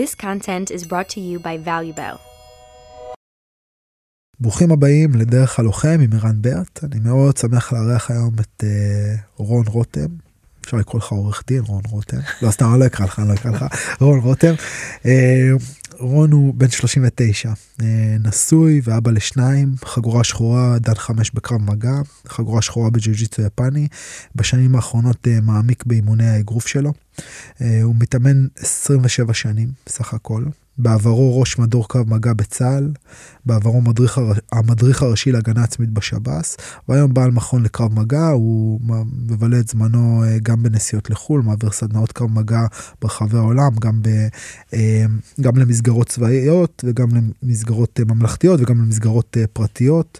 This content is brought to you by ValueBell. ברוכים הבאים לדרך הלוחם עם ערן ברט. אני מאוד שמח לארח היום את uh, רון רותם. אפשר לקרוא לך עורך דין רון רותם. לא סתם אני לא אקרא לך, אני לא אקרא לך. רון רותם. Uh, רון הוא בן 39, uh, נשוי ואבא לשניים, חגורה שחורה דן חמש בקרב מגע, חגורה שחורה בג'יוג'יטו יפני. בשנים האחרונות uh, מעמיק באימוני האגרוף שלו. Uh, הוא מתאמן 27 שנים בסך הכל. בעברו ראש מדור קרב מגע בצה"ל, בעברו מדריך, המדריך הראשי להגנה עצמית בשב"ס, והיום בעל מכון לקרב מגע, הוא מבלה את זמנו אה, גם בנסיעות לחו"ל, מעביר סדנאות קרב מגע ברחבי העולם, גם, ב, אה, גם למסגרות צבאיות וגם למסגרות אה, ממלכתיות וגם למסגרות פרטיות,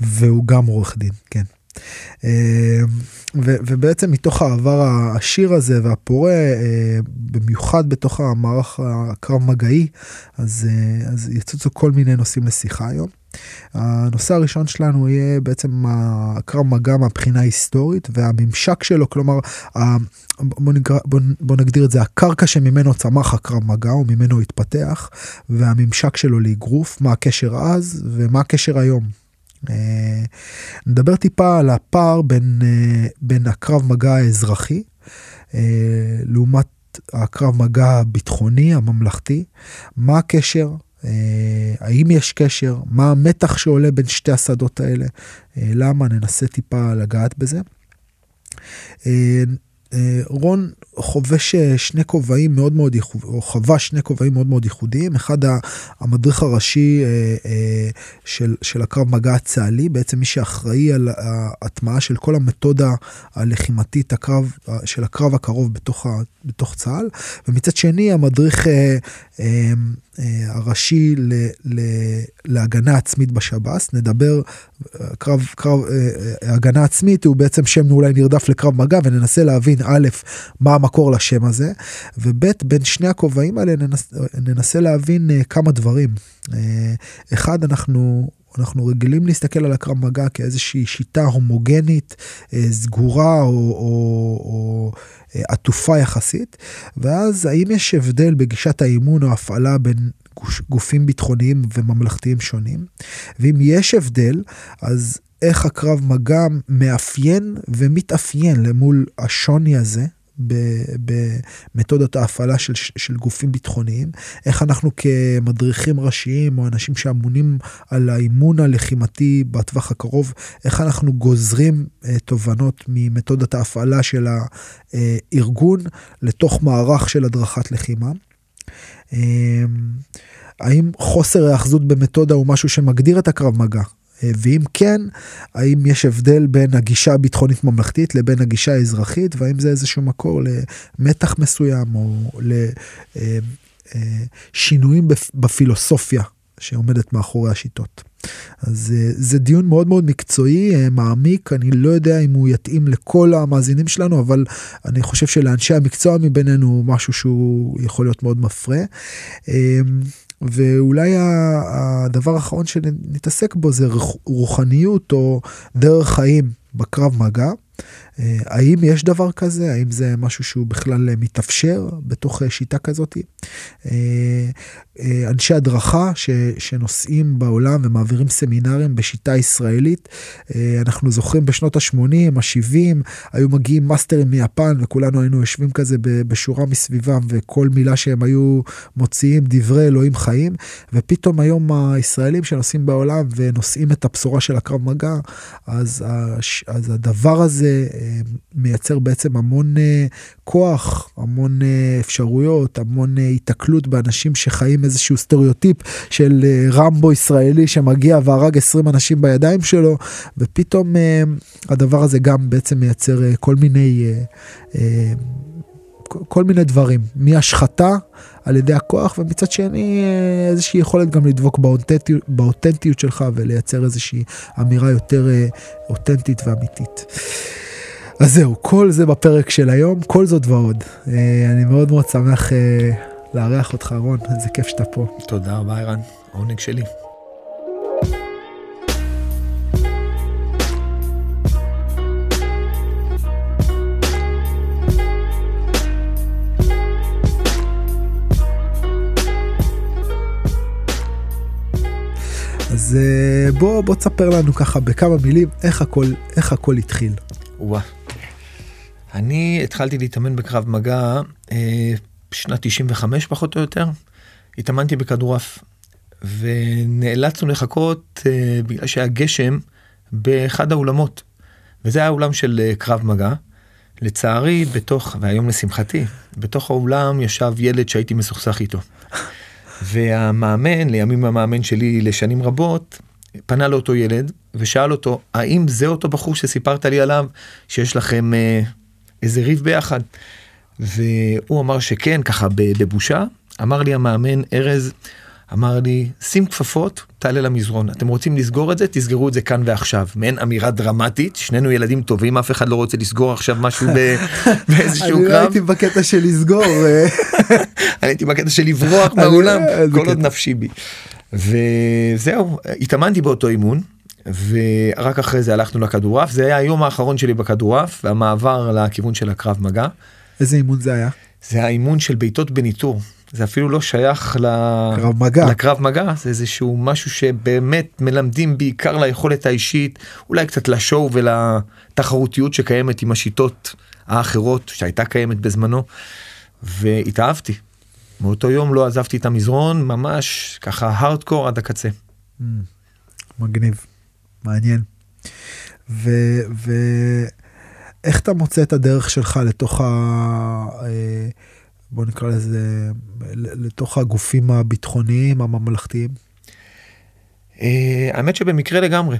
והוא גם עורך דין, כן. אה, ו, ובעצם מתוך העבר העשיר הזה והפורה, אה, במיוחד בתוך המערך הקרב מגעי, אז, אה, אז יצוצו כל מיני נושאים לשיחה היום. הנושא הראשון שלנו יהיה בעצם הקרב מגע מהבחינה ההיסטורית והממשק שלו, כלומר, בוא, נגר, בוא, בוא נגדיר את זה, הקרקע שממנו צמח הקרב מגע או ממנו התפתח, והממשק שלו לאגרוף, מה הקשר אז ומה הקשר היום. אה, נדבר טיפה על הפער בין, אה, בין הקרב מגע האזרחי אה, לעומת הקרב מגע הביטחוני הממלכתי, מה הקשר, האם יש קשר, מה המתח שעולה בין שתי השדות האלה, למה? ננסה טיפה לגעת בזה. אה, רון חובש שני כובעים מאוד מאוד ייחודיים, או חווה שני כובעים מאוד מאוד ייחודיים. אחד המדריך הראשי אה, אה, של, של הקרב מגע הצה"לי, בעצם מי שאחראי על ההטמעה של כל המתודה הלחימתית הקרב, של הקרב הקרוב בתוך, בתוך צה"ל. ומצד שני המדריך הראשי ל, ל, להגנה עצמית בשב"ס. נדבר, קרב, קרב הגנה עצמית הוא בעצם שם אולי נרדף לקרב מגע וננסה להבין א', מה המקור לשם הזה, וב', בין שני הכובעים האלה ננס, ננסה להבין כמה דברים. אחד, אנחנו אנחנו רגילים להסתכל על הקרב מגע כאיזושהי שיטה הומוגנית, אה, סגורה או, או, או עטופה יחסית, ואז האם יש הבדל בגישת האימון או ההפעלה בין גופים ביטחוניים וממלכתיים שונים? ואם יש הבדל, אז איך הקרב מגע מאפיין ומתאפיין למול השוני הזה במתודת ההפעלה של, של גופים ביטחוניים, איך אנחנו כמדריכים ראשיים או אנשים שאמונים על האימון הלחימתי בטווח הקרוב, איך אנחנו גוזרים אה, תובנות ממתודת ההפעלה של הארגון לתוך מערך של הדרכת לחימה. אה, האם חוסר ההאחזות במתודה הוא משהו שמגדיר את הקרב מגע? ואם כן, האם יש הבדל בין הגישה הביטחונית ממלכתית לבין הגישה האזרחית, והאם זה איזשהו מקור למתח מסוים או לשינויים אה, אה, בפילוסופיה שעומדת מאחורי השיטות. אז אה, זה דיון מאוד מאוד מקצועי, מעמיק, אני לא יודע אם הוא יתאים לכל המאזינים שלנו, אבל אני חושב שלאנשי המקצוע מבינינו הוא משהו שהוא יכול להיות מאוד מפרה. ואולי הדבר האחרון שנתעסק בו זה רוחניות או דרך חיים בקרב מגע. אה, האם יש דבר כזה? האם זה משהו שהוא בכלל מתאפשר בתוך שיטה כזאת? אה, אה, אנשי הדרכה ש, שנוסעים בעולם ומעבירים סמינרים בשיטה ישראלית. אנחנו זוכרים בשנות ה-80, ה-70, היו מגיעים מאסטרים מיפן וכולנו היינו יושבים כזה בשורה מסביבם וכל מילה שהם היו מוציאים דברי אלוהים חיים. ופתאום היום הישראלים שנוסעים בעולם ונושאים את הבשורה של הקרב מגע, אז, אז הדבר הזה מייצר בעצם המון אה, כוח, המון אה, אפשרויות, המון היתקלות אה, באנשים שחיים איזשהו סטריאוטיפ של רמבו ישראלי שמגיע והרג 20 אנשים בידיים שלו, ופתאום הדבר הזה גם בעצם מייצר כל מיני... כל מיני דברים, מהשחתה על ידי הכוח, ומצד שני איזושהי יכולת גם לדבוק באותנטיות, באותנטיות שלך ולייצר איזושהי אמירה יותר אותנטית ואמיתית. אז זהו, כל זה בפרק של היום, כל זאת ועוד. אה, אני מאוד מאוד שמח אה, לארח אותך, רון, איזה כיף שאתה פה. תודה רבה, ערן, עונג שלי. אז אה, בוא, בוא תספר לנו ככה בכמה מילים איך הכל, איך הכל התחיל. וואה. אני התחלתי להתאמן בקרב מגע אה, בשנת 95 פחות או יותר. התאמנתי בכדורעף. ונאלצנו לחכות אה, בגלל שהיה גשם באחד האולמות. וזה היה אולם של אה, קרב מגע. לצערי, בתוך, והיום לשמחתי, בתוך האולם ישב ילד שהייתי מסוכסך איתו. והמאמן, לימים המאמן שלי לשנים רבות, פנה לאותו ילד ושאל אותו, האם זה אותו בחור שסיפרת לי עליו, שיש לכם אה, איזה ריב ביחד? והוא אמר שכן, ככה בבושה. אמר לי המאמן, ארז, אמר לי, שים כפפות, תעלה למזרון. אתם רוצים לסגור את זה, תסגרו את זה כאן ועכשיו. מעין אמירה דרמטית, שנינו ילדים טובים, אף אחד לא רוצה לסגור עכשיו משהו באיזשהו קרב. אני לא הייתי בקטע של לסגור. אה. אני הייתי בקטע של לברוח מהאולם, כל עוד נפשי בי. וזהו, התאמנתי באותו אימון. ורק אחרי זה הלכנו לכדורעף זה היה היום האחרון שלי בכדורעף והמעבר לכיוון של הקרב מגע. איזה אימון זה היה? זה האימון של בעיטות בניטור זה אפילו לא שייך לקרב מגע. לקרב מגע, זה איזשהו משהו שבאמת מלמדים בעיקר ליכולת האישית, אולי קצת לשואו ולתחרותיות שקיימת עם השיטות האחרות שהייתה קיימת בזמנו, והתאהבתי. מאותו יום לא עזבתי את המזרון, ממש ככה הארדקור עד הקצה. Mm, מגניב, מעניין. ואיך אתה מוצא את הדרך שלך לתוך ה... אה, בוא נקרא לזה, לתוך הגופים הביטחוניים הממלכתיים? אה, האמת שבמקרה לגמרי.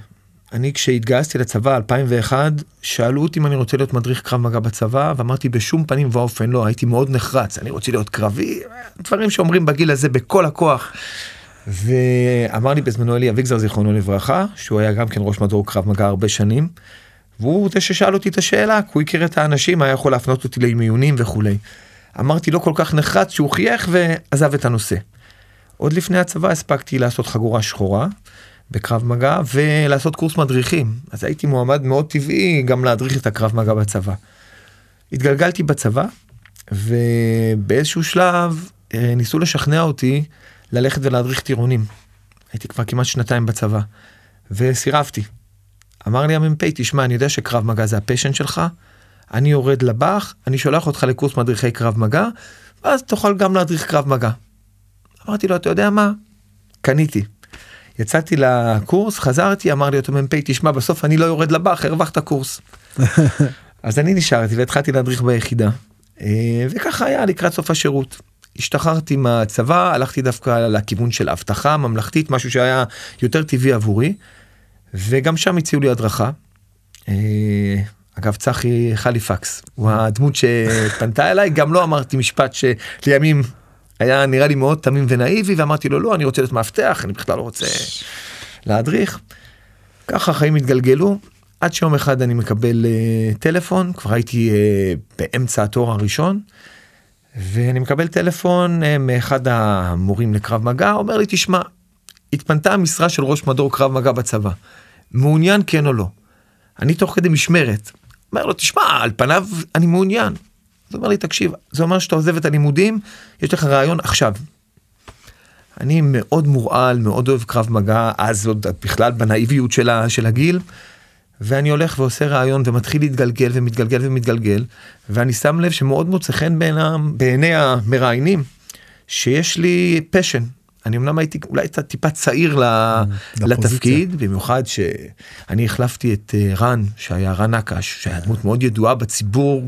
אני כשהתגייסתי לצבא 2001 שאלו אותי אם אני רוצה להיות מדריך קרב מגע בצבא ואמרתי בשום פנים ואופן לא הייתי מאוד נחרץ אני רוצה להיות קרבי דברים שאומרים בגיל הזה בכל הכוח. ואמר לי בזמנו אלי אביגזר זיכרונו לברכה שהוא היה גם כן ראש מדור קרב מגע הרבה שנים. והוא זה ששאל אותי את השאלה כי הוא הכיר את האנשים היה יכול להפנות אותי למיונים וכולי. אמרתי לא כל כך נחרץ שהוא חייך ועזב את הנושא. עוד לפני הצבא הספקתי לעשות חגורה שחורה בקרב מגע ולעשות קורס מדריכים אז הייתי מועמד מאוד טבעי גם להדריך את הקרב מגע בצבא. התגלגלתי בצבא ובאיזשהו שלב אה, ניסו לשכנע אותי ללכת ולהדריך טירונים. הייתי כבר כמעט שנתיים בצבא וסירבתי. אמר לי המ"פ תשמע אני יודע שקרב מגע זה הפשן שלך אני יורד לבאח, אני שולח אותך לקורס מדריכי קרב מגע, ואז תוכל גם להדריך קרב מגע. אמרתי לו, אתה יודע מה? קניתי. יצאתי לקורס, חזרתי, אמר לי אותו מ"פ, תשמע, בסוף אני לא יורד לבאח, הרווחת קורס. אז אני נשארתי והתחלתי להדריך ביחידה. אה, וככה היה לקראת סוף השירות. השתחררתי מהצבא, הלכתי דווקא לכיוון של אבטחה ממלכתית, משהו שהיה יותר טבעי עבורי, וגם שם הציעו לי הדרכה. אה, אגב צחי חליפקס הוא הדמות שפנתה אליי גם לא אמרתי משפט שלימים היה נראה לי מאוד תמים ונאיבי ואמרתי לו לא אני רוצה להיות מאבטח אני בכלל לא רוצה להדריך. ככה החיים התגלגלו עד שיום אחד אני מקבל uh, טלפון כבר הייתי uh, באמצע התואר הראשון. ואני מקבל טלפון uh, מאחד המורים לקרב מגע אומר לי תשמע התפנתה המשרה של ראש מדור קרב מגע בצבא מעוניין כן או לא. אני תוך כדי משמרת אומר לו תשמע על פניו אני מעוניין. הוא אומר לי תקשיב זה אומר שאתה עוזב את הלימודים יש לך רעיון עכשיו. אני מאוד מורעל מאוד אוהב קרב מגע אז עוד בכלל בנאיביות של, של הגיל. ואני הולך ועושה רעיון ומתחיל להתגלגל ומתגלגל ומתגלגל ואני שם לב שמאוד מוצא חן בעיני המראיינים שיש לי פשן אני אמנם הייתי אולי קצת טיפה צעיר mm, לתפקיד במיוחד שאני החלפתי את אה, רן שהיה רן נקש שהיה דמות מאוד ידועה בציבור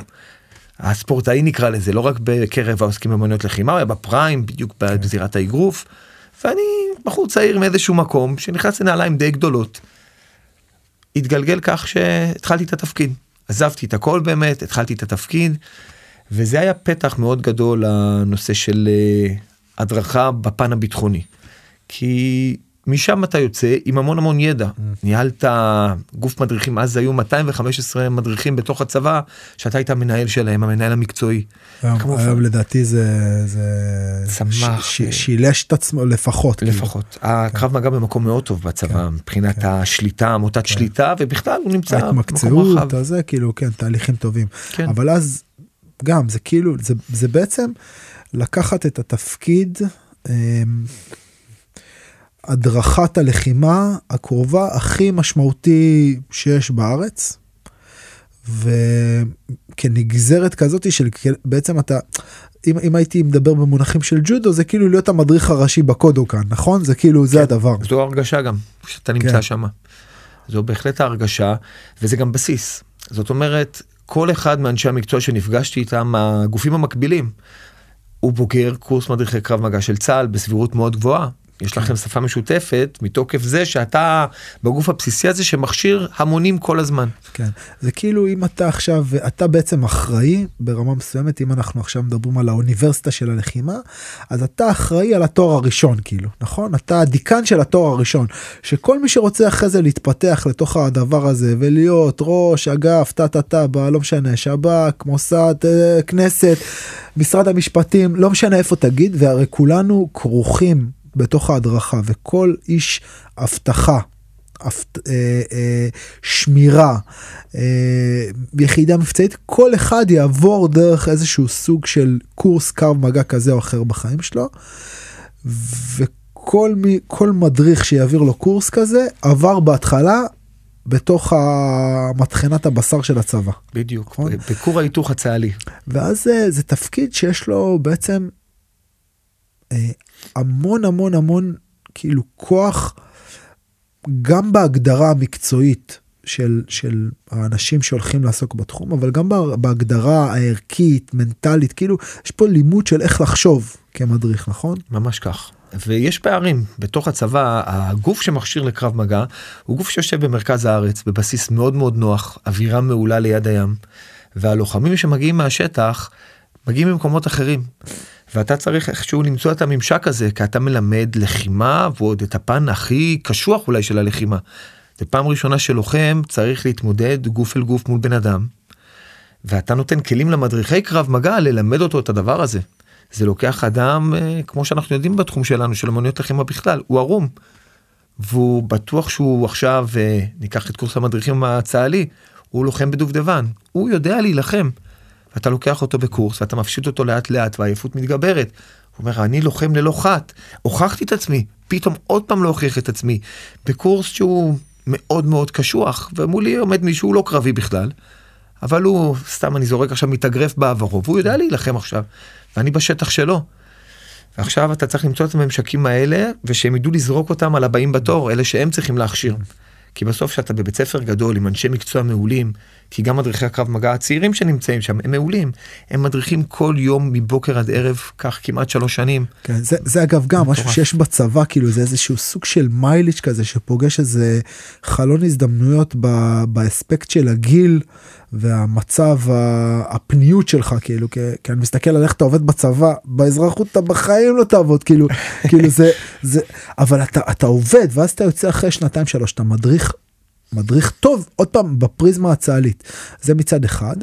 הספורטאי נקרא לזה לא רק בקרב העוסקים במוניות לחימה הוא היה בפריים בדיוק כן. בזירת האגרוף. ואני בחור צעיר מאיזשהו מקום שנכנס לנעליים די גדולות. התגלגל כך שהתחלתי את התפקיד עזבתי את הכל באמת התחלתי את התפקיד. וזה היה פתח מאוד גדול לנושא של אה, הדרכה בפן הביטחוני. כי משם אתה יוצא עם המון המון ידע. Mm. ניהלת גוף מדריכים, אז היו 215 מדריכים בתוך הצבא, שאתה היית המנהל שלהם, המנהל המקצועי. היום, היום לדעתי זה, זה צמח. ש, ש, שילש את עצמו לפחות. כאילו. לפחות. כאילו. הקרב כן. מגע במקום מאוד טוב בצבא, כן, מבחינת כן. השליטה, עמותת כן. שליטה, ובכלל הוא נמצא במקום רחב. ההתמקצעות, הזה, כאילו, כן, תהליכים טובים. כן. אבל אז, גם, זה כאילו, זה, זה בעצם... לקחת את התפקיד אמ, הדרכת הלחימה הקרובה הכי משמעותי שיש בארץ. וכנגזרת כזאת של בעצם אתה אם, אם הייתי מדבר במונחים של ג'ודו זה כאילו להיות המדריך הראשי בקודוקן נכון זה כאילו כן, זה הדבר. זו הרגשה גם שאתה נמצא כן. שם. זו בהחלט ההרגשה וזה גם בסיס זאת אומרת כל אחד מאנשי המקצוע שנפגשתי איתם הגופים המקבילים. הוא בוגר קורס מדריכי קרב מגע של צה"ל בסבירות מאוד גבוהה יש לכם שפה משותפת מתוקף זה שאתה בגוף הבסיסי הזה שמכשיר המונים כל הזמן. כן, זה כאילו אם אתה עכשיו, אתה בעצם אחראי ברמה מסוימת, אם אנחנו עכשיו מדברים על האוניברסיטה של הלחימה, אז אתה אחראי על התואר הראשון כאילו, נכון? אתה הדיקן של התואר הראשון, שכל מי שרוצה אחרי זה להתפתח לתוך הדבר הזה ולהיות ראש אגף טה טה טה, לא משנה, שב"כ, מוסד, אה, כנסת, משרד המשפטים, לא משנה איפה תגיד, והרי כולנו כרוכים בתוך ההדרכה וכל איש אבטחה. אה, אה, שמירה, אה, יחידה מבצעית, כל אחד יעבור דרך איזשהו סוג של קורס קו מגע כזה או אחר בחיים שלו, וכל מי, כל מדריך שיעביר לו קורס כזה עבר בהתחלה בתוך מטחנת הבשר של הצבא. בדיוק, נכון? בכור ההיתוך הצה"לי. ואז זה, זה תפקיד שיש לו בעצם המון המון המון כאילו כוח גם בהגדרה המקצועית של, של האנשים שהולכים לעסוק בתחום, אבל גם בהגדרה הערכית, מנטלית, כאילו יש פה לימוד של איך לחשוב כמדריך, נכון? ממש כך. ויש פערים בתוך הצבא הגוף שמכשיר לקרב מגע הוא גוף שיושב במרכז הארץ בבסיס מאוד מאוד נוח אווירה מעולה ליד הים והלוחמים שמגיעים מהשטח מגיעים ממקומות אחרים ואתה צריך איכשהו למצוא את הממשק הזה כי אתה מלמד לחימה ועוד את הפן הכי קשוח אולי של הלחימה. זה פעם ראשונה שלוחם צריך להתמודד גוף אל גוף מול בן אדם. ואתה נותן כלים למדריכי קרב מגע ללמד אותו את הדבר הזה. זה לוקח אדם אה, כמו שאנחנו יודעים בתחום שלנו של אמנויות לחימה בכלל הוא ערום. והוא בטוח שהוא עכשיו אה, ניקח את קורס המדריכים הצה"לי הוא לוחם בדובדבן הוא יודע להילחם. ואתה לוקח אותו בקורס ואתה מפשיט אותו לאט לאט והעייפות מתגברת. הוא אומר אני לוחם ללא חת הוכחתי את עצמי פתאום עוד פעם לא הוכיח את עצמי בקורס שהוא מאוד מאוד קשוח ומולי עומד מישהו לא קרבי בכלל. אבל הוא סתם אני זורק עכשיו מתאגרף בעברו והוא יודע להילחם עכשיו ואני בשטח שלו. ועכשיו אתה צריך למצוא את הממשקים האלה ושהם ידעו לזרוק אותם על הבאים בתור אלה שהם צריכים להכשיר. כי בסוף שאתה בבית ספר גדול עם אנשי מקצוע מעולים, כי גם מדריכי הקרב מגע הצעירים שנמצאים שם הם מעולים, הם מדריכים כל יום מבוקר עד ערב כך כמעט שלוש שנים. כן, זה, זה אגב גם משהו שיש בצבא כאילו זה איזשהו סוג של מייליץ' כזה שפוגש איזה חלון הזדמנויות באספקט של הגיל והמצב הפניות שלך כאילו כי, כי אני מסתכל על איך אתה עובד בצבא באזרחות אתה בחיים לא תעבוד כאילו כאילו זה זה אבל אתה אתה עובד ואז אתה יוצא אחרי שנתיים שלוש אתה מדריך מדריך טוב עוד פעם בפריזמה הצה"לית זה מצד אחד.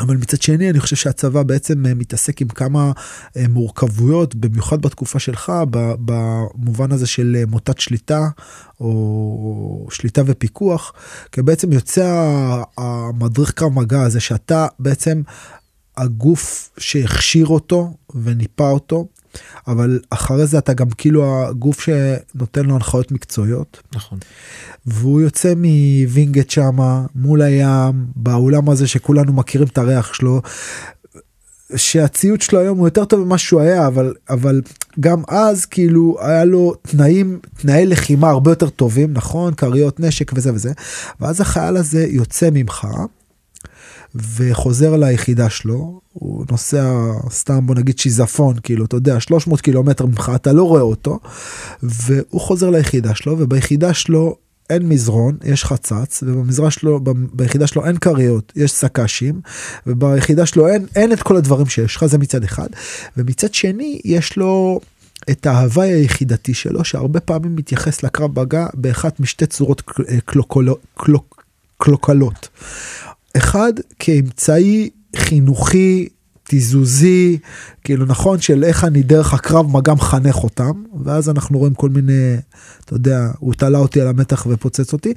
אבל מצד שני אני חושב שהצבא בעצם אה, מתעסק עם כמה אה, מורכבויות במיוחד בתקופה שלך במובן הזה של אה, מוטת שליטה או שליטה ופיקוח כי בעצם יוצא המדריך קרב מגע הזה שאתה בעצם הגוף שהכשיר אותו וניפה אותו אבל אחרי זה אתה גם כאילו הגוף שנותן לו הנחיות מקצועיות. נכון. והוא יוצא מווינגייט שמה מול הים באולם הזה שכולנו מכירים את הריח שלו. שהציוד שלו היום הוא יותר טוב ממה שהוא היה אבל אבל גם אז כאילו היה לו תנאים תנאי לחימה הרבה יותר טובים נכון כריות נשק וזה וזה ואז החייל הזה יוצא ממך וחוזר ליחידה שלו, הוא נוסע סתם בוא נגיד שיזפון, כאילו, אתה יודע, 300 קילומטר ממך, אתה לא רואה אותו, והוא חוזר ליחידה שלו, וביחידה שלו אין מזרון, יש חצץ, ובמזרח שלו, ביחידה שלו אין כריות, יש סק"שים, וביחידה שלו אין, אין את כל הדברים שיש לך, זה מצד אחד, ומצד שני, יש לו... את ההוואי היחידתי שלו שהרבה פעמים מתייחס לקרב בגה באחת משתי צורות קלוקלות. קלוקלות. אחד כאמצעי חינוכי תיזוזי כאילו נכון של איך אני דרך הקרב מגע מחנך אותם ואז אנחנו רואים כל מיני אתה יודע הוא תלה אותי על המתח ופוצץ אותי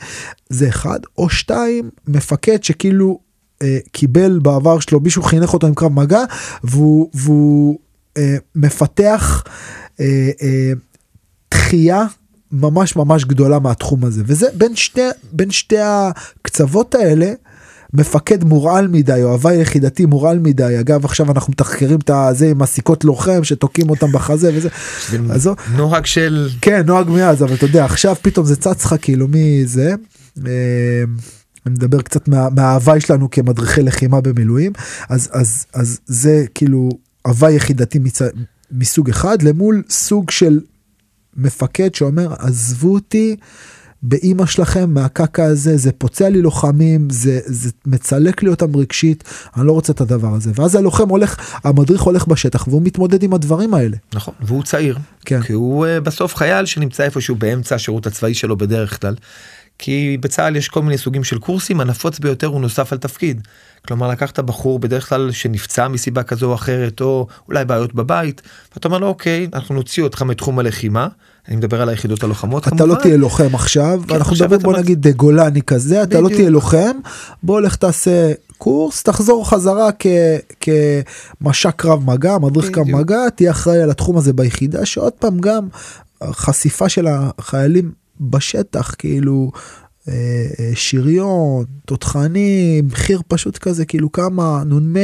זה אחד או שתיים מפקד שכאילו אה, קיבל בעבר שלו מישהו חינך אותו עם קרב מגע והוא, והוא אה, מפתח אה, אה, דחייה ממש ממש גדולה מהתחום הזה וזה בין שתי בין שתי הקצוות האלה. מפקד מורעל מדי או הוואי יחידתי מורעל מדי אגב עכשיו אנחנו מתחקרים את הזה עם הסיכות לוחם שתוקעים אותם בחזה וזה. אז נוהג של כן נוהג מאז אבל אתה יודע עכשיו פתאום זה צץ לך כאילו מי זה. אה, אני מדבר קצת מה, מההוואי שלנו כמדריכי לחימה במילואים אז אז אז זה כאילו הוואי יחידתי מצ... מסוג אחד למול סוג של מפקד שאומר עזבו אותי. באימא שלכם מהקקה הזה זה פוצע לי לוחמים זה זה מצלק לי אותם רגשית אני לא רוצה את הדבר הזה ואז הלוחם הולך המדריך הולך בשטח והוא מתמודד עם הדברים האלה. נכון והוא צעיר כן. כי הוא uh, בסוף חייל שנמצא איפשהו באמצע השירות הצבאי שלו בדרך כלל. כי בצה"ל יש כל מיני סוגים של קורסים הנפוץ ביותר הוא נוסף על תפקיד. כלומר לקחת בחור בדרך כלל שנפצע מסיבה כזו או אחרת או אולי בעיות בבית ואתה אומר לו אוקיי אנחנו נוציא אותך מתחום הלחימה אני מדבר על היחידות הלוחמות אתה לא כמובן. לא תהיה לוחם עכשיו כן, אנחנו מדברים בוא נגיד גולני כזה אתה לא תהיה לוחם בוא לך תעשה קורס תחזור חזרה כמש"ק קרב מגע מדריך קרב מגע תהיה אחראי על התחום הזה ביחידה שעוד פעם גם חשיפה של החיילים בשטח כאילו אה, אה, שריון, תותחנים, מחיר פשוט כזה, כאילו כמה נ"מ,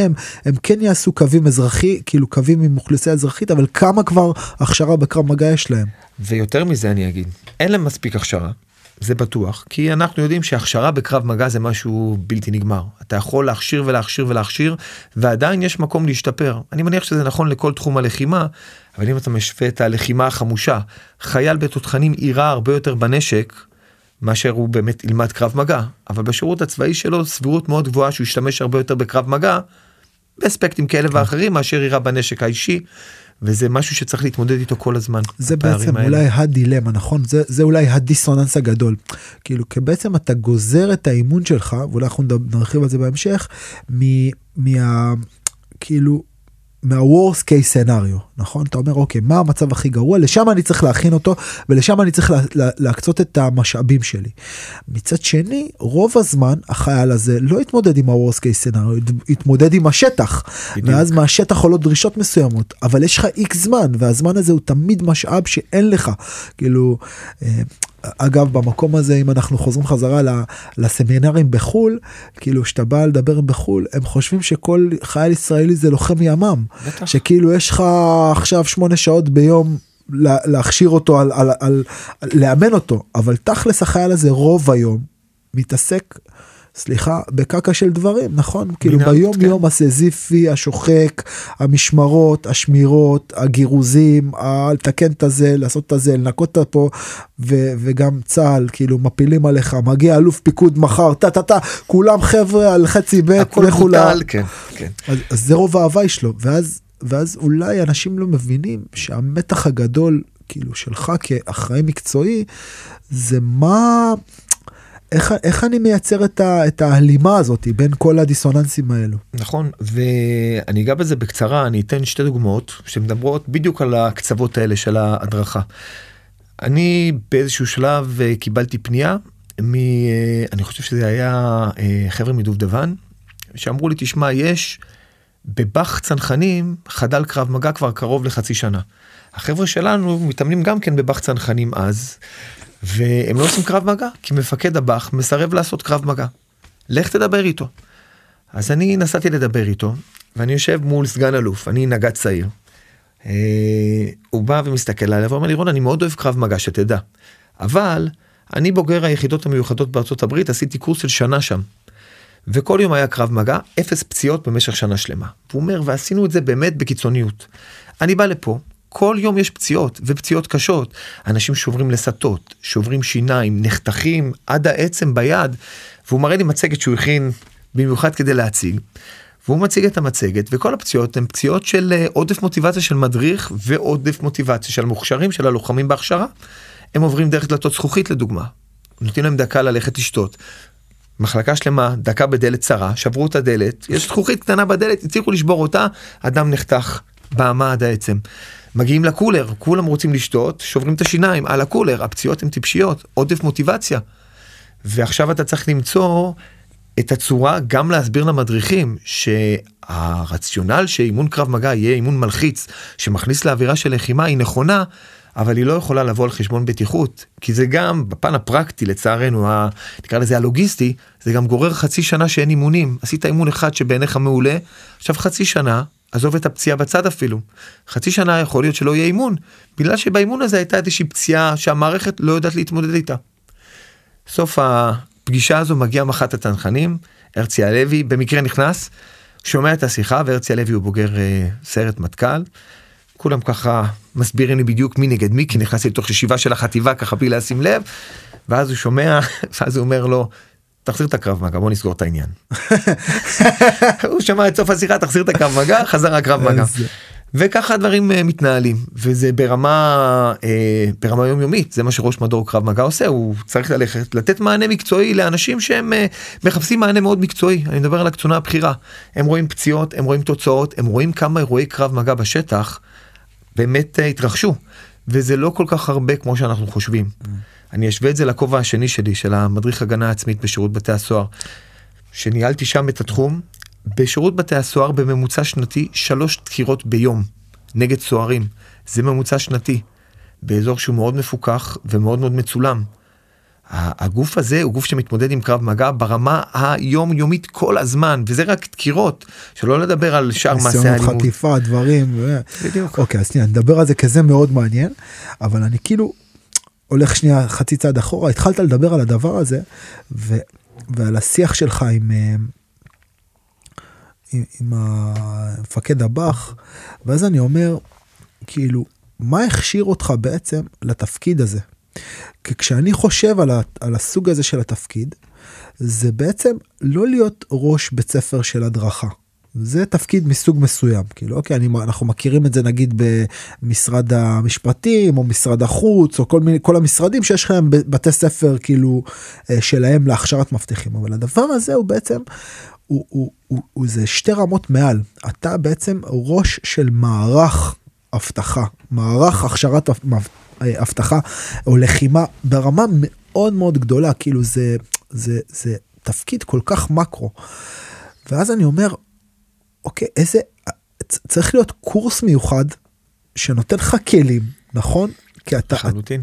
הם כן יעשו קווים אזרחי, כאילו קווים עם אוכלוסייה אזרחית, אבל כמה כבר הכשרה בקרב מגע יש להם. ויותר מזה אני אגיד, אין להם מספיק הכשרה, זה בטוח, כי אנחנו יודעים שהכשרה בקרב מגע זה משהו בלתי נגמר. אתה יכול להכשיר ולהכשיר ולהכשיר, ועדיין יש מקום להשתפר. אני מניח שזה נכון לכל תחום הלחימה, אבל אם אתה משווה את הלחימה החמושה, חייל בתותחנים יירה הרבה יותר בנשק, מאשר הוא באמת ילמד קרב מגע אבל בשירות הצבאי שלו סבירות מאוד גבוהה שהוא ישתמש הרבה יותר בקרב מגע באספקטים כאלה כן. ואחרים מאשר יירה בנשק האישי. וזה משהו שצריך להתמודד איתו כל הזמן. זה בעצם האלה. אולי הדילמה נכון זה זה אולי הדיסוננס הגדול כאילו כי בעצם אתה גוזר את האימון שלך ואולי אנחנו נרחיב על זה בהמשך מה כאילו מה-Worst case scenario, נכון? אתה אומר, אוקיי, מה המצב הכי גרוע? לשם אני צריך להכין אותו, ולשם אני צריך לה, לה, להקצות את המשאבים שלי. מצד שני, רוב הזמן החייל הזה לא יתמודד עם ה-Worst case scenario, יתמודד עם השטח. בדיוק. ואז מהשטח עולות דרישות מסוימות, אבל יש לך איקס זמן, והזמן הזה הוא תמיד משאב שאין לך. כאילו, אה, אגב במקום הזה אם אנחנו חוזרים חזרה לסמינרים בחול כאילו שאתה בא לדבר בחול הם חושבים שכל חייל ישראלי זה לוחם ימ"מ. שכאילו יש לך עכשיו שמונה שעות ביום להכשיר אותו על, על, על, על לאמן אותו. אבל תכלס החייל הזה רוב היום מתעסק סליחה, בקקה של דברים, נכון? כאילו ביום כן. יום הסזיפי, השוחק, המשמרות, השמירות, הגירוזים, לתקן את הזה, לעשות את הזה, לנקות את פה, ו- וגם צה"ל, כאילו מפילים עליך, מגיע אלוף פיקוד מחר, טה טה טה, כולם חבר'ה על חצי ב', לכו ל... כן, כן. אז, אז זה רוב ההוואי שלו, ואז, ואז אולי אנשים לא מבינים שהמתח הגדול, כאילו שלך כאחראי מקצועי, זה מה... איך, איך אני מייצר את, ה, את ההלימה הזאת בין כל הדיסוננסים האלו. נכון ואני אגע בזה בקצרה אני אתן שתי דוגמאות שמדברות בדיוק על הקצוות האלה של ההדרכה. אני באיזשהו שלב אה, קיבלתי פנייה מ... אה, אני חושב שזה היה אה, חבר'ה מדובדבן שאמרו לי תשמע יש בבאח צנחנים חדל קרב מגע כבר קרוב לחצי שנה. החבר'ה שלנו מתאמנים גם כן בבאח צנחנים אז והם לא עושים קרב מגע כי מפקד הב"ח מסרב לעשות קרב מגע. לך תדבר איתו. אז אני נסעתי לדבר איתו ואני יושב מול סגן אלוף אני נגד צעיר. אה, הוא בא ומסתכל עליי ואומר לי רון אני מאוד אוהב קרב מגע שתדע. אבל אני בוגר היחידות המיוחדות בארצות הברית עשיתי קורס של שנה שם. וכל יום היה קרב מגע אפס פציעות במשך שנה שלמה. הוא אומר ועשינו את זה באמת בקיצוניות. אני בא לפה כל יום יש פציעות ופציעות קשות אנשים שוברים לסטות שוברים שיניים נחתכים עד העצם ביד והוא מראה לי מצגת שהוא הכין במיוחד כדי להציג. והוא מציג את המצגת וכל הפציעות הן פציעות של אה, עודף מוטיבציה של מדריך ועודף מוטיבציה של המוכשרים של הלוחמים בהכשרה. הם עוברים דרך דלתות זכוכית לדוגמה. נותנים להם דקה ללכת לשתות. מחלקה שלמה דקה בדלת צרה שברו את הדלת יש זכוכית קטנה בדלת הצליחו לשבור אותה אדם נחתך באמה עד העצם. מגיעים לקולר, כולם רוצים לשתות, שוברים את השיניים על הקולר, הפציעות הן טיפשיות, עודף מוטיבציה. ועכשיו אתה צריך למצוא את הצורה גם להסביר למדריכים שהרציונל שאימון קרב מגע יהיה אימון מלחיץ שמכניס לאווירה של לחימה היא נכונה. אבל היא לא יכולה לבוא על חשבון בטיחות כי זה גם בפן הפרקטי לצערנו ה, נקרא לזה הלוגיסטי זה גם גורר חצי שנה שאין אימונים עשית אימון אחד שבעיניך מעולה עכשיו חצי שנה עזוב את הפציעה בצד אפילו חצי שנה יכול להיות שלא יהיה אימון בגלל שבאימון הזה הייתה איזושהי פציעה שהמערכת לא יודעת להתמודד איתה. סוף הפגישה הזו מגיע מח"ט התנחנים הרצי הלוי במקרה נכנס שומע את השיחה והרצי הלוי הוא בוגר אה, סיירת מטכ"ל. כולם ככה מסבירים לי בדיוק מי נגד מי כי נכנסתי לתוך ישיבה של החטיבה ככה בלי לשים לב ואז הוא שומע ואז הוא אומר לו תחזיר את הקרב מגע בוא נסגור את העניין. הוא שמע את סוף השיחה תחזיר את הקרב מגע חזר הקרב מגע. וככה הדברים uh, מתנהלים וזה ברמה uh, ברמה יומיומית זה מה שראש מדור קרב מגע עושה הוא צריך ללכת לתת מענה מקצועי לאנשים שהם uh, מחפשים מענה מאוד מקצועי אני מדבר על הקצונה הבכירה הם רואים פציעות הם רואים תוצאות הם רואים כמה אירועי קרב מגע בשטח באמת uh, התרחשו וזה לא כל כך הרבה כמו שאנחנו חושבים. Mm. אני אשווה את זה לכובע השני שלי של המדריך הגנה עצמית בשירות בתי הסוהר. שניהלתי שם את התחום בשירות בתי הסוהר בממוצע שנתי שלוש דקירות ביום נגד סוהרים זה ממוצע שנתי באזור שהוא מאוד מפוקח ומאוד מאוד מצולם. הגוף הזה הוא גוף שמתמודד עם קרב מגע ברמה היומיומית כל הזמן וזה רק דקירות שלא לדבר על שאר מעשי האלימות. חטיפה דברים. בדיוק. אוקיי אז שנייה נדבר על זה כזה מאוד מעניין אבל אני כאילו הולך שנייה חצי צעד אחורה התחלת לדבר על הדבר הזה ו, ועל השיח שלך עם. אה, עם, עם המפקד הב"ח ואז אני אומר כאילו מה הכשיר אותך בעצם לתפקיד הזה. כי כשאני חושב על, ה, על הסוג הזה של התפקיד זה בעצם לא להיות ראש בית ספר של הדרכה. זה תפקיד מסוג מסוים כאילו אוקיי אני אנחנו מכירים את זה נגיד במשרד המשפטים או משרד החוץ או כל מיני כל המשרדים שיש לכם בתי ספר כאילו אה, שלהם להכשרת מבטיחים אבל הדבר הזה הוא בעצם הוא, הוא, הוא, הוא זה שתי רמות מעל. אתה בעצם ראש של מערך אבטחה מערך הכשרת אה, אבטחה או לחימה ברמה מאוד מאוד גדולה. כאילו זה זה זה תפקיד כל כך מקרו. ואז אני אומר אוקיי איזה צריך להיות קורס מיוחד שנותן לך כלים נכון כי אתה חלוטין.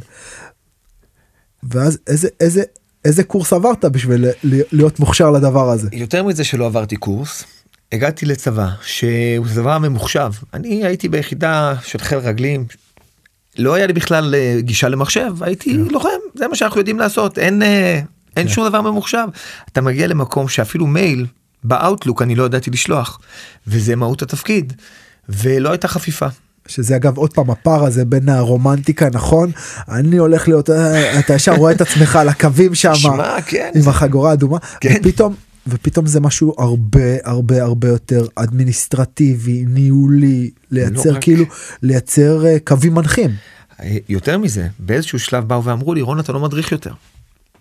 ואז איזה איזה איזה קורס עברת בשביל להיות מוכשר לדבר הזה? יותר מזה שלא עברתי קורס, הגעתי לצבא שהוא צבא ממוחשב. אני הייתי ביחידה של חיל רגלים, לא היה לי בכלל אה, גישה למחשב, הייתי yeah. כן. לוחם, זה מה שאנחנו יודעים לעשות, אין, אה, אין yeah. כן. שום דבר ממוחשב. אתה מגיע למקום שאפילו מייל באאוטלוק אני לא ידעתי לשלוח, וזה מהות התפקיד, ולא הייתה חפיפה. שזה אגב עוד פעם הפער הזה בין הרומנטיקה נכון אני הולך להיות אה, אתה ישר רואה את עצמך על הקווים שם כן, עם החגורה האדומה כן. ופתאום ופתאום זה משהו הרבה הרבה הרבה יותר אדמיניסטרטיבי ניהולי לייצר לא כאילו רק... לייצר uh, קווים מנחים. אה, יותר מזה באיזשהו שלב באו ואמרו לי רון אתה לא מדריך יותר.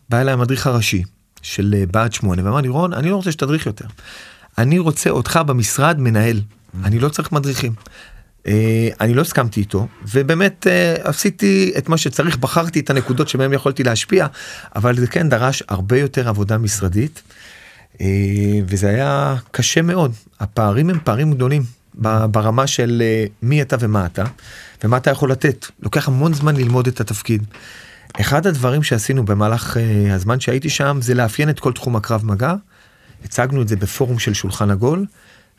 בא אליי המדריך הראשי של בה"ד 8 ואמר לי רון אני לא רוצה שתדריך יותר. אני רוצה אותך במשרד מנהל אני לא צריך מדריכים. אה, אני לא הסכמתי איתו ובאמת אה, עשיתי את מה שצריך בחרתי את הנקודות שבהם יכולתי להשפיע אבל זה כן דרש הרבה יותר עבודה משרדית אה, וזה היה קשה מאוד הפערים הם פערים גדולים ברמה של מי אתה ומה אתה ומה אתה יכול לתת לוקח המון זמן ללמוד את התפקיד. אחד הדברים שעשינו במהלך הזמן שהייתי שם זה לאפיין את כל תחום הקרב מגע. הצגנו את זה בפורום של שולחן עגול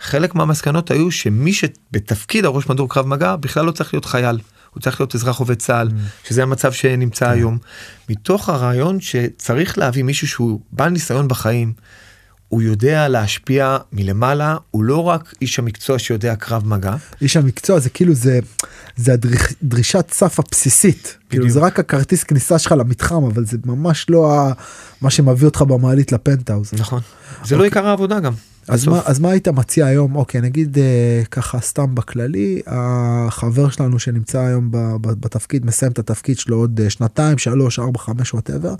חלק מהמסקנות היו שמי שבתפקיד הראש מדור קרב מגע בכלל לא צריך להיות חייל. הוא צריך להיות אזרח עובד צה"ל, mm. שזה המצב שנמצא כן. היום. מתוך הרעיון שצריך להביא מישהו שהוא בעל ניסיון בחיים, הוא יודע להשפיע מלמעלה, הוא לא רק איש המקצוע שיודע קרב מגע. איש המקצוע זה כאילו זה, זה הדרישת סף הבסיסית. כאילו זה רק הכרטיס כניסה שלך למתחם, אבל זה ממש לא ה, מה שמביא אותך במעלית לפנטהאוז. נכון. זה אוקיי. לא עיקר העבודה גם. אז מה, אז מה היית מציע היום אוקיי נגיד אה, ככה סתם בכללי החבר שלנו שנמצא היום ב, ב, בתפקיד מסיים את התפקיד שלו עוד אה, שנתיים שלוש ארבע חמש whatever.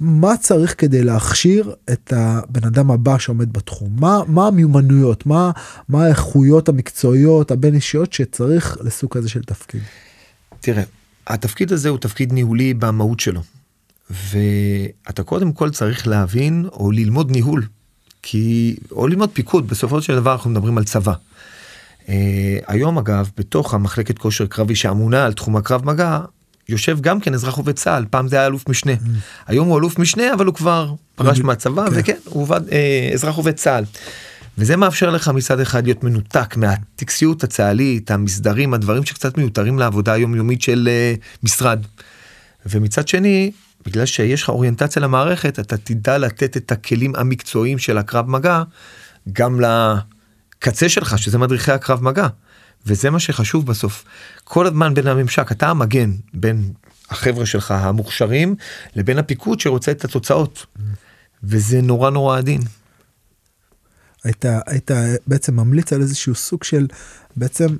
מה צריך כדי להכשיר את הבן אדם הבא שעומד בתחום מה מה המיומנויות מה מה האיכויות המקצועיות הבין אישיות שצריך לסוג כזה של תפקיד. תראה התפקיד הזה הוא תפקיד ניהולי במהות שלו. ואתה קודם כל צריך להבין או ללמוד ניהול, כי, או ללמוד פיקוד, בסופו של דבר אנחנו מדברים על צבא. Uh, היום אגב, בתוך המחלקת כושר קרבי שאמונה על תחום הקרב מגע, יושב גם כן אזרח עובד צה"ל, פעם זה היה אלוף משנה. Mm. היום הוא אלוף משנה, אבל הוא כבר פרש מהצבא, כן. וכן, הוא עובד, uh, אזרח עובד צה"ל. וזה מאפשר לך מצד אחד להיות מנותק מהטקסיות הצה"לית, המסדרים, הדברים שקצת מיותרים לעבודה היומיומית של uh, משרד. ומצד שני, בגלל שיש לך אוריינטציה למערכת, אתה תדע לתת את הכלים המקצועיים של הקרב מגע גם לקצה שלך, שזה מדריכי הקרב מגע. וזה מה שחשוב בסוף. כל הזמן בין הממשק, אתה המגן בין החבר'ה שלך המוכשרים לבין הפיקוד שרוצה את התוצאות. וזה נורא נורא עדין. היית, היית בעצם ממליץ על איזשהו סוג של בעצם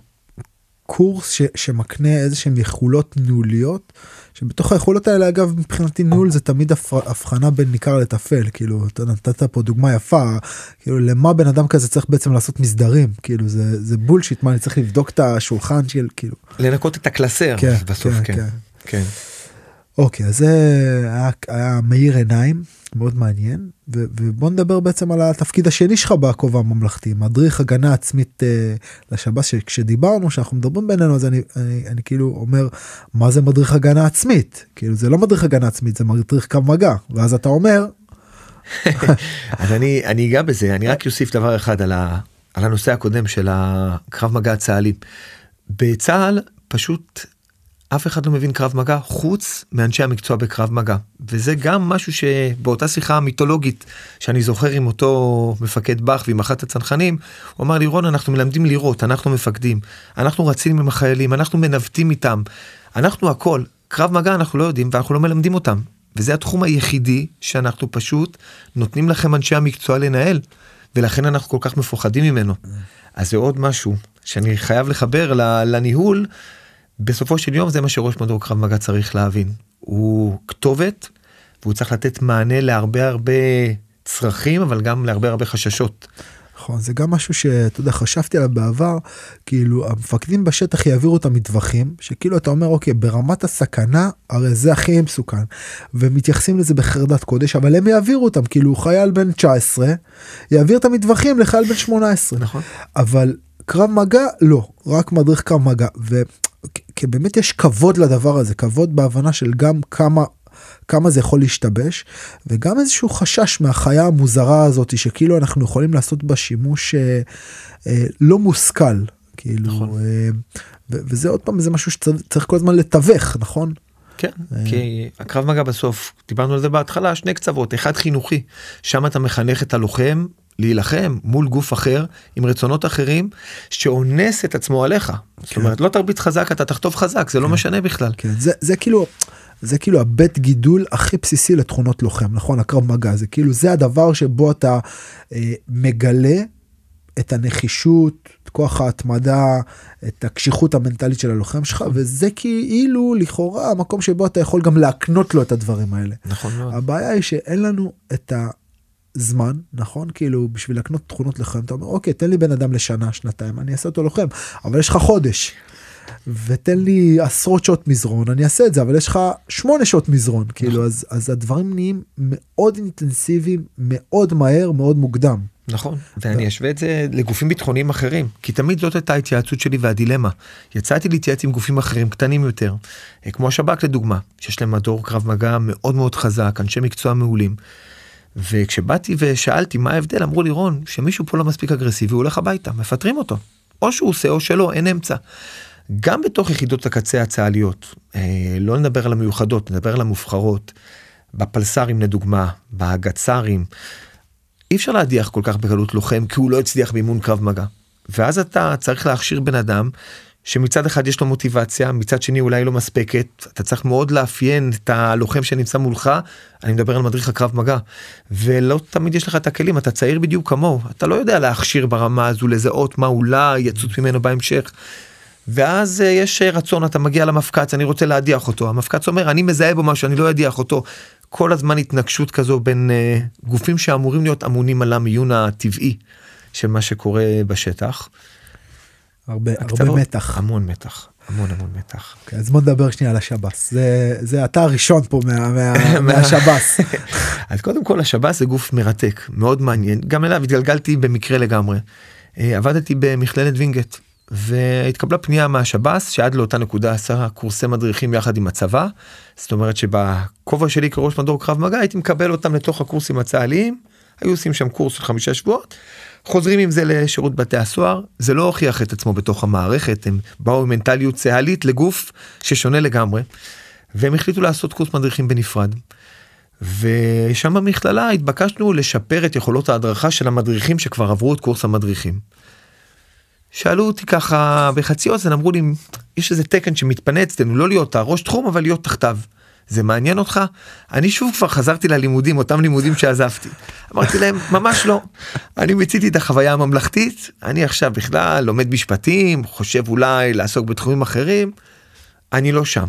קורס ש, שמקנה איזה שהם יכולות ניהוליות שבתוך היכולות האלה אגב מבחינתי ניהול זה תמיד הבחנה בין ניכר לטפל כאילו אתה נתת פה דוגמה יפה כאילו למה בן אדם כזה צריך בעצם לעשות מסדרים כאילו זה זה בולשיט מה אני צריך לבדוק את השולחן של כאילו לנקות את הקלסר כן, בסוף כן, כן. כן. כן. אוקיי אז זה היה, היה מאיר עיניים מאוד מעניין ו, ובוא נדבר בעצם על התפקיד השני שלך בכובע הממלכתי מדריך הגנה עצמית אה, לשב"ס שכשדיברנו שאנחנו מדברים בינינו אז אני, אני, אני כאילו אומר מה זה מדריך הגנה עצמית כאילו זה לא מדריך הגנה עצמית זה מדריך קו מגע ואז אתה אומר. אז אני אני אגע בזה אני רק אוסיף דבר אחד על, ה, על הנושא הקודם של הקרב מגע הצה"לי. בצה"ל פשוט אף אחד לא מבין קרב מגע חוץ מאנשי המקצוע בקרב מגע. וזה גם משהו שבאותה שיחה מיתולוגית שאני זוכר עם אותו מפקד באך ועם אחת הצנחנים הוא אמר לי רון אנחנו מלמדים לירות אנחנו מפקדים. אנחנו רצים עם החיילים אנחנו מנווטים איתם. אנחנו הכל. קרב מגע אנחנו לא יודעים ואנחנו לא מלמדים אותם. וזה התחום היחידי שאנחנו פשוט נותנים לכם אנשי המקצוע לנהל ולכן אנחנו כל כך מפוחדים ממנו. אז זה עוד משהו שאני חייב לחבר לניהול. בסופו של יום זה מה שראש מדור קרב מגע צריך להבין. הוא כתובת והוא צריך לתת מענה להרבה הרבה צרכים אבל גם להרבה הרבה חששות. נכון זה גם משהו שאתה יודע חשבתי עליו בעבר כאילו המפקדים בשטח יעבירו את המטווחים שכאילו אתה אומר אוקיי ברמת הסכנה הרי זה הכי מסוכן. ומתייחסים לזה בחרדת קודש אבל הם יעבירו אותם כאילו חייל בן 19 יעביר את המטווחים לחייל בן 18 נכון. אבל קרב מגע לא. רק מדריך קרב מגע כי באמת יש כבוד לדבר הזה כבוד בהבנה של גם כמה כמה זה יכול להשתבש וגם איזשהו חשש מהחיה המוזרה הזאת שכאילו אנחנו יכולים לעשות בה שימוש אה, אה, לא מושכל כאילו נכון. אה, וזה עוד פעם זה משהו שצריך כל הזמן לתווך נכון. כן, אה... כי הקרב מגע בסוף דיברנו על זה בהתחלה שני קצוות אחד חינוכי שם אתה מחנך את הלוחם להילחם מול גוף אחר עם רצונות אחרים שאונס את עצמו עליך. כן. זאת אומרת לא תרביץ חזק אתה תחטוף חזק זה לא כן. לא משנה בכלל. כן, זה, זה כאילו זה כאילו הבית גידול הכי בסיסי לתכונות לוחם נכון הקרב מגע זה כאילו זה הדבר שבו אתה אה, מגלה את הנחישות את כוח ההתמדה את הקשיחות המנטלית של הלוחם שלך וזה כאילו לכאורה המקום שבו אתה יכול גם להקנות לו את הדברים האלה. נכון מאוד. הבעיה היא שאין לנו את ה... זמן נכון כאילו בשביל לקנות תכונות לוחם אתה אומר אוקיי תן לי בן אדם לשנה שנתיים אני אעשה אותו לוחם אבל יש לך חודש. ותן לי עשרות שעות מזרון אני אעשה את זה אבל יש לך שמונה שעות מזרון כאילו אז אז הדברים נהיים מאוד אינטנסיביים מאוד מהר מאוד מוקדם. נכון ואני אשווה את זה לגופים ביטחוניים אחרים כי תמיד זאת הייתה ההתייעצות שלי והדילמה יצאתי להתייעץ עם גופים אחרים קטנים יותר כמו השב"כ לדוגמה שיש להם מדור קרב מגע מאוד מאוד חזק אנשי מקצוע מעולים. וכשבאתי ושאלתי מה ההבדל אמרו לי רון שמישהו פה לא מספיק אגרסיבי הוא הולך הביתה מפטרים אותו או שהוא עושה או שלא אין אמצע. גם בתוך יחידות הקצה הצה"ליות אה, לא נדבר על המיוחדות נדבר על המובחרות בפלס"רים לדוגמה בהגצ"רים אי אפשר להדיח כל כך בקלות לוחם כי הוא לא הצליח באימון קרב מגע. ואז אתה צריך להכשיר בן אדם שמצד אחד יש לו מוטיבציה מצד שני אולי לא מספקת אתה צריך מאוד לאפיין את הלוחם שנמצא מולך אני מדבר על מדריך הקרב מגע ולא תמיד יש לך את הכלים אתה צעיר בדיוק כמוהו אתה לא יודע להכשיר ברמה הזו לזהות מה אולי יצוץ ממנו בהמשך. ואז אה, יש רצון אתה מגיע למפקץ אני רוצה להדיח אותו המפקץ אומר אני מזהה בו משהו אני לא אדיח אותו כל הזמן התנגשות כזו בין uh, גופים שאמורים להיות אמונים על המיון הטבעי של מה שקורה בשטח. הרבה, הרבה מתח. המון מתח. המון המון מתח. Okay, אוקיי, אז בוא נדבר שנייה על השב"ס זה זה אתה הראשון פה מה, מה, מהשב"ס. אז קודם כל השב"ס זה גוף מרתק מאוד מעניין גם אליו התגלגלתי במקרה לגמרי. אה, עבדתי במכללת וינגייט והתקבלה פנייה מהשב"ס שעד לאותה נקודה עשה קורסי מדריכים יחד עם הצבא. זאת אומרת שבכובע שלי כראש מדור קרב מגע הייתי מקבל אותם לתוך הקורסים הצה"ליים. היו עושים שם קורס של חמישה שבועות. חוזרים עם זה לשירות בתי הסוהר זה לא הוכיח את עצמו בתוך המערכת הם באו עם מנטליות צה"לית לגוף ששונה לגמרי. והם החליטו לעשות קורס מדריכים בנפרד. ושם במכללה התבקשנו לשפר את יכולות ההדרכה של המדריכים שכבר עברו את קורס המדריכים. שאלו אותי ככה בחצי אוזן אמרו לי יש איזה תקן שמתפנה אצלנו לא להיות הראש תחום אבל להיות תחתיו. זה מעניין אותך? אני שוב כבר חזרתי ללימודים אותם לימודים שעזבתי. אמרתי להם ממש לא. אני מיציתי את החוויה הממלכתית אני עכשיו בכלל לומד משפטים חושב אולי לעסוק בתחומים אחרים. אני לא שם.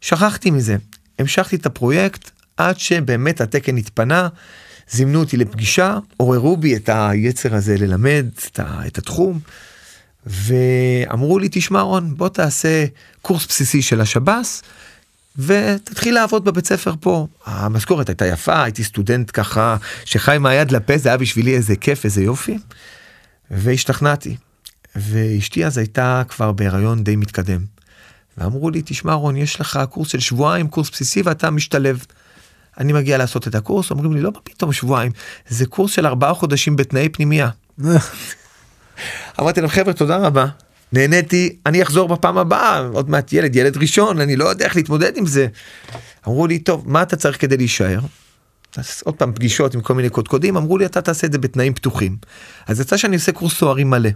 שכחתי מזה המשכתי את הפרויקט עד שבאמת התקן התפנה. זימנו אותי לפגישה עוררו בי את היצר הזה ללמד את התחום. ואמרו לי תשמע רון בוא תעשה קורס בסיסי של השב"ס ותתחיל לעבוד בבית ספר פה. המשכורת הייתה יפה הייתי סטודנט ככה שחי מהיד לפה זה היה בשבילי איזה כיף איזה יופי. והשתכנעתי. ואשתי אז הייתה כבר בהיריון די מתקדם. ואמרו לי תשמע רון יש לך קורס של שבועיים קורס בסיסי ואתה משתלב. אני מגיע לעשות את הקורס אומרים לי לא פתאום שבועיים זה קורס של ארבעה חודשים בתנאי פנימייה. אמרתי להם חבר'ה תודה רבה נהניתי אני אחזור בפעם הבאה עוד מעט ילד ילד ראשון אני לא יודע איך להתמודד עם זה. אמרו לי טוב מה אתה צריך כדי להישאר. עוד פעם פגישות עם כל מיני קודקודים אמרו לי אתה תעשה את זה בתנאים פתוחים. אז יצא שאני עושה קורס סוהרים מלא.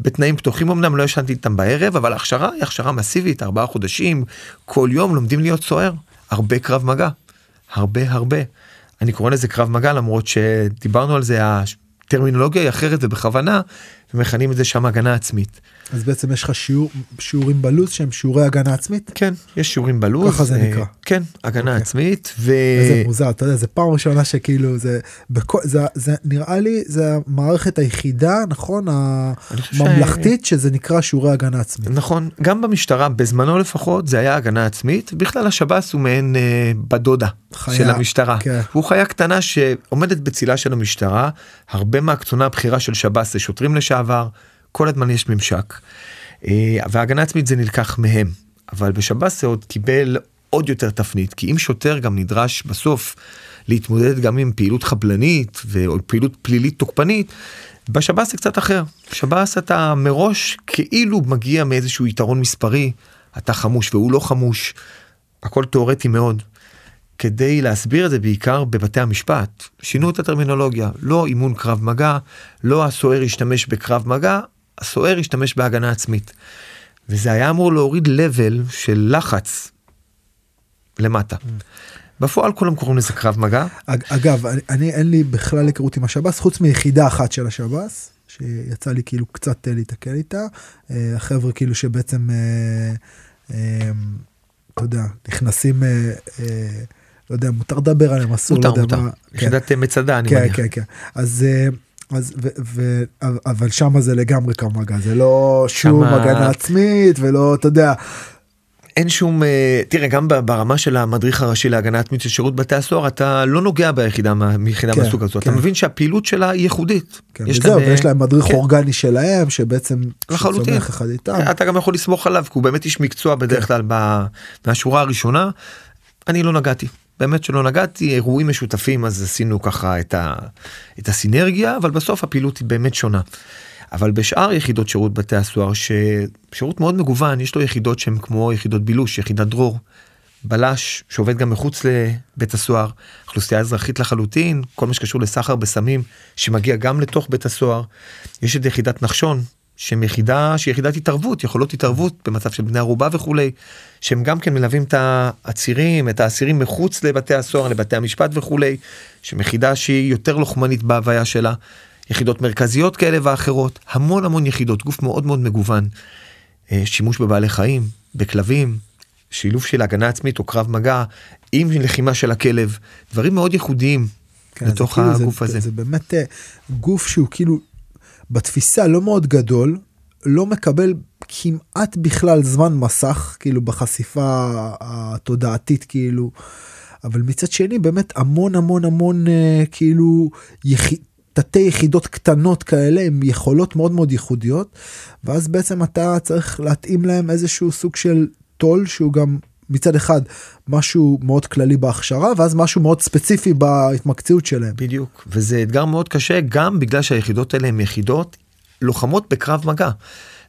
בתנאים פתוחים אמנם לא ישנתי איתם בערב אבל ההכשרה היא הכשרה מסיבית ארבעה חודשים כל יום לומדים להיות סוהר הרבה קרב מגע הרבה הרבה. אני קורא לזה קרב מגע למרות שדיברנו על זה הטרמינולוגיה היא אחרת ובכוונה ומכנים את זה שם הגנה עצמית. אז בעצם יש לך שיעור שיעורים בלו"ז שהם שיעורי הגנה עצמית? כן יש שיעורים בלו"ז. ככה זה אה, נקרא. כן הגנה okay. אוקיי. עצמית. ו... זה מוזר אתה יודע זה פעם ראשונה שכאילו זה בכל זה, זה נראה לי זה המערכת היחידה נכון הממלכתית ש... שזה נקרא שיעורי הגנה עצמית. נכון גם במשטרה בזמנו לפחות זה היה הגנה עצמית בכלל השב"ס הוא מעין אה, בדודה חיה, של המשטרה כן. הוא חיה קטנה שעומדת בצילה של המשטרה הרבה מהקצונה הבכירה של שב"ס זה שוטרים לשעבר. כל הזמן יש ממשק. אה, והגנה עצמית זה נלקח מהם אבל בשב"ס זה עוד קיבל עוד יותר תפנית כי אם שוטר גם נדרש בסוף להתמודד גם עם פעילות חבלנית ופעילות פלילית תוקפנית. בשב"ס זה קצת אחר בשב"ס אתה מראש כאילו מגיע מאיזשהו יתרון מספרי אתה חמוש והוא לא חמוש הכל תיאורטי מאוד. כדי להסביר את זה בעיקר בבתי המשפט שינו את הטרמינולוגיה לא אימון קרב מגע לא הסוהר ישתמש בקרב מגע הסוהר ישתמש בהגנה עצמית. וזה היה אמור להוריד לבל של לחץ למטה. Mm. בפועל כולם קוראים לזה קרב מגע. אגב אני, אני אין לי בכלל היכרות עם השב"ס חוץ מיחידה אחת של השב"ס שיצא לי כאילו קצת אה, להתקל איתה אה, החבר'ה כאילו שבעצם אה, אתה יודע נכנסים לא יודע מותר לדבר עליהם אסור מותר מותר יחידת מצדה אני כן, מניח. כן כן אז. אז ו, ו, אבל שם זה לגמרי קמגה זה לא שום שמה... הגנה עצמית ולא אתה יודע. אין שום אה, תראה גם ברמה של המדריך הראשי להגנה עצמית של שירות בתי הסוהר אתה לא נוגע ביחידה מיחידה כן, מהסוג הזאת כן. אתה מבין שהפעילות שלה היא ייחודית. כן, יש, וזהו, להם, יש להם מדריך כן. אורגני שלהם שבעצם לחלוטין אחד איתם. אתה גם יכול לסמוך עליו כי הוא באמת איש מקצוע בדרך כן. כלל כן. מהשורה הראשונה. אני לא נגעתי באמת שלא נגעתי אירועים משותפים אז עשינו ככה את, ה, את הסינרגיה אבל בסוף הפעילות היא באמת שונה. אבל בשאר יחידות שירות בתי הסוהר ששירות מאוד מגוון יש לו יחידות שהן כמו יחידות בילוש יחידת דרור. בלש שעובד גם מחוץ לבית הסוהר אוכלוסייה אזרחית לחלוטין כל מה שקשור לסחר בסמים שמגיע גם לתוך בית הסוהר. יש את יחידת נחשון שהם יחידה שהיא יחידת התערבות יכולות התערבות במצב של בני ערובה וכולי שהם גם כן מלווים את העצירים את האסירים מחוץ לבתי הסוהר לבתי המשפט וכולי שהם יחידה שהיא יותר לוחמנית בהוויה שלה יחידות מרכזיות כאלה ואחרות המון המון יחידות גוף מאוד מאוד מגוון אה, שימוש בבעלי חיים בכלבים שילוב של הגנה עצמית או קרב מגע עם לחימה של הכלב דברים מאוד ייחודיים כן, לתוך כאילו הגוף זה, הזה. זה באמת אה, גוף שהוא כאילו בתפיסה לא מאוד גדול, לא מקבל כמעט בכלל זמן מסך כאילו בחשיפה התודעתית כאילו. אבל מצד שני באמת המון המון המון אה, כאילו יח... תתי יחידות קטנות כאלה עם יכולות מאוד מאוד ייחודיות ואז בעצם אתה צריך להתאים להם איזשהו סוג של טול שהוא גם מצד אחד משהו מאוד כללי בהכשרה ואז משהו מאוד ספציפי בהתמקצעות שלהם. בדיוק וזה אתגר מאוד קשה גם בגלל שהיחידות האלה הן יחידות לוחמות בקרב מגע.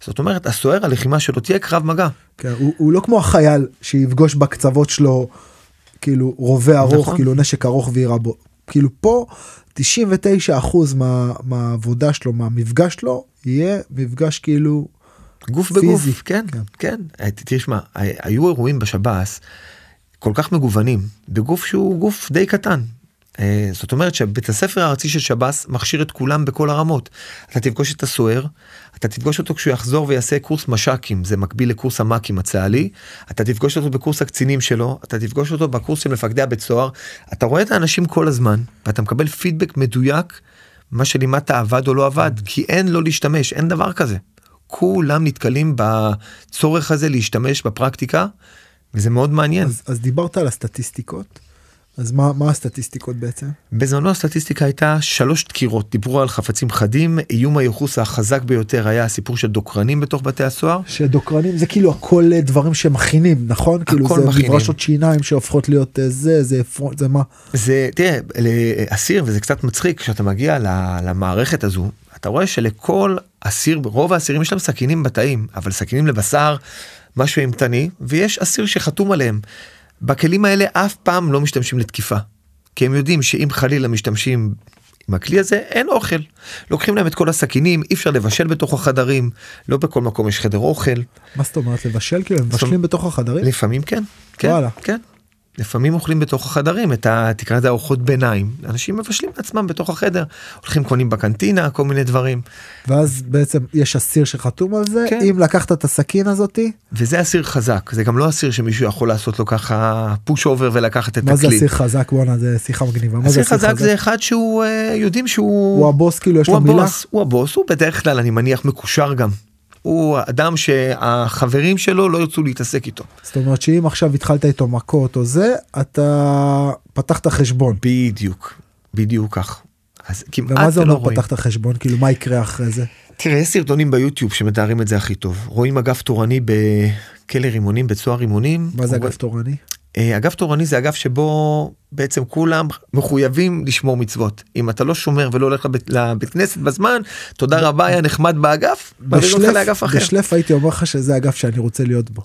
זאת אומרת הסוהר הלחימה שלו תהיה קרב מגע. כן, הוא, הוא לא כמו החייל שיפגוש בקצוות שלו כאילו רובה ארוך נכון. כאילו נשק ארוך ויירה בו כאילו פה 99 אחוז מה, מהעבודה שלו מהמפגש שלו יהיה מפגש כאילו גוף פיזי. בגוף כן כן אה, תשמע היו אירועים בשב"ס כל כך מגוונים בגוף שהוא גוף די קטן. אה, זאת אומרת שבית הספר הארצי של שב"ס מכשיר את כולם בכל הרמות. אתה תפגוש את הסוהר, אתה תפגוש אותו כשהוא יחזור ויעשה קורס מש"קים, זה מקביל לקורס המ"כים הצה"לי, אתה תפגוש אותו בקורס הקצינים שלו, אתה תפגוש אותו בקורס של מפקדי הבית סוהר, אתה רואה את האנשים כל הזמן, ואתה מקבל פידבק מדויק, מה שלימדת עבד או לא עבד, כי אין לא להשתמש, אין דבר כזה. כולם נתקלים בצורך הזה להשתמש בפרקטיקה, וזה מאוד מעניין. אז, אז דיברת על הסטטיסטיקות? אז מה מה הסטטיסטיקות בעצם? בזמנו הסטטיסטיקה הייתה שלוש דקירות דיברו על חפצים חדים איום הייחוס החזק ביותר היה הסיפור של דוקרנים בתוך בתי הסוהר. שדוקרנים זה כאילו הכל אה, דברים שמכינים נכון? כאילו זה מכינים. מברשות שיניים שהופכות להיות אה, זה זה זה מה? זה תראה לאסיר וזה קצת מצחיק כשאתה מגיע למערכת הזו אתה רואה שלכל אסיר רוב האסירים יש להם סכינים בתאים אבל סכינים לבשר משהו אימתני ויש אסיר שחתום עליהם. בכלים האלה אף פעם לא משתמשים לתקיפה. כי הם יודעים שאם חלילה משתמשים עם הכלי הזה אין אוכל. לוקחים להם את כל הסכינים אי אפשר לבשל בתוך החדרים לא בכל מקום יש חדר אוכל מה זאת אומרת לבשל כאילו הם מבשלים בתוך החדרים לפעמים כן, כן, וואלה. כן. לפעמים אוכלים בתוך החדרים את ה... תקרא לזה ארוחות ביניים. אנשים מבשלים לעצמם בתוך החדר. הולכים קונים בקנטינה כל מיני דברים. ואז בעצם יש אסיר שחתום על זה כן. אם לקחת את הסכין הזאתי וזה אסיר חזק זה גם לא אסיר שמישהו יכול לעשות לו ככה פוש אובר ולקחת את מה זה הכלי. אסיר חזק בואנה זה שיחה מגניבה אסיר חזק זה אחד שהוא אה, יודעים שהוא הוא הבוס כאילו יש לו מילה הוא הבוס הוא בדרך כלל אני מניח מקושר גם. הוא אדם שהחברים שלו לא ירצו להתעסק איתו. זאת אומרת שאם עכשיו התחלת איתו מכות או זה אתה פתחת חשבון בדיוק בדיוק כך. אז כמעט ומה זה ולא אומר רואים. פתחת חשבון כאילו מה יקרה אחרי זה תראה יש סרטונים ביוטיוב שמתארים את זה הכי טוב רואים אגף תורני בכלא רימונים בית סוהר רימונים. מה זה אגף תורני אגף תורני זה אגף שבו בעצם כולם מחויבים לשמור מצוות אם אתה לא שומר ולא הולך לבית, לבית כנסת בזמן תודה רבה היה נחמד באגף אותך לאגף אחר בשלף הייתי אומר לך שזה אגף שאני רוצה להיות בו.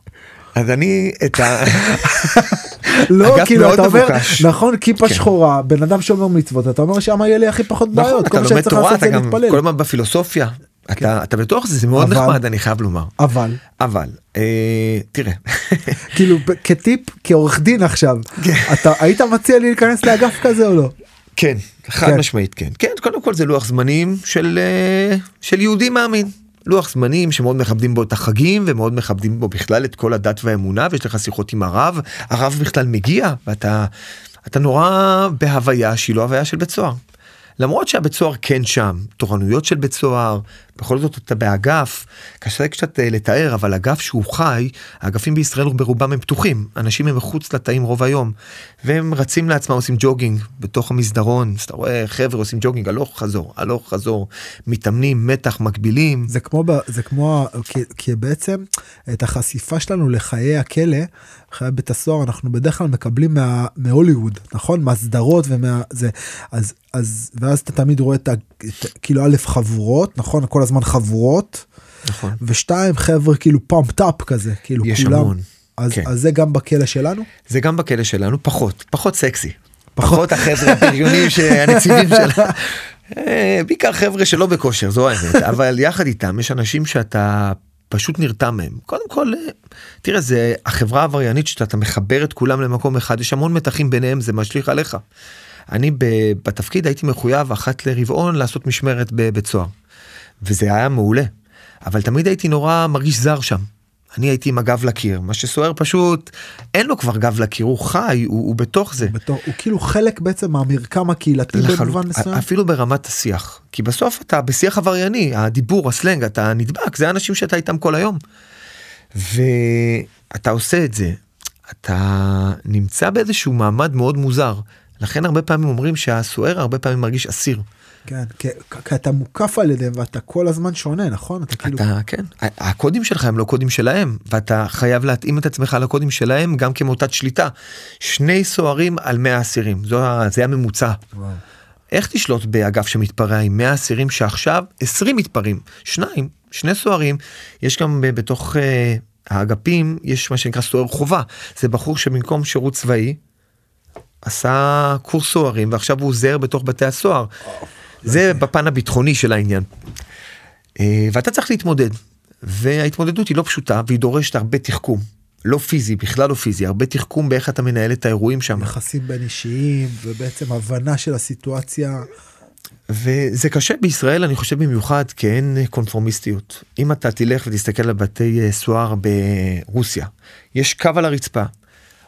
אז אני את ה... לא כאילו אתה אומר. נכון כיפה כן. שחורה בן אדם שומר מצוות אתה אומר שם יהיה לי הכי פחות נכון, בעיות כל אתה לומד תורה אתה גם כל הזמן בפילוסופיה אתה אתה בתוך זה זה מאוד אבל- נחמד אני חייב לומר אבל אבל אה, תראה כאילו כטיפ כעורך דין עכשיו כן. אתה היית מציע לי להיכנס לאגף כזה או לא כן חד כן. משמעית כן כן קודם כל זה לוח זמנים של אה, של יהודי מאמין. לוח זמנים שמאוד מכבדים בו את החגים ומאוד מכבדים בו בכלל את כל הדת והאמונה ויש לך שיחות עם הרב הרב בכלל מגיע ואתה אתה נורא בהוויה שהיא לא הוויה של בית סוהר. למרות שהבית סוהר כן שם תורנויות של בית סוהר בכל זאת אתה באגף קשה קצת אה, לתאר אבל אגף שהוא חי האגפים בישראל ברובם הם פתוחים אנשים הם מחוץ לתאים רוב היום והם רצים לעצמם עושים ג'וגינג בתוך המסדרון אז אתה רואה חבר'ה עושים ג'וגינג הלוך חזור הלוך חזור מתאמנים מתח מקבילים. זה כמו זה כמו כי, כי בעצם את החשיפה שלנו לחיי הכלא חיי בית הסוהר אנחנו בדרך כלל מקבלים מה, מהוליווד נכון? מהסדרות ומה זה אז אז ואז אתה תמיד רואה את, ה, כאילו א' חבורות נכון? כל הזמן חבורות נכון ושתיים חבר'ה כאילו פאמפ טאפ כזה כאילו יש כולם המון, אז, כן. אז זה גם בכלא שלנו זה גם בכלא שלנו פחות פחות סקסי פחות. פחות החבר'ה הבריונים שהנציבים שלה. אה, בעיקר חבר'ה שלא בכושר זו האמת אבל יחד איתם יש אנשים שאתה פשוט נרתע מהם קודם כל אה, תראה זה החברה העבריינית שאתה מחבר את כולם למקום אחד יש המון מתחים ביניהם זה משליך עליך. אני בתפקיד הייתי מחויב אחת לרבעון לעשות משמרת בבית סוהר. וזה היה מעולה אבל תמיד הייתי נורא מרגיש זר שם. אני הייתי עם הגב לקיר, מה שסוהר פשוט, אין לו כבר גב לקיר, הוא חי, הוא, הוא בתוך זה. בתור, הוא כאילו חלק בעצם מהמרקם הקהילתי לחלוט- במובן מסוים. אפילו ברמת השיח, כי בסוף אתה בשיח עברייני, הדיבור, הסלנג, אתה נדבק, זה האנשים שאתה איתם כל היום. ואתה עושה את זה, אתה נמצא באיזשהו מעמד מאוד מוזר. לכן הרבה פעמים אומרים שהסוהר הרבה פעמים מרגיש אסיר. כן, כי, כי אתה מוקף על ידיהם ואתה כל הזמן שונה, נכון? אתה כאילו... אתה כן הקודים שלך הם לא קודים שלהם ואתה חייב להתאים את עצמך לקודים שלהם גם כמוטת שליטה. שני סוהרים על 100 אסירים זו זה הממוצע. וואו. איך תשלוט באגף שמתפרע עם 100 אסירים שעכשיו 20 מתפרעים שניים שני סוהרים יש גם בתוך אה, האגפים יש מה שנקרא סוהר חובה זה בחור שבמקום שירות צבאי עשה קורס סוהרים ועכשיו הוא עוזר בתוך בתי הסוהר. זה בפן הביטחוני של העניין. אה, ואתה צריך להתמודד וההתמודדות היא לא פשוטה והיא דורשת הרבה תחכום לא פיזי בכלל לא פיזי הרבה תחכום באיך אתה מנהל את האירועים שם. יחסים בין אישיים ובעצם הבנה של הסיטואציה. וזה קשה בישראל אני חושב במיוחד כי אין קונפורמיסטיות אם אתה תלך ותסתכל על בתי אה, סוהר ברוסיה יש קו על הרצפה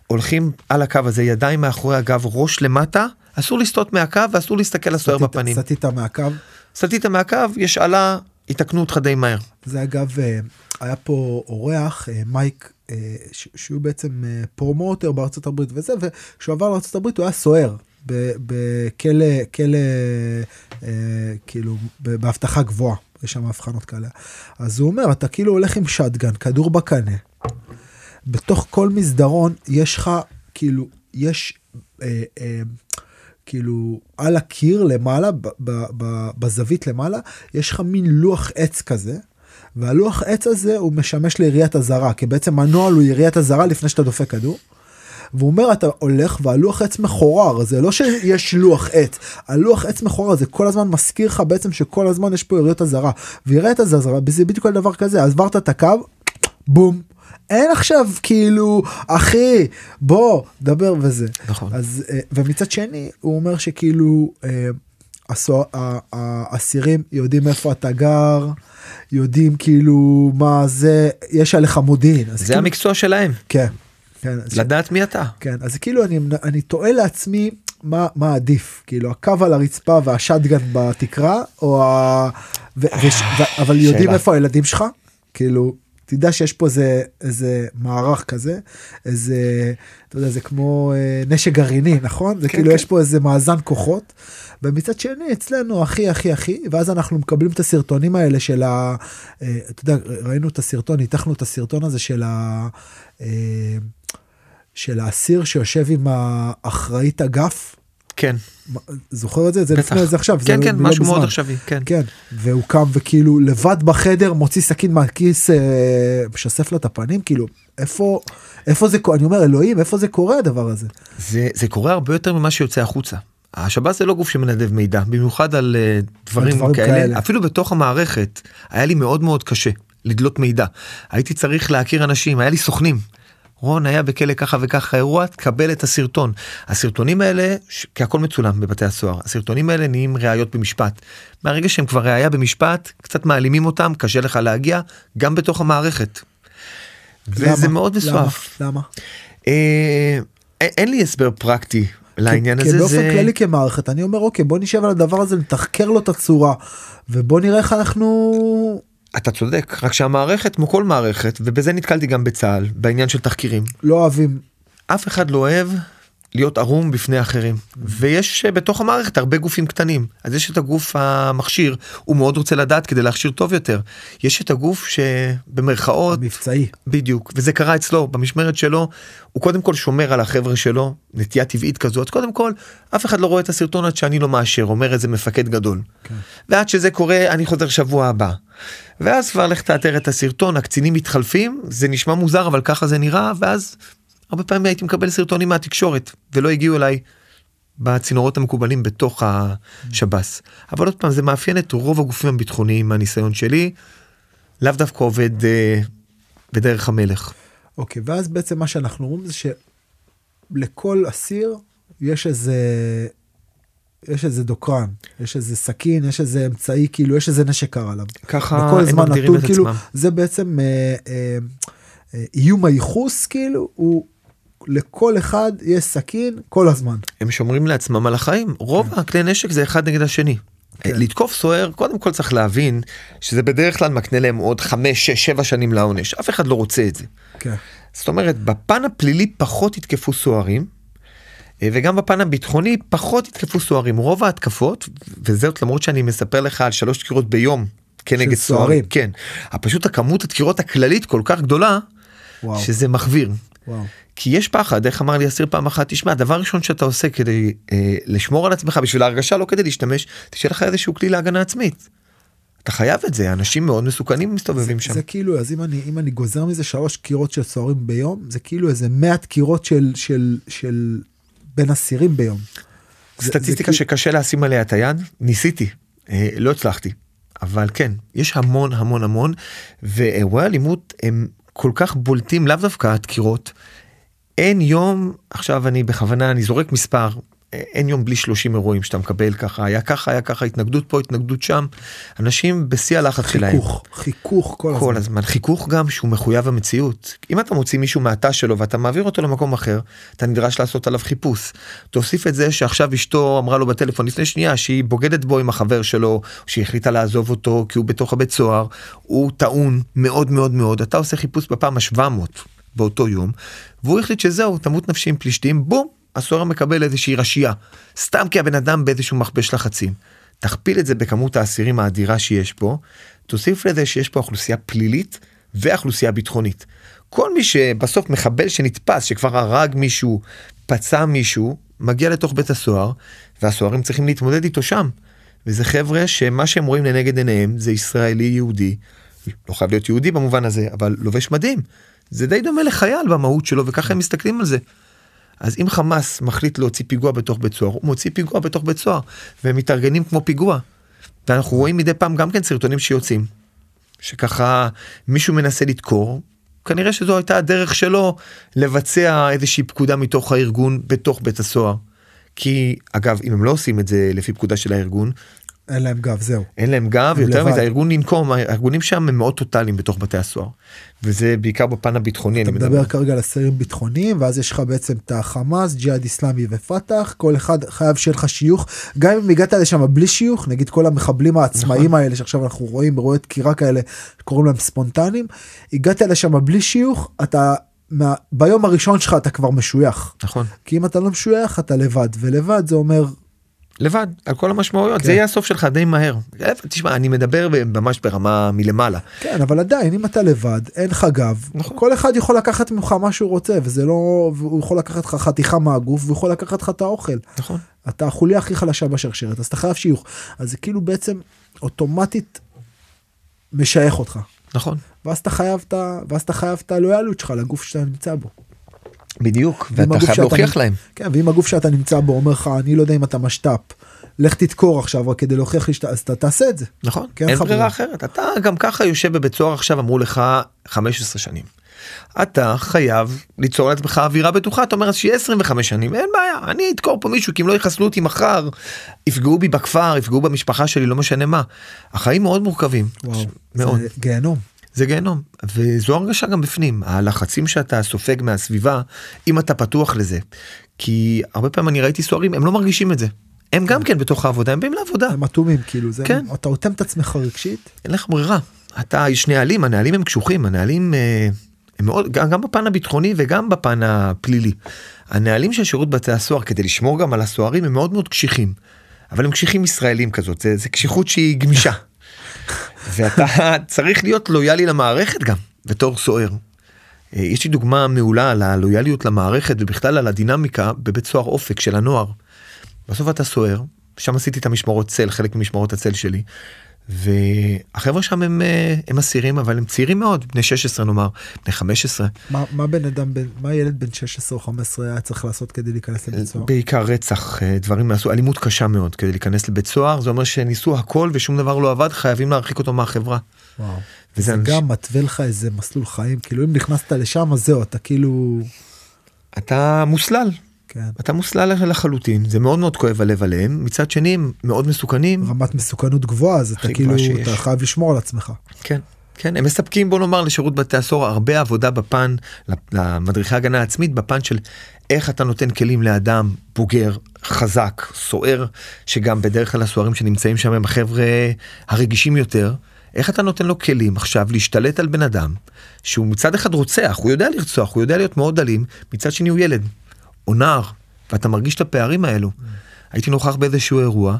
הולכים על הקו הזה ידיים מאחורי הגב ראש למטה אסור לסטות מהקו ואסור להסתכל סטית- בפנים סטית מהקו. סטית מהקו יש אלה יתקנו אותך די מהר. זה אגב, אה, היה פה אורח, אה, מייק, אה, שהוא בעצם promoter בארצות הברית וזה, וכשהוא עבר לארצות הברית הוא היה סוהר. ב- בכלא, כלא, אה, כאילו, באבטחה גבוהה, יש שם הבחנות כאלה. אז הוא אומר, אתה כאילו הולך עם שטגן, כדור בקנה, בתוך כל מסדרון יש לך, כאילו, יש, אה, אה, כאילו, על הקיר למעלה, בזווית למעלה, יש לך מין לוח עץ כזה, והלוח עץ הזה הוא משמש ליריית אזהרה, כי בעצם הנוהל הוא יריית אזהרה לפני שאתה דופק כדור. והוא אומר אתה הולך והלוח עץ מחורר זה לא שיש לוח עץ הלוח עץ מחורר זה כל הזמן מזכיר לך בעצם שכל הזמן יש פה יריות אזהרה ויריות אזהרה זה בדיוק על דבר כזה עברת את הקו בום אין עכשיו כאילו אחי בוא דבר וזה נכון. אז אה, ומצד שני הוא אומר שכאילו אה, האסירים יודעים איפה אתה גר יודעים כאילו מה זה יש עליך מודיעין זה כאילו, המקצוע שלהם כן. כן, לדעת מי אתה. כן, אז כאילו אני, אני תוהה לעצמי מה, מה עדיף, כאילו הקו על הרצפה והשטגן בתקרה, או ה... ו, וש, ו, אבל יודעים. איפה הילדים שלך, כאילו, תדע שיש פה איזה, איזה מערך כזה, איזה, אתה יודע, זה כמו אה, נשק גרעיני, נכון? זה כן, כאילו כן. יש פה איזה מאזן כוחות, ומצד שני אצלנו הכי הכי הכי, ואז אנחנו מקבלים את הסרטונים האלה של ה... אה, אתה יודע, ראינו את הסרטון, ניתחנו את הסרטון הזה של ה... אה, של האסיר שיושב עם האחראית אגף, כן. זוכר את זה? זה בטח. לפני זה עכשיו, כן זה כן לא משהו מאוד. עכשווי כן. כן, והוא קם וכאילו לבד בחדר מוציא סכין מהכיס, אה, משסף לו את הפנים, כאילו, איפה, איפה זה קורה? אני אומר, אלוהים, איפה זה קורה הדבר הזה? זה זה קורה הרבה יותר ממה שיוצא החוצה. השב"ס זה לא גוף שמנדב מידע במיוחד על אה, דברים, דברים כאלה. כאלה. אפילו בתוך המערכת היה לי מאוד מאוד קשה לדלות מידע הייתי צריך להכיר אנשים היה לי סוכנים. רון היה בכלא ככה וככה אירוע תקבל את הסרטון הסרטונים האלה ש- כי הכל מצולם בבתי הסוהר הסרטונים האלה נהיים ראיות במשפט מהרגע שהם כבר ראיה במשפט קצת מעלימים אותם קשה לך להגיע גם בתוך המערכת. וזה למה? מאוד מסועף. למה? למה? אה, אין- לי הסבר פרקטי לעניין הזה באופן זה כללי כמערכת, אני אומר, אוקיי, בוא נשב על הדבר הזה, נתחקר לו את הצורה, ובוא נראה איך אנחנו... אתה צודק רק שהמערכת כמו כל מערכת ובזה נתקלתי גם בצה"ל בעניין של תחקירים. לא אוהבים. אף אחד לא אוהב להיות ערום בפני אחרים ויש אה, בתוך המערכת הרבה גופים קטנים. אז יש את הגוף המכשיר הוא מאוד רוצה לדעת כדי להכשיר טוב יותר. יש את הגוף שבמרכאות מבצעי. בדיוק וזה קרה אצלו במשמרת שלו. הוא קודם כל שומר על החבר'ה שלו נטייה טבעית כזו. אז קודם כל אף אחד לא רואה את הסרטון עד שאני לא מאשר אומר איזה מפקד גדול. כן. ועד שזה קורה אני חוזר שבוע הבא. ואז כבר לך תאתר את הסרטון הקצינים מתחלפים זה נשמע מוזר אבל ככה זה נראה ואז הרבה פעמים הייתי מקבל סרטונים מהתקשורת ולא הגיעו אליי בצינורות המקובלים בתוך השב"ס אבל עוד פעם זה מאפיין את רוב הגופים הביטחוניים מהניסיון שלי לאו דווקא עובד אה, בדרך המלך. אוקיי, ואז בעצם מה שאנחנו אומרים זה שלכל אסיר יש איזה, יש איזה דוקרן, יש איזה סכין, יש איזה אמצעי, כאילו יש איזה נשק קר עליו. ככה בכל הם זמן מגדירים נתון, כאילו, עצמם. זה בעצם, אה, אה, האיום הייחוס כאילו הוא לכל אחד יש סכין כל הזמן. הם שומרים לעצמם על החיים רוב כן. הכלי נשק זה אחד נגד השני. כן. לתקוף סוהר קודם כל צריך להבין שזה בדרך כלל מקנה להם עוד 5 6 7 שנים לעונש אף אחד לא רוצה את זה. כן. זאת אומרת בפן הפלילי פחות יתקפו סוהרים. אה, וגם בפן הביטחוני פחות יתקפו סוהרים רוב ההתקפות וזאת למרות שאני מספר לך על שלוש דקירות ביום כנגד סוהרים. כן פשוט הכמות הדקירות הכללית כל כך גדולה וואו. שזה מחוויר וואו. כי יש פחד איך אמר לי אסיר פעם אחת תשמע הדבר הראשון שאתה עושה כדי אה, לשמור על עצמך בשביל ההרגשה לא כדי להשתמש תשאר לך איזשהו כלי להגנה עצמית. אתה חייב את זה אנשים מאוד מסוכנים מסתובבים שם. זה כאילו אז אם אני אם אני גוזר מזה שלוש דקירות של סוהרים ביום זה כאילו איזה 100 דקירות של של של בין אסירים ביום. סטטיסטיקה זה שקשה לשים עליה את היד ניסיתי אה, לא הצלחתי אבל כן יש המון המון המון ואירועי אלימות הם כל כך בולטים לאו דווקא הדקירות. אין יום עכשיו אני בכוונה אני זורק מספר אין יום בלי 30 אירועים שאתה מקבל ככה היה ככה היה ככה התנגדות פה התנגדות שם אנשים בשיא הלחץ שלהם. חיכוך חיכוך כל הזמן. כל הזמן חיכוך גם שהוא מחויב המציאות אם אתה מוציא מישהו מהתא שלו ואתה מעביר אותו למקום אחר אתה נדרש לעשות עליו חיפוש. תוסיף את זה שעכשיו אשתו אמרה לו בטלפון לפני שנייה שהיא בוגדת בו עם החבר שלו שהיא החליטה לעזוב אותו כי הוא בתוך הבית סוהר הוא טעון מאוד מאוד מאוד אתה עושה חיפוש בפעם ה-700 באותו יום והוא החליט שזהו תמות נפשי עם פלישתים בום הסוהר מקבל איזושהי רשייה סתם כי הבן אדם באיזשהו מכבש לחצים. תכפיל את זה בכמות האסירים האדירה שיש פה, תוסיף לזה שיש פה אוכלוסייה פלילית ואוכלוסייה ביטחונית. כל מי שבסוף מחבל שנתפס, שכבר הרג מישהו, פצע מישהו, מגיע לתוך בית הסוהר, והסוהרים צריכים להתמודד איתו שם. וזה חבר'ה שמה שהם רואים לנגד עיניהם זה ישראלי יהודי, לא חייב להיות יהודי במובן הזה, אבל לובש מדים. זה די דומה לחייל במהות שלו, וככה הם מסתכלים על זה. אז אם חמאס מחליט להוציא פיגוע בתוך בית סוהר, הוא מוציא פיגוע בתוך בית סוהר, והם מתארגנים כמו פיגוע. ואנחנו רואים מדי פעם גם כן סרטונים שיוצאים, שככה מישהו מנסה לדקור, כנראה שזו הייתה הדרך שלו לבצע איזושהי פקודה מתוך הארגון בתוך בית הסוהר. כי אגב אם הם לא עושים את זה לפי פקודה של הארגון אין להם גב זהו. אין להם גב יותר. מזה הארגון לנקום הארגונים שם הם מאוד טוטאליים בתוך בתי הסוהר. וזה בעיקר בפן הביטחוני אתה אני מדבר כרגע על אסירים ביטחוניים ואז יש לך בעצם את החמאס ג'יהאד איסלאמי ופתח כל אחד חייב שיהיה לך שיוך גם אם הגעת לשם בלי שיוך נגיד כל המחבלים העצמאיים נכון. האלה שעכשיו אנחנו רואים אירועי דקירה כאלה קוראים להם ספונטניים הגעת לשם בלי שיוך אתה מה, ביום הראשון שלך אתה כבר משוייך נכון כי אם אתה לא משוייך אתה לבד ולבד זה אומר לבד על כל המשמעויות כן. זה יהיה הסוף שלך די מהר. תשמע אני מדבר ממש ברמה מלמעלה. כן אבל עדיין אם אתה לבד אין לך גב נכון. כל אחד יכול לקחת ממך מה שהוא רוצה וזה לא והוא יכול לקחת לך חתיכה מהגוף והוא יכול לקחת לך את האוכל. נכון. אתה החוליה הכי חלשה בשרשרת אז אתה חייב שיוך אז זה כאילו בעצם אוטומטית משייך אותך נכון. ואז אתה חייב את הלויאליות שלך לגוף שאתה נמצא בו. בדיוק ואתה חייב להוכיח להם. כן ואם הגוף שאתה נמצא בו אומר לך אני לא יודע אם אתה משת"פ לך תדקור עכשיו רק כדי להוכיח לי שאתה אז אתה תעשה את זה. נכון כן, אין. ברירה אחרת אתה גם ככה יושב בבית סוהר עכשיו אמרו לך 15 שנים. אתה חייב ליצור לעצמך אווירה בטוחה אתה אומר אז שיהיה 25 שנים אין בעיה אני אדקור פה מישהו כי אם לא יחסלו אותי מחר יפגעו בי בכפר יפגעו במשפחה שלי לא משנה מה. החיים מאוד מורכבים וואו. מאוד זה גיהנום. זה גיהנום וזו הרגשה גם בפנים הלחצים שאתה סופג מהסביבה אם אתה פתוח לזה כי הרבה פעמים אני ראיתי סוהרים הם לא מרגישים את זה הם גם כן בתוך העבודה הם באים לעבודה הם אטומים כאילו זה כן. אתה אוטם את עצמך רגשית. אין לך ברירה אתה יש נהלים הנהלים הם קשוחים הנהלים אה, הם מאוד גם, גם בפן הביטחוני וגם בפן הפלילי. הנהלים של שירות בתי הסוהר כדי לשמור גם על הסוהרים הם מאוד מאוד קשיחים. אבל הם קשיחים ישראלים כזאת זה, זה קשיחות שהיא גמישה. ואתה צריך להיות לויאלי למערכת גם בתור סוהר. אה, יש לי דוגמה מעולה על הלויאליות למערכת ובכלל על הדינמיקה בבית סוהר אופק של הנוער. בסוף אתה סוהר, שם עשיתי את המשמרות צל, חלק ממשמרות הצל שלי. והחבר'ה שם הם, אה, הם אסירים אבל הם צעירים מאוד, בני 16 נאמר, בני 15, מה מה בן אדם בן מה ילד בן 16 או 15 היה צריך לעשות כדי להיכנס לבית סוהר. בעיקר רצח, אה, דברים מהסוג, אלימות קשה מאוד כדי להיכנס לבית סוהר, זה אומר שניסו הכל ושום דבר לא עבד, חייבים להרחיק אותו מהחברה. וואו. וזה זה אנש- גם מתווה לך איזה מסלול חיים כאילו אם נכנסת לשם אז זהו אתה כאילו אתה מוסלל, כן. אתה מוסלל לחלוטין, זה מאוד מאוד כואב הלב עליהם, מצד שני הם מאוד מסוכנים, רמת מסוכנות גבוהה אז אתה כאילו שיש. אתה חייב לשמור על עצמך. כן. כן, הם מספקים בוא נאמר לשירות בתי הסוהר הרבה עבודה בפן, למדריכי הגנה עצמית, בפן של איך אתה נותן כלים לאדם בוגר, חזק, סוער, שגם בדרך כלל הסוהרים שנמצאים שם הם החבר'ה הרגישים יותר, איך אתה נותן לו כלים עכשיו להשתלט על בן אדם שהוא מצד אחד רוצח, הוא יודע לרצוח, הוא יודע להיות מאוד אלים, מצד שני הוא ילד, או נער, ואתה מרגיש את הפערים האלו. הייתי נוכח באיזשהו אירוע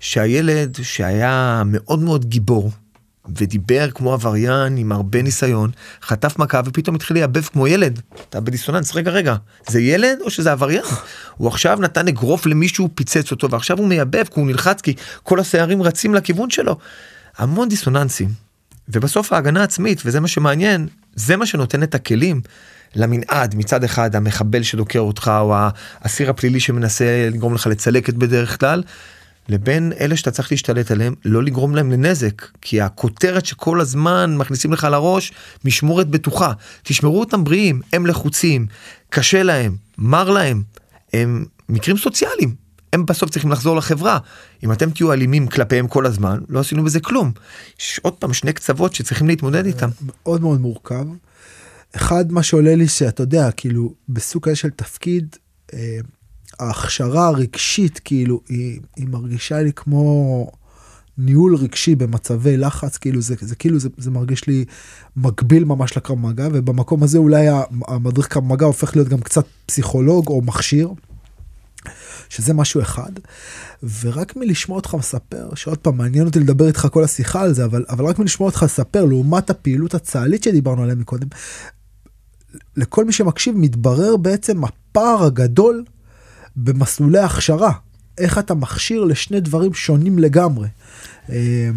שהילד שהיה מאוד מאוד גיבור ודיבר כמו עבריין עם הרבה ניסיון, חטף מכה ופתאום התחיל לייבב כמו ילד. אתה בדיסוננס, רגע רגע, זה ילד או שזה עבריין? הוא עכשיו נתן אגרוף למישהו, פיצץ אותו ועכשיו הוא מייבב כי הוא נלחץ כי כל השערים רצים לכיוון שלו. המון דיסוננסים. ובסוף ההגנה עצמית, וזה מה שמעניין, זה מה שנותן את הכלים למנעד מצד אחד המחבל שדוקר אותך או האסיר הפלילי שמנסה לגרום לך לצלקת בדרך כלל. לבין אלה שאתה צריך להשתלט עליהם, לא לגרום להם לנזק, כי הכותרת שכל הזמן מכניסים לך לראש, משמורת בטוחה. תשמרו אותם בריאים, הם לחוצים, קשה להם, מר להם, הם מקרים סוציאליים. הם בסוף צריכים לחזור לחברה. אם אתם תהיו אלימים כלפיהם כל הזמן, לא עשינו בזה כלום. יש עוד פעם שני קצוות שצריכים להתמודד איתם. מאוד מאוד מורכב. אחד, מה שעולה לי שאתה יודע, כאילו, בסוג כזה של תפקיד, אה, ההכשרה הרגשית, כאילו, היא, היא מרגישה לי כמו ניהול רגשי במצבי לחץ, כאילו, זה, זה כאילו, זה, זה מרגיש לי מקביל ממש לקרב מגע, ובמקום הזה אולי המדריך קרב מגע הופך להיות גם קצת פסיכולוג או מכשיר. שזה משהו אחד, ורק מלשמוע אותך מספר, שעוד פעם מעניין אותי לדבר איתך כל השיחה על זה, אבל, אבל רק מלשמוע אותך לספר, לעומת הפעילות הצה"לית שדיברנו עליה מקודם, לכל מי שמקשיב מתברר בעצם הפער הגדול במסלולי הכשרה. איך אתה מכשיר לשני דברים שונים לגמרי אה,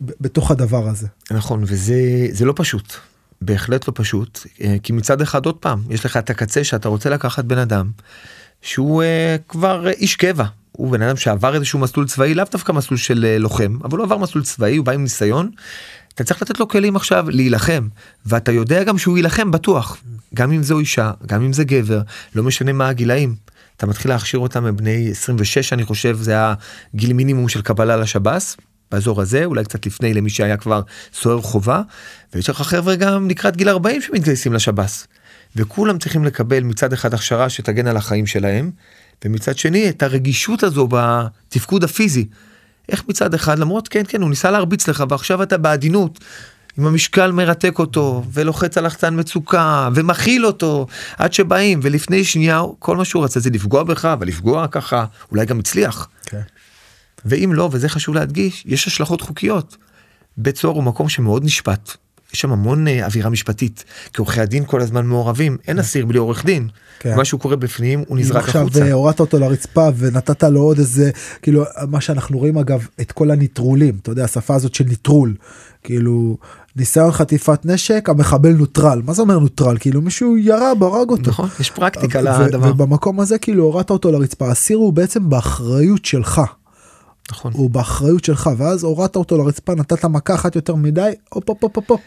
בתוך הדבר הזה. נכון, וזה לא פשוט. בהחלט לא פשוט, אה, כי מצד אחד עוד פעם, יש לך את הקצה שאתה רוצה לקחת בן אדם שהוא uh, כבר איש קבע, הוא בן אדם שעבר איזשהו מסלול צבאי, לאו דווקא מסלול של uh, לוחם, אבל הוא עבר מסלול צבאי, הוא בא עם ניסיון. אתה צריך לתת לו כלים עכשיו להילחם, ואתה יודע גם שהוא יילחם בטוח, גם אם זו אישה, גם אם זה גבר, לא משנה מה הגילאים. אתה מתחיל להכשיר אותם מבני 26 אני חושב זה הגיל מינימום של קבלה לשב"ס. באזור הזה אולי קצת לפני למי שהיה כבר סוהר חובה ויש לך חבר'ה גם לקראת גיל 40 שמתגייסים לשב"ס. וכולם צריכים לקבל מצד אחד הכשרה שתגן על החיים שלהם ומצד שני את הרגישות הזו בתפקוד הפיזי. איך מצד אחד למרות כן כן הוא ניסה להרביץ לך ועכשיו אתה בעדינות עם המשקל מרתק אותו ולוחץ על לחצן מצוקה ומכיל אותו עד שבאים ולפני שנייה כל מה שהוא רצה זה לפגוע בך ולפגוע ככה אולי גם הצליח. Okay. כן. ואם לא וזה חשוב להדגיש יש השלכות חוקיות. בית סוהר הוא מקום שמאוד נשפט. יש שם המון אה, אווירה משפטית כי עורכי הדין כל הזמן מעורבים אין כן. אסיר בלי עורך דין. כן. מה שהוא קורה בפנים הוא נזרק החוצה. עכשיו הורדת אותו לרצפה ונתת לו עוד איזה כאילו מה שאנחנו רואים אגב את כל הניטרולים אתה יודע השפה הזאת של ניטרול כאילו ניסיון חטיפת נשק המחבל נוטרל מה זה אומר נוטרל כאילו מישהו ירה ברג אותו נכון יש פרקטיקה לדבר ובמקום הזה כאילו הורדת אותו לרצפה הסיר הוא בעצם באחריות שלך. נכון. הוא באחריות שלך ואז הורדת אותו לרצפה נתת מכה אחת יותר מדי הופ הופ הופ הופ.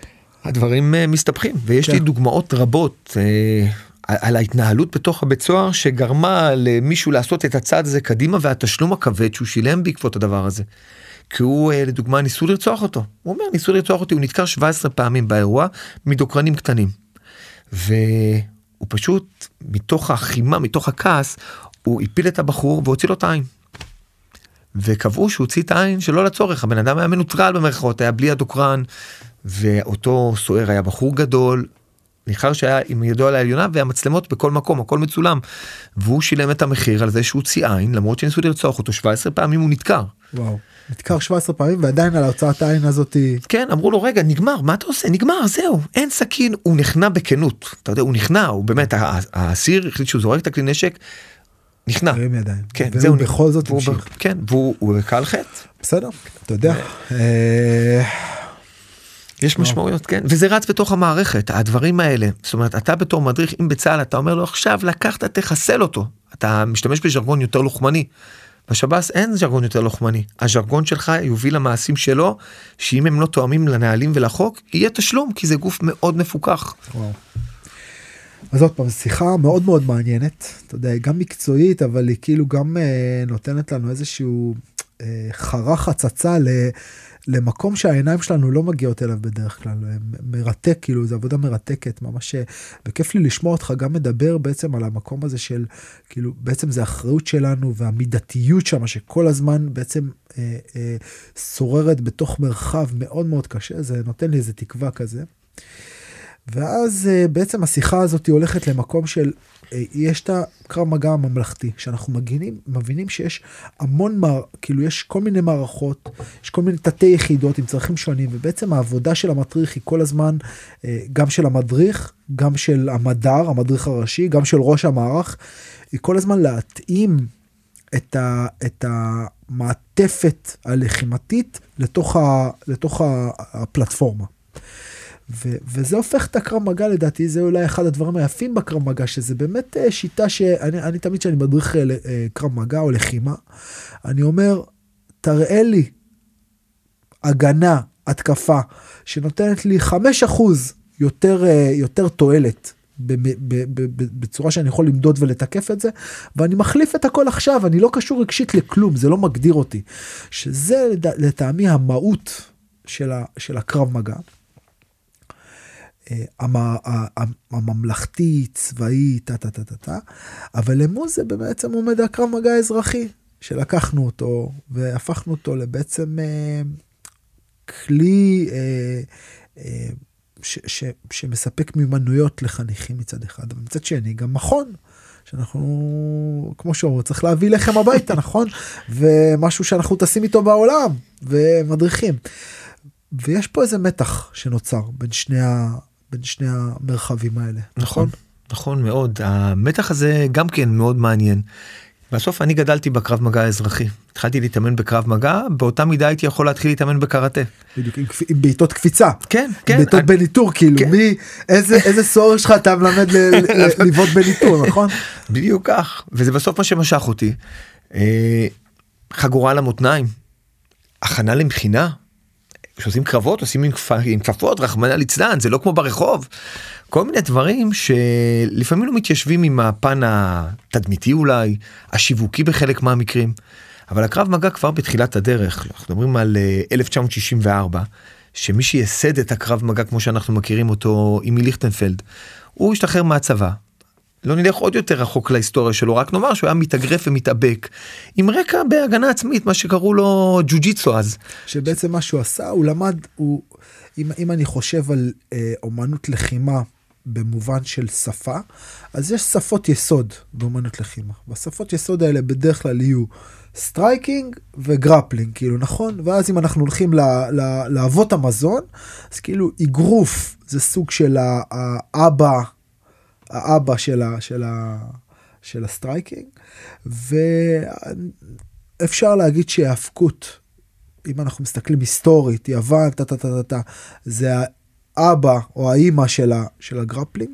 הדברים uh, מסתבכים ויש כן. לי דוגמאות רבות uh, על ההתנהלות בתוך הבית סוהר שגרמה למישהו לעשות את הצעד הזה קדימה והתשלום הכבד שהוא שילם בעקבות הדבר הזה. כי הוא אה, לדוגמה ניסו לרצוח אותו הוא אומר ניסו לרצוח אותי הוא נדקר 17 פעמים באירוע מדוקרנים קטנים. והוא פשוט מתוך החימה מתוך הכעס הוא הפיל את הבחור והוציא לו את העין. וקבעו שהוא הוציא את העין שלא לצורך הבן אדם היה מנוטרל במרכאות היה בלי הדוקרן ואותו סוער היה בחור גדול ניחר שהיה עם ידו על העליונה והמצלמות בכל מקום הכל מצולם והוא שילם את המחיר על זה שהוא הוציא עין למרות שניסו לרצוח אותו 17 פעמים הוא נדקר. וואו. נדקר 17 פעמים ועדיין על ההוצאת העין הזאתי כן אמרו לו רגע נגמר מה אתה עושה נגמר זהו אין סכין הוא נכנע בכנות אתה יודע הוא נכנע הוא באמת האסיר החליט שהוא זורק את הכלי נשק. נכנע. כן, זהו. בכל זאת המשיך. כן, והוא בקהל חטא. בסדר, אתה יודע. יש משמעויות כן וזה רץ בתוך המערכת הדברים האלה זאת אומרת אתה בתור מדריך אם בצה"ל אתה אומר לו עכשיו לקחת תחסל אותו אתה משתמש בז'רגון יותר לוחמני. בשב"ס אין ז'רגון יותר לוחמני הז'רגון שלך יוביל למעשים שלו שאם הם לא תואמים לנהלים ולחוק יהיה תשלום כי זה גוף מאוד מפוקח. וואו. אז עוד פעם שיחה מאוד מאוד מעניינת אתה יודע גם מקצועית אבל היא כאילו גם uh, נותנת לנו איזשהו אה, חרה חצצה ל... למקום שהעיניים שלנו לא מגיעות אליו בדרך כלל, מרתק, כאילו, זו עבודה מרתקת, ממש, וכיף לי לשמוע אותך גם מדבר בעצם על המקום הזה של, כאילו, בעצם זה אחריות שלנו והמידתיות שם, שכל הזמן בעצם אה, אה, שוררת בתוך מרחב מאוד מאוד קשה, זה נותן לי איזה תקווה כזה. ואז אה, בעצם השיחה הזאת הולכת למקום של, אה, יש את הקרב מגע הממלכתי, שאנחנו מגינים, מבינים שיש המון, מר, כאילו יש כל מיני מערכות, יש כל מיני תתי יחידות עם צרכים שונים, ובעצם העבודה של המדריך היא כל הזמן, אה, גם של המדריך, גם של המדר, המדריך הראשי, גם של ראש המערך, היא כל הזמן להתאים את, ה, את המעטפת הלחימתית לתוך, ה, לתוך הפלטפורמה. ו- וזה הופך את הקרב מגע לדעתי, זה אולי אחד הדברים היפים בקרב מגע, שזה באמת uh, שיטה שאני אני, תמיד כשאני מדריך uh, קרב מגע או לחימה, אני אומר, תראה לי הגנה, התקפה, שנותנת לי 5% יותר, uh, יותר תועלת. בצורה שאני יכול למדוד ולתקף את זה, ואני מחליף את הכל עכשיו, אני לא קשור רגשית לכלום, זה לא מגדיר אותי. שזה לטעמי המהות של, ה, של הקרב מגע. הממלכתי, צבאי, טה טה טה טה טה, אבל למול זה בעצם עומד הקרב מגע אזרחי, שלקחנו אותו והפכנו אותו לבעצם אה, כלי אה, אה, שמספק מיומנויות לחניכים מצד אחד, אבל מצד שני גם מכון. שאנחנו, כמו שאומרים, צריך להביא לחם הביתה, נכון? ומשהו שאנחנו טסים איתו בעולם, ומדריכים. ויש פה איזה מתח שנוצר בין שני, בין שני המרחבים האלה. נכון, נכון מאוד. המתח הזה גם כן מאוד מעניין. בסוף אני גדלתי בקרב מגע האזרחי. התחלתי להתאמן בקרב מגע, באותה מידה הייתי יכול להתחיל להתאמן בקראטה. בדיוק, עם, עם בעיטות קפיצה. כן, כן. בעיטות אני... בניטור, כאילו, כן. מי, איזה, איזה סוהר שלך אתה מלמד לבעוט בניטור, נכון? בדיוק כך, וזה בסוף מה שמשך אותי. אה, חגורה למותניים, הכנה למכינה, כשעושים קרבות עושים עם כפפות רחמנא ליצלן זה לא כמו ברחוב. כל מיני דברים שלפעמים לא מתיישבים עם הפן התדמיתי אולי השיווקי בחלק מהמקרים. אבל הקרב מגע כבר בתחילת הדרך אנחנו מדברים על 1964 אה, שמי שייסד את הקרב מגע כמו שאנחנו מכירים אותו אימי ליכטנפלד הוא השתחרר מהצבא לא נלך עוד יותר רחוק להיסטוריה שלו, רק נאמר שהוא היה מתאגרף ומתאבק עם רקע בהגנה עצמית, מה שקראו לו ג'ו-ג'יצו אז. שבעצם מה שהוא עשה, הוא למד, הוא, אם, אם אני חושב על אה, אומנות לחימה במובן של שפה, אז יש שפות יסוד באומנות לחימה. והשפות יסוד האלה בדרך כלל יהיו striking ו grappling, כאילו, נכון? ואז אם אנחנו הולכים לאבות המזון, אז כאילו אגרוף זה סוג של האבא. האבא של, ה, של, ה, של ה striking, ואפשר להגיד שהאבקות, אם אנחנו מסתכלים היסטורית, יוון, טה טה טה טה טה, זה האבא או האימא של, ה, של ה grappling,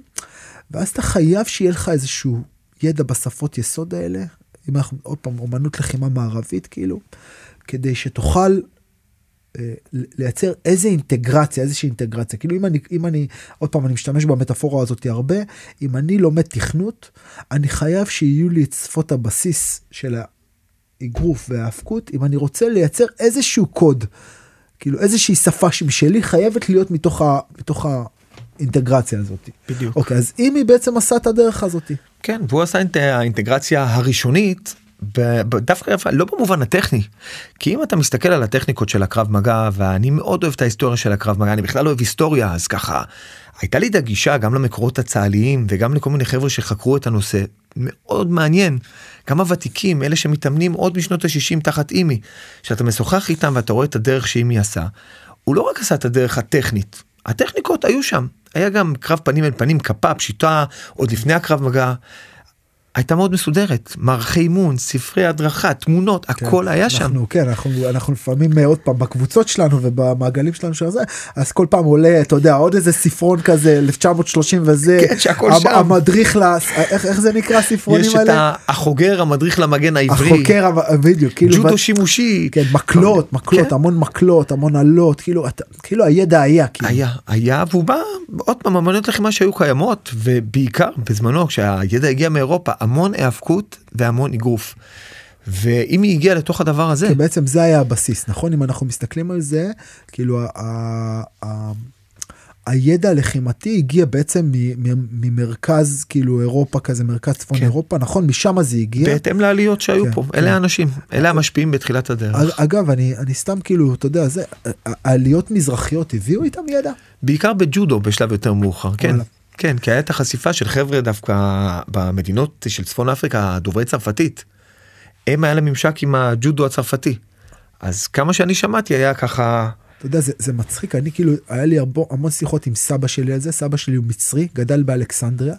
ואז אתה חייב שיהיה לך איזשהו ידע בשפות יסוד האלה, אם אנחנו עוד פעם אומנות לחימה מערבית כאילו, כדי שתוכל לייצר איזה אינטגרציה, איזושהי אינטגרציה. כאילו אם אני, אם אני, עוד פעם, אני משתמש במטאפורה הזאת הרבה, אם אני לומד תכנות, אני חייב שיהיו לי את שפות הבסיס של האגרוף וההאבקות, אם אני רוצה לייצר איזשהו קוד, כאילו איזושהי שפה שלי חייבת להיות מתוך, ה, מתוך האינטגרציה הזאת. בדיוק. אוקיי, אז אם היא בעצם עשה את הדרך הזאת. כן, והוא עשה את האינטגרציה הראשונית. דווקא לא במובן הטכני כי אם אתה מסתכל על הטכניקות של הקרב מגע ואני מאוד אוהב את ההיסטוריה של הקרב מגע אני בכלל לא אוהב היסטוריה אז ככה הייתה לי את הגישה גם למקורות הצה"ליים וגם לכל מיני חבר'ה שחקרו את הנושא מאוד מעניין כמה ותיקים אלה שמתאמנים עוד משנות ה-60 תחת אימי שאתה משוחח איתם ואתה רואה את הדרך שאימי עשה. הוא לא רק עשה את הדרך הטכנית הטכניקות היו שם היה גם קרב פנים אל פנים כפה פשיטה עוד לפני הקרב מגע. הייתה מאוד מסודרת מערכי אימון ספרי הדרכה תמונות כן, הכל היה אנחנו, שם כן אנחנו אנחנו לפעמים אה, עוד פעם בקבוצות שלנו ובמעגלים שלנו של זה אז כל פעם עולה אתה יודע עוד איזה ספרון כזה 1930 וזה כן, שהכל שם. המדריך ל... איך, איך זה נקרא ספרונים האלה? יש את החוגר המדריך למגן העברי החוקר בדיוק כאילו ג'ודו שימושי כן מקלות מקלות כן. המון מקלות המון עלות כאילו אתה, כאילו הידע היה כאילו. היה היה והוא בא עוד פעם אמנות לחימה שהיו קיימות ובעיקר בזמנו כשהידע הגיע מאירופה המון היאבקות והמון אגרוף. ואם היא הגיעה לתוך הדבר הזה, כי בעצם זה היה הבסיס, נכון? אם אנחנו מסתכלים על זה, כאילו ה- ה- ה- הידע הלחימתי הגיע בעצם ממרכז כאילו אירופה כזה, מרכז צפון כן. אירופה, נכון? משם זה הגיע. בהתאם לעליות שהיו כן, פה, כן. אלה האנשים, אלה המשפיעים בתחילת הדרך. אג- אגב, אני, אני סתם כאילו, אתה יודע, זה, העליות מזרחיות הביאו איתם ידע? בעיקר בג'ודו בשלב יותר מאוחר, כן. כן, כי הייתה חשיפה של חבר'ה דווקא במדינות של צפון אפריקה, דוברי צרפתית. הם היה להם ממשק עם הג'ודו הצרפתי. אז כמה שאני שמעתי היה ככה, אתה יודע, זה, זה מצחיק, אני כאילו, היה לי הרבה, המון שיחות עם סבא שלי על זה, סבא שלי הוא מצרי, גדל באלכסנדריה,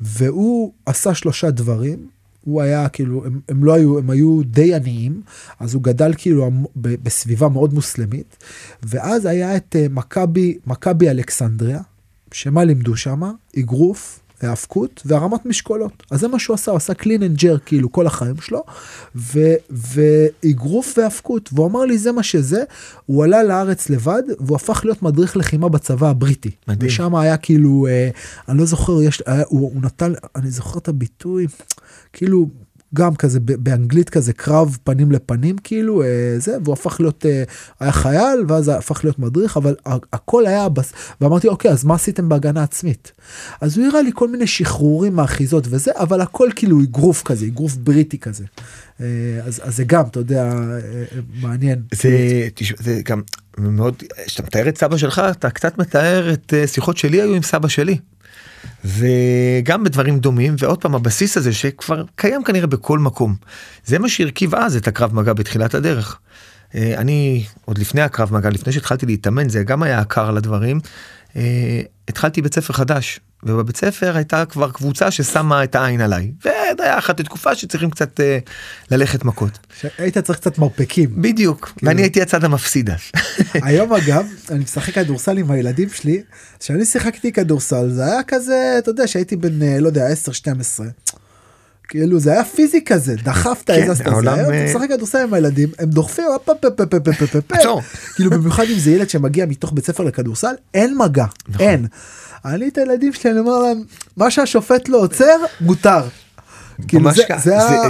והוא עשה שלושה דברים. הוא היה כאילו, הם, הם לא היו, הם היו די עניים, אז הוא גדל כאילו בסביבה מאוד מוסלמית, ואז היה את אה, מכבי, מכבי אלכסנדריה, שמה לימדו שם? אגרוף, האבקות והרמת משקולות. אז זה מה שהוא עשה, הוא עשה clean and jerk כאילו כל החיים שלו, ו- ואגרוף והאבקות, והוא אמר לי זה מה שזה, הוא עלה לארץ לבד, והוא הפך להיות מדריך לחימה בצבא הבריטי. מדהים. ושם היה כאילו, אה, אני לא זוכר, יש, היה, הוא, הוא נתן, אני זוכר את הביטוי, כאילו, גם כזה באנגלית כזה קרב פנים לפנים כאילו אה, זה והוא הפך להיות אה, היה חייל ואז הפך להיות מדריך אבל הכל היה בס... ואמרתי אוקיי אז מה עשיתם בהגנה עצמית. אז הוא הראה לי כל מיני שחרורים מאחיזות וזה אבל הכל כאילו אגרוף כזה אגרוף בריטי כזה. אה, אז, אז זה גם אתה יודע מעניין. זה, תשמע, זה גם מאוד, כשאתה מתאר את סבא שלך, אתה קצת מתאר את שיחות שלי היו עם סבא שלי. וגם בדברים דומים, ועוד פעם הבסיס הזה שכבר קיים כנראה בכל מקום. זה מה שהרכיב אז את הקרב מגע בתחילת הדרך. אה, אני עוד לפני הקרב מגע, לפני שהתחלתי להתאמן, זה גם היה עקר לדברים. אה, התחלתי בית ספר חדש, ובבית ספר הייתה כבר קבוצה ששמה את העין עליי. וזה היה אחת לתקופה שצריכים קצת אה, ללכת מכות. היית צריך קצת מרפקים. בדיוק, ואני הייתי הצד המפסיד אז. היום אגב אני משחק כדורסל עם הילדים שלי כשאני שיחקתי כדורסל זה היה כזה אתה יודע שהייתי בן אה, לא יודע 10 12. כאילו זה היה פיזי כזה דחפת כן, הזזת את זה אתה משחק כדורסל עם הילדים הם דוחפים. כאילו במיוחד אם זה ילד שמגיע מתוך בית ספר לכדורסל אין מגע נכון. אין. אני את הילדים שלי אני אומר להם מה שהשופט לא עוצר מותר. כאילו זה,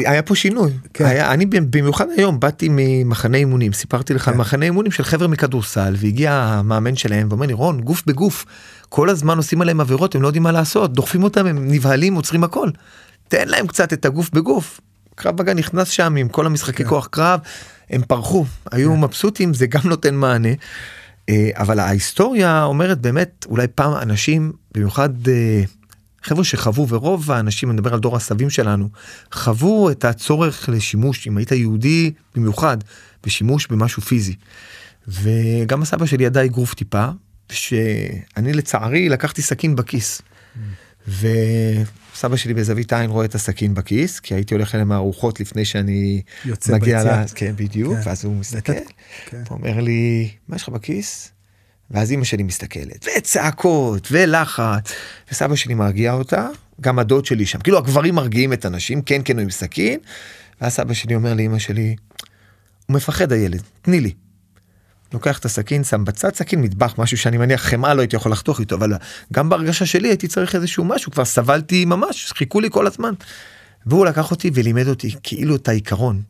היה פה שינוי. כן. היה, אני במיוחד היום באתי ממחנה אימונים, סיפרתי לך כן. מחנה אימונים של חבר'ה מכדורסל, והגיע המאמן שלהם ואומר לי רון גוף בגוף, כל הזמן עושים עליהם עבירות הם לא יודעים מה לעשות, דוחפים אותם הם נבהלים עוצרים הכל. תן להם קצת את הגוף בגוף. קרב מגע נכנס שם עם כל המשחקי כן. כוח קרב, הם פרחו, היו מבסוטים, זה גם נותן מענה. אה, אבל ההיסטוריה אומרת באמת אולי פעם אנשים במיוחד אה, חבר'ה שחוו ורוב האנשים אני מדבר על דור הסבים שלנו חוו את הצורך לשימוש אם היית יהודי במיוחד בשימוש במשהו פיזי. וגם הסבא שלי ידע אגרוף טיפה שאני לצערי לקחתי סכין בכיס. וסבא שלי בזווית עין רואה את הסכין בכיס כי הייתי הולך אליהם הארוחות לפני שאני יוצא מגיע. ל... כן בדיוק כן. ואז הוא מסתכל כן. אומר לי מה יש לך בכיס. ואז אמא שלי מסתכלת וצעקות ולחץ וסבא שלי מרגיע אותה גם הדוד שלי שם כאילו הגברים מרגיעים את הנשים כן כן הוא עם סכין. ואז סבא שלי אומר לאמא שלי הוא מפחד הילד תני לי. לוקח את הסכין שם בצד סכין מטבח משהו שאני מניח חמאה לא הייתי יכול לחתוך איתו אבל גם בהרגשה שלי הייתי צריך איזשהו משהו כבר סבלתי ממש חיכו לי כל הזמן. והוא לקח אותי ולימד אותי כאילו את העיקרון.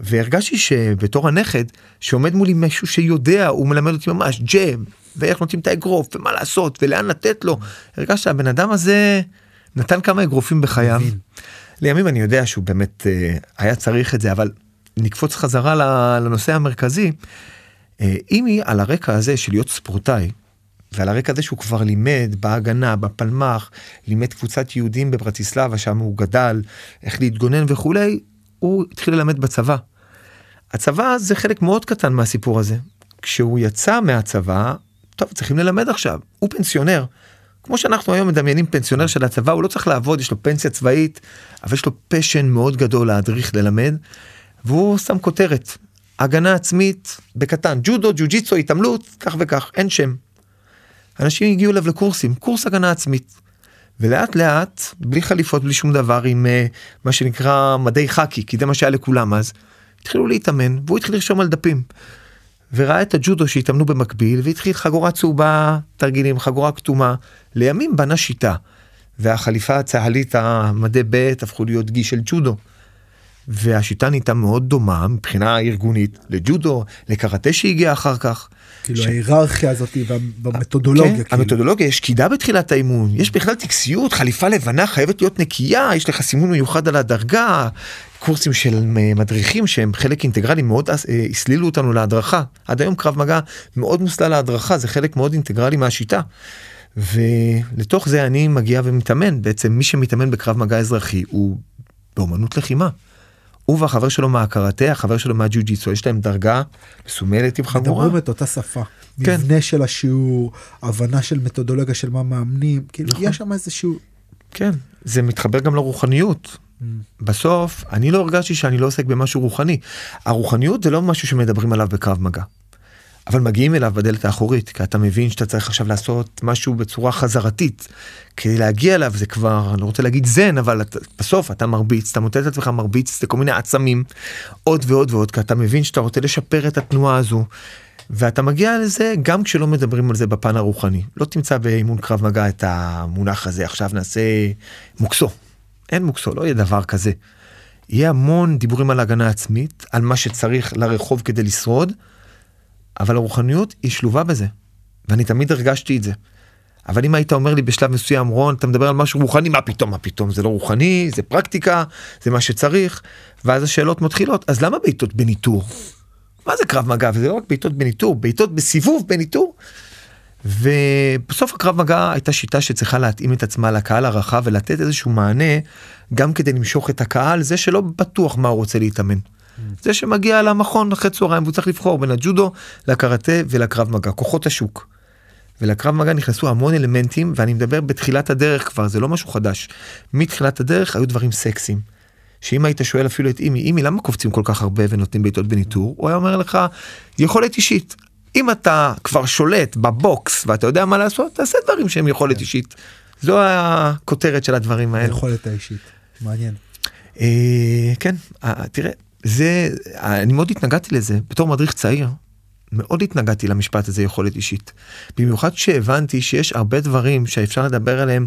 והרגשתי שבתור הנכד שעומד מולי מישהו שיודע הוא מלמד אותי ממש ג'ם ואיך נותנים את האגרוף ומה לעשות ולאן לתת לו. הרגשתי שהבן אדם הזה נתן כמה אגרופים בחייו. לימים אני יודע שהוא באמת אה, היה צריך את זה אבל נקפוץ חזרה לנושא המרכזי. אה, אם היא על הרקע הזה של להיות ספורטאי ועל הרקע הזה שהוא כבר לימד בהגנה בפלמ"ח לימד קבוצת יהודים בברטיסלבה שם הוא גדל איך להתגונן וכולי הוא התחיל ללמד בצבא. הצבא זה חלק מאוד קטן מהסיפור הזה כשהוא יצא מהצבא טוב צריכים ללמד עכשיו הוא פנסיונר. כמו שאנחנו היום מדמיינים פנסיונר של הצבא הוא לא צריך לעבוד יש לו פנסיה צבאית אבל יש לו פשן מאוד גדול להדריך ללמד והוא שם כותרת הגנה עצמית בקטן ג'ודו ג'ו-ג'יצו התעמלות כך וכך אין שם. אנשים הגיעו אליו לקורסים קורס הגנה עצמית. ולאט לאט בלי חליפות בלי שום דבר עם uh, מה שנקרא מדי חאקי כי זה מה שהיה לכולם אז התחילו להתאמן והוא התחיל לרשום על דפים. וראה את הג'ודו שהתאמנו במקביל והתחיל חגורה צהובה תרגילים חגורה כתומה לימים בנה שיטה. והחליפה הצה"לית המדי ב' הפכו להיות גי של ג'ודו. והשיטה נהייתה מאוד דומה מבחינה ארגונית לג'ודו, לקראטה שהגיע אחר כך. כאילו ש... ההיררכיה הזאת במתודולוגיה. כן, כאילו. המתודולוגיה, יש קידה בתחילת האימון, יש בכלל טקסיות, חליפה לבנה חייבת להיות נקייה, יש לך סימון מיוחד על הדרגה, קורסים של מדריכים שהם חלק אינטגרלי מאוד אה, הסלילו אותנו להדרכה. עד היום קרב מגע מאוד מוסלל להדרכה, זה חלק מאוד אינטגרלי מהשיטה. ולתוך זה אני מגיע ומתאמן, בעצם מי שמתאמן בקרב מגע אזרחי הוא באומנות לחימה. הוא והחבר שלו מהקראטה, החבר שלו מהג'ו ג'יצו, יש להם דרגה מסומלת עם חגורה. מדברים את אותה שפה. כן. מבנה של השיעור, הבנה של מתודולוגיה של מה מאמנים, כאילו נכון. יש שם איזשהו... כן, זה מתחבר גם לרוחניות. Mm. בסוף, אני לא הרגשתי שאני לא עוסק במשהו רוחני. הרוחניות זה לא משהו שמדברים עליו בקרב מגע. אבל מגיעים אליו בדלת האחורית, כי אתה מבין שאתה צריך עכשיו לעשות משהו בצורה חזרתית. כדי להגיע אליו זה כבר, אני לא רוצה להגיד זן, אבל אתה, בסוף אתה מרביץ, אתה מוטט את עצמך מרביץ לכל מיני עצמים, עוד ועוד ועוד, כי אתה מבין שאתה רוצה לשפר את התנועה הזו. ואתה מגיע לזה גם כשלא מדברים על זה בפן הרוחני. לא תמצא באימון קרב מגע את המונח הזה, עכשיו נעשה מוקסו. אין מוקסו, לא יהיה דבר כזה. יהיה המון דיבורים על הגנה עצמית, על מה שצריך לרחוב כדי לשרוד, אבל הרוחניות היא שלובה בזה, ואני תמיד הרגשתי את זה. אבל אם היית אומר לי בשלב מסוים רון אתה מדבר על משהו רוחני מה פתאום מה פתאום זה לא רוחני זה פרקטיקה זה מה שצריך ואז השאלות מתחילות אז למה בעיטות בניטור. מה זה קרב מגע וזה לא רק בעיטות בניטור בעיטות בסיבוב בניטור. ובסוף הקרב מגע הייתה שיטה שצריכה להתאים את עצמה לקהל הרחב ולתת איזשהו מענה גם כדי למשוך את הקהל זה שלא בטוח מה הוא רוצה להתאמן. זה שמגיע למכון אחרי צהריים והוא צריך לבחור בין הג'ודו לקראטה ולקרב מגע כוחות השוק. ולקרב מגע נכנסו המון אלמנטים ואני מדבר בתחילת הדרך כבר זה לא משהו חדש. מתחילת הדרך היו דברים סקסיים. שאם היית שואל אפילו את אימי אימי למה קופצים כל כך הרבה ונותנים בעיטות בניטור הוא היה אומר לך יכולת אישית. אם אתה כבר שולט בבוקס ואתה יודע מה לעשות תעשה דברים שהם יכולת כן. אישית. זו הכותרת של הדברים האלה. יכולת האישית. מעניין. אה, כן אה, תראה זה אני מאוד התנגדתי לזה בתור מדריך צעיר. מאוד התנגדתי למשפט הזה יכולת אישית. במיוחד שהבנתי שיש הרבה דברים שאפשר לדבר עליהם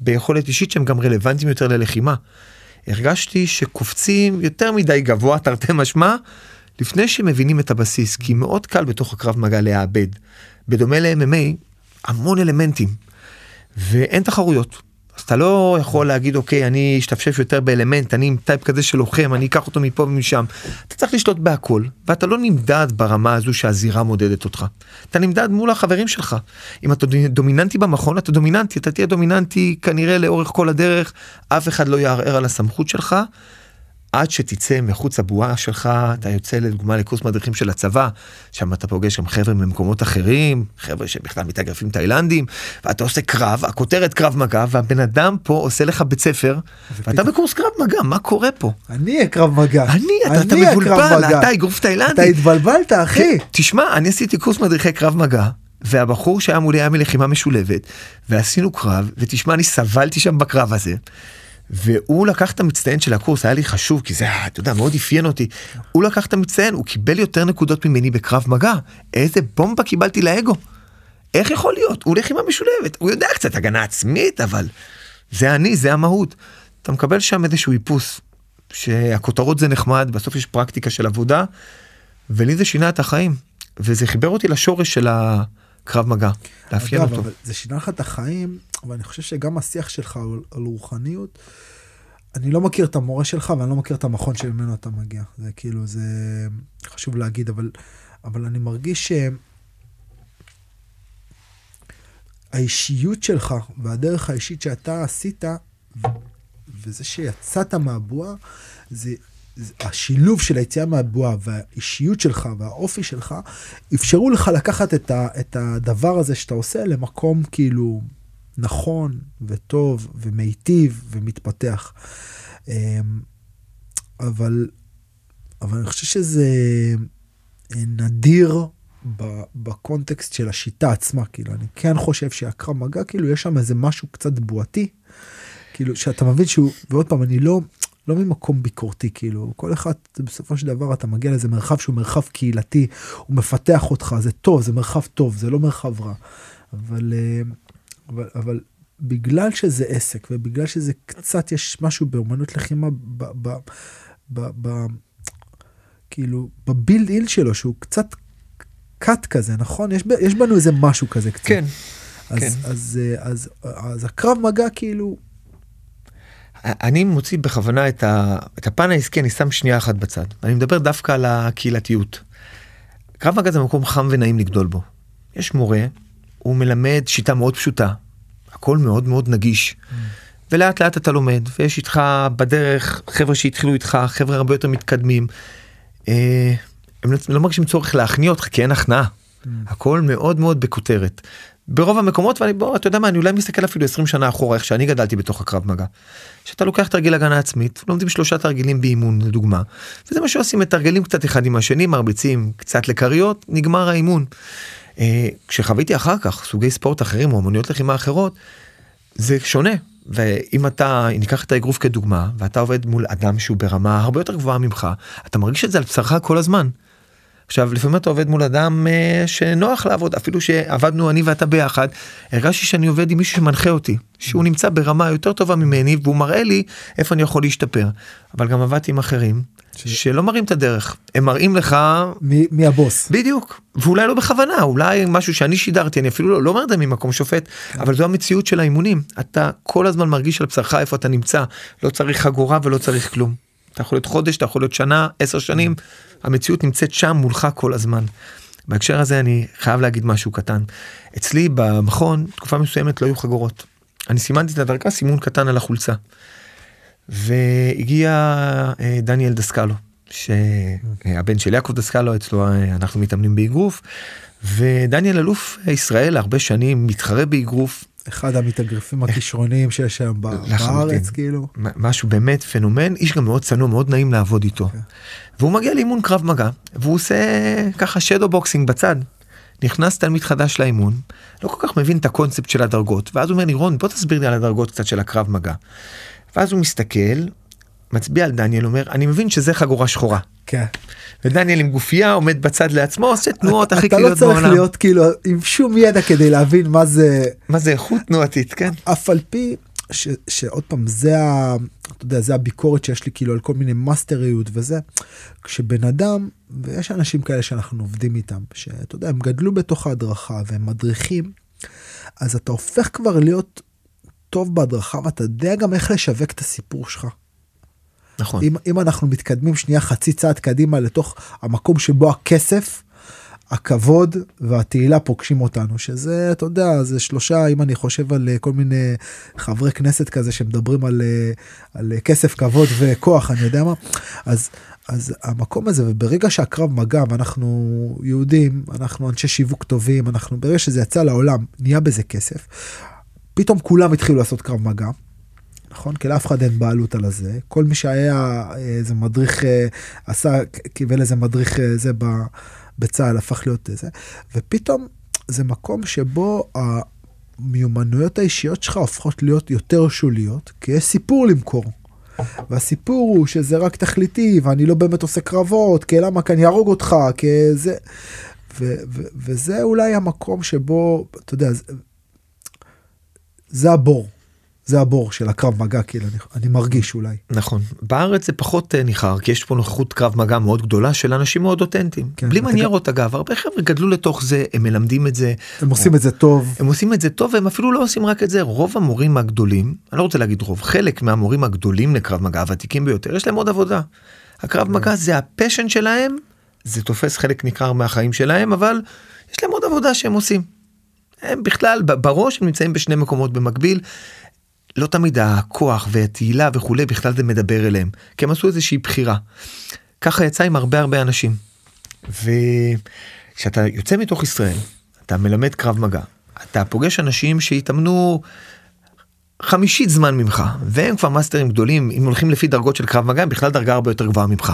ביכולת אישית שהם גם רלוונטיים יותר ללחימה. הרגשתי שקופצים יותר מדי גבוה תרתי משמע לפני שמבינים את הבסיס כי מאוד קל בתוך הקרב מגע להאבד. בדומה ל-MMA המון אלמנטים ואין תחרויות. אז אתה לא יכול להגיד אוקיי אני אשתפשף יותר באלמנט אני עם type כזה של לוחם אני אקח אותו מפה ומשם. אתה צריך לשלוט בהכל ואתה לא נמדד ברמה הזו שהזירה מודדת אותך. אתה נמדד מול החברים שלך. אם אתה דומיננטי במכון אתה דומיננטי אתה תהיה דומיננטי כנראה לאורך כל הדרך אף אחד לא יערער על הסמכות שלך עד שתצא מחוץ הבועה שלך, אתה יוצא לדוגמה לקורס מדריכים של הצבא, שם אתה פוגש גם חבר'ה ממקומות אחרים, חבר'ה שבכלל מתאגרפים תאילנדים, ואתה עושה קרב, הכותרת קרב מגע, והבן אדם פה עושה לך בית ספר, ואתה בקורס קרב מגע, מה קורה פה? אני אהיה קרב מגע. אני, אתה, אתה מבולבל, אתה אגרוף תאילנדי. אתה התבלבלת, אחי. כן, תשמע, אני עשיתי קורס מדריכי קרב מגע. והבחור שהיה מולי היה מלחימה משולבת ועשינו קרב ותשמע אני סבלתי שם בקרב הזה והוא לקח את המצטיין של הקורס היה לי חשוב כי זה אתה יודע מאוד אפיין אותי. הוא לקח את המצטיין הוא קיבל יותר נקודות ממני בקרב מגע. איזה בומבה קיבלתי לאגו. איך יכול להיות? הוא לחימה משולבת. הוא יודע קצת הגנה עצמית אבל זה אני זה המהות. אתה מקבל שם איזשהו איפוס שהכותרות זה נחמד בסוף יש פרקטיקה של עבודה ולי זה שינה את החיים. וזה חיבר אותי לשורש של הקרב מגע לאפיין אותו. זה שינה לך את החיים ואני חושב שגם השיח שלך על, על רוחניות, אני לא מכיר את המורה שלך ואני לא מכיר את המכון שממנו אתה מגיע. זה כאילו, זה חשוב להגיד, אבל, אבל אני מרגיש שהאישיות שלך והדרך האישית שאתה עשית, וזה שיצאת מהבועה, זה, השילוב של היציאה מהבועה והאישיות שלך והאופי שלך אפשרו לך לקחת את, ה, את הדבר הזה שאתה עושה למקום כאילו נכון וטוב ומיטיב ומתפתח. אמ, אבל, אבל אני חושב שזה נדיר בקונטקסט של השיטה עצמה, כאילו, אני כן חושב שהקרב מגע, כאילו, יש שם איזה משהו קצת בועתי, כאילו, שאתה מבין שהוא, ועוד פעם, אני לא, לא ממקום ביקורתי, כאילו, כל אחד, בסופו של דבר, אתה מגיע לאיזה מרחב שהוא מרחב קהילתי, הוא מפתח אותך, זה טוב, זה מרחב טוב, זה לא מרחב רע. אבל אמ, אבל, אבל בגלל שזה עסק ובגלל שזה קצת יש משהו באומנות לחימה ב, ב, ב, ב, כאילו בבילד איל שלו שהוא קצת קאט כזה נכון יש, יש בנו איזה משהו כזה קצת. כן. אז, כן. אז, אז, אז, אז הקרב מגע כאילו אני מוציא בכוונה את, ה, את הפן העסקי, אני שם שנייה אחת בצד. אני מדבר דווקא על הקהילתיות. קרב מגע זה מקום חם ונעים לגדול בו. יש מורה, הוא מלמד שיטה מאוד פשוטה, הכל מאוד מאוד נגיש. ולאט לאט אתה לומד, ויש איתך בדרך חבר'ה שהתחילו איתך, חבר'ה הרבה יותר מתקדמים. אה, הם לא- לא מרגישים צורך להכניע אותך כי אין הכנעה. הכל מאוד מאוד בכותרת. ברוב המקומות ואני בוא אתה יודע מה אני אולי מסתכל אפילו 20 שנה אחורה איך שאני גדלתי בתוך הקרב מגע. שאתה לוקח תרגיל הגנה עצמית לומדים שלושה תרגילים באימון לדוגמה וזה מה שעושים מתרגלים קצת אחד עם השני מרביצים קצת לכריות נגמר האימון. אה, כשחוויתי אחר כך סוגי ספורט אחרים או אמנויות לחימה אחרות זה שונה ואם אתה ניקח את האגרוף כדוגמה ואתה עובד מול אדם שהוא ברמה הרבה יותר גבוהה ממך אתה מרגיש את זה על בשרך כל הזמן. עכשיו לפעמים אתה עובד מול אדם אה, שנוח לעבוד אפילו שעבדנו אני ואתה ביחד הרגשתי שאני עובד עם מישהו שמנחה אותי שהוא נמצא ברמה יותר טובה ממני והוא מראה לי איפה אני יכול להשתפר. אבל גם עבדתי עם אחרים ש- שלא מראים את הדרך. הם מראים לך מי, מי הבוס. בדיוק. ואולי לא בכוונה אולי משהו שאני שידרתי אני אפילו לא, לא אומר את זה ממקום שופט אבל זו המציאות של האימונים. אתה כל הזמן מרגיש על בשרך איפה אתה נמצא. לא צריך חגורה ולא צריך כלום. אתה יכול להיות חודש אתה יכול להיות שנה עשר שנים המציאות נמצאת שם מולך כל הזמן. בהקשר הזה אני חייב להגיד משהו קטן אצלי במכון תקופה מסוימת לא היו חגורות. אני סימנתי את הדרגה סימון קטן על החולצה. והגיע אה, דניאל דסקלו שהבן של יעקב דסקלו אצלו אה, אנחנו מתאמנים באגרוף ודניאל אלוף ישראל הרבה שנים מתחרה באגרוף אחד המתאגרפים הכישרוניים שיש היום. בארץ כאילו. משהו באמת פנומן איש גם מאוד צנוע מאוד נעים לעבוד איתו והוא מגיע לאימון קרב מגע והוא עושה ככה shadow boxing בצד. נכנס תלמיד חדש לאימון לא כל כך מבין את הקונספט של הדרגות ואז הוא אומר לי רון בוא תסביר לי על הדרגות קצת של הקרב מגע. ואז הוא מסתכל מצביע על דניאל אומר אני מבין שזה חגורה שחורה. כן. ודניאל עם גופייה עומד בצד לעצמו עושה תנועות הכי אתה לא צריך בעולם. להיות כאילו עם שום ידע כדי להבין מה זה מה זה איכות תנועתית כן. אף על פי ש, שעוד פעם זה ה... אתה יודע זה הביקורת שיש לי כאילו על כל מיני מאסטריות וזה כשבן אדם ויש אנשים כאלה שאנחנו עובדים איתם שאתה יודע הם גדלו בתוך ההדרכה והם מדריכים אז אתה הופך כבר להיות טוב בהדרכה ואתה יודע גם איך לשווק את הסיפור שלך. נכון. אם, אם אנחנו מתקדמים שנייה חצי צעד קדימה לתוך המקום שבו הכסף, הכבוד והתהילה פוגשים אותנו, שזה, אתה יודע, זה שלושה, אם אני חושב על אה, כל מיני חברי כנסת כזה שמדברים על, אה, על אה, כסף, כבוד וכוח, אני יודע מה, אז, אז המקום הזה, וברגע שהקרב מגע, ואנחנו יהודים, אנחנו אנשי שיווק טובים, אנחנו, ברגע שזה יצא לעולם, נהיה בזה כסף, פתאום כולם התחילו לעשות קרב מגע. נכון? כי לאף אחד אין בעלות על הזה. כל מי שהיה אה, איזה מדריך, אה, עשה, קיבל איזה מדריך אה, זה בצה"ל, הפך להיות זה. ופתאום זה מקום שבו המיומנויות האישיות שלך הופכות להיות יותר שוליות, כי יש סיפור למכור. והסיפור הוא שזה רק תכליתי, ואני לא באמת עושה קרבות, כי למה? כי אני אהרוג אותך, כי זה... ו- ו- וזה אולי המקום שבו, אתה יודע, זה, זה הבור. זה הבור של הקרב מגע, כאילו, אני, אני מרגיש אולי. נכון בארץ זה פחות אה, ניחר כי יש פה נוכחות קרב מגע מאוד גדולה של אנשים מאוד אותנטיים כן, בלי מניירות אגב הרבה חבר'ה גדלו לתוך זה הם מלמדים את זה הם עושים את זה טוב. הם עושים את זה טוב והם אפילו לא עושים רק את זה רוב המורים הגדולים אני לא רוצה להגיד רוב חלק מהמורים הגדולים לקרב מגע הוותיקים ביותר יש להם עוד עבודה. הקרב מגע זה הפשן שלהם זה תופס חלק ניכר מהחיים שלהם אבל יש להם עוד עבודה שהם עושים. הם בכלל בראש הם נמצאים בשני מקומות במקביל. לא תמיד הכוח והתהילה וכולי בכלל זה מדבר אליהם כי הם עשו איזושהי בחירה. ככה יצא עם הרבה הרבה אנשים. וכשאתה יוצא מתוך ישראל אתה מלמד קרב מגע אתה פוגש אנשים שהתאמנו חמישית זמן ממך והם כבר מאסטרים גדולים אם הולכים לפי דרגות של קרב מגע הם בכלל דרגה הרבה יותר גבוהה ממך.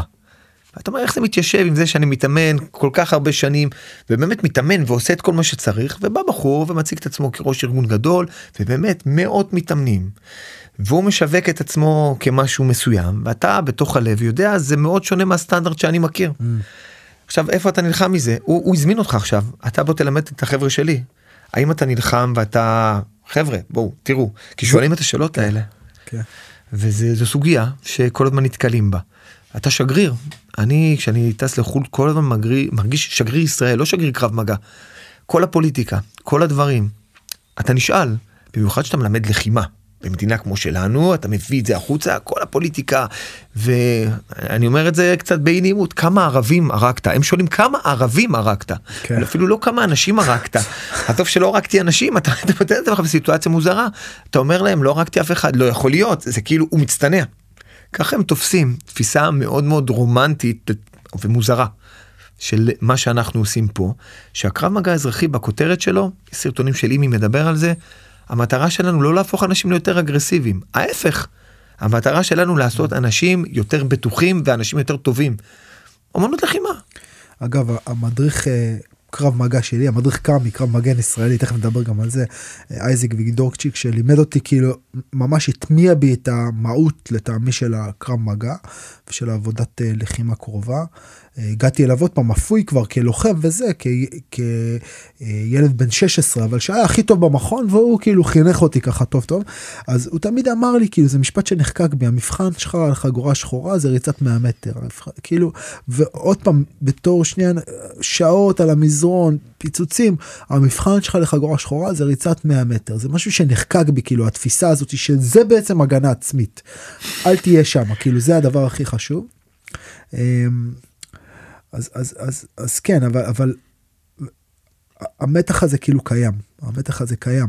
ואתה אומר איך זה מתיישב עם זה שאני מתאמן כל כך הרבה שנים ובאמת מתאמן ועושה את כל מה שצריך ובא בחור ומציג את עצמו כראש ארגון גדול ובאמת מאות מתאמנים. והוא משווק את עצמו כמשהו מסוים ואתה בתוך הלב יודע זה מאוד שונה מהסטנדרט שאני מכיר. עכשיו איפה אתה נלחם מזה הוא, הוא הזמין אותך עכשיו אתה בוא תלמד את החבר'ה שלי האם אתה נלחם ואתה חבר'ה בואו תראו כי שואלים את השאלות האלה. כן. וזו סוגיה שכל הזמן נתקלים בה. אתה שגריר, אני כשאני טס לחו"ל כל הזמן מגריר, מרגיש שגריר ישראל, לא שגריר קרב מגע. כל הפוליטיקה, כל הדברים. אתה נשאל, במיוחד שאתה מלמד לחימה. במדינה כמו שלנו אתה מביא את זה החוצה כל הפוליטיקה ואני אומר את זה קצת באי נעימות כמה ערבים הרגת הם שואלים כמה ערבים הרגת כן. אפילו לא כמה אנשים הרגת הטוב שלא הרגתי אנשים אתה מתאר את זה בסיטואציה מוזרה אתה אומר להם לא הרגתי אף אחד לא יכול להיות זה כאילו הוא מצטנע. ככה הם תופסים תפיסה מאוד מאוד רומנטית ומוזרה של מה שאנחנו עושים פה שהקרב מגע אזרחי בכותרת שלו סרטונים של אימי מדבר על זה המטרה שלנו לא להפוך אנשים ליותר אגרסיביים, ההפך. המטרה שלנו לעשות אנשים יותר בטוחים ואנשים יותר טובים. אמנות לחימה. אגב, המדריך אה, קרב מגע שלי, המדריך קאמי, קרב מגן ישראלי, תכף נדבר גם על זה, אה, אייזיק ויגדורצ'יק, שלימד אותי כאילו, ממש הטמיע בי את המהות לטעמי של הקרב מגע ושל עבודת אה, לחימה קרובה. הגעתי אליו עוד פעם אפוי כבר כלוחם וזה כילד בן 16 אבל שהיה הכי טוב במכון והוא כאילו חינך אותי ככה טוב טוב. אז הוא תמיד אמר לי כאילו זה משפט שנחקק בי המבחן שלך על חגורה שחורה זה ריצת 100 מטר. כאילו ועוד פעם בתור שנייה שעות על המזרון פיצוצים המבחן שלך לחגורה שחורה זה ריצת 100 מטר. זה משהו שנחקק בי כאילו התפיסה הזאת שזה בעצם הגנה עצמית. אל תהיה שם כאילו זה הדבר הכי חשוב. אז, אז, אז, אז כן, אבל, אבל המתח הזה כאילו קיים, המתח הזה קיים.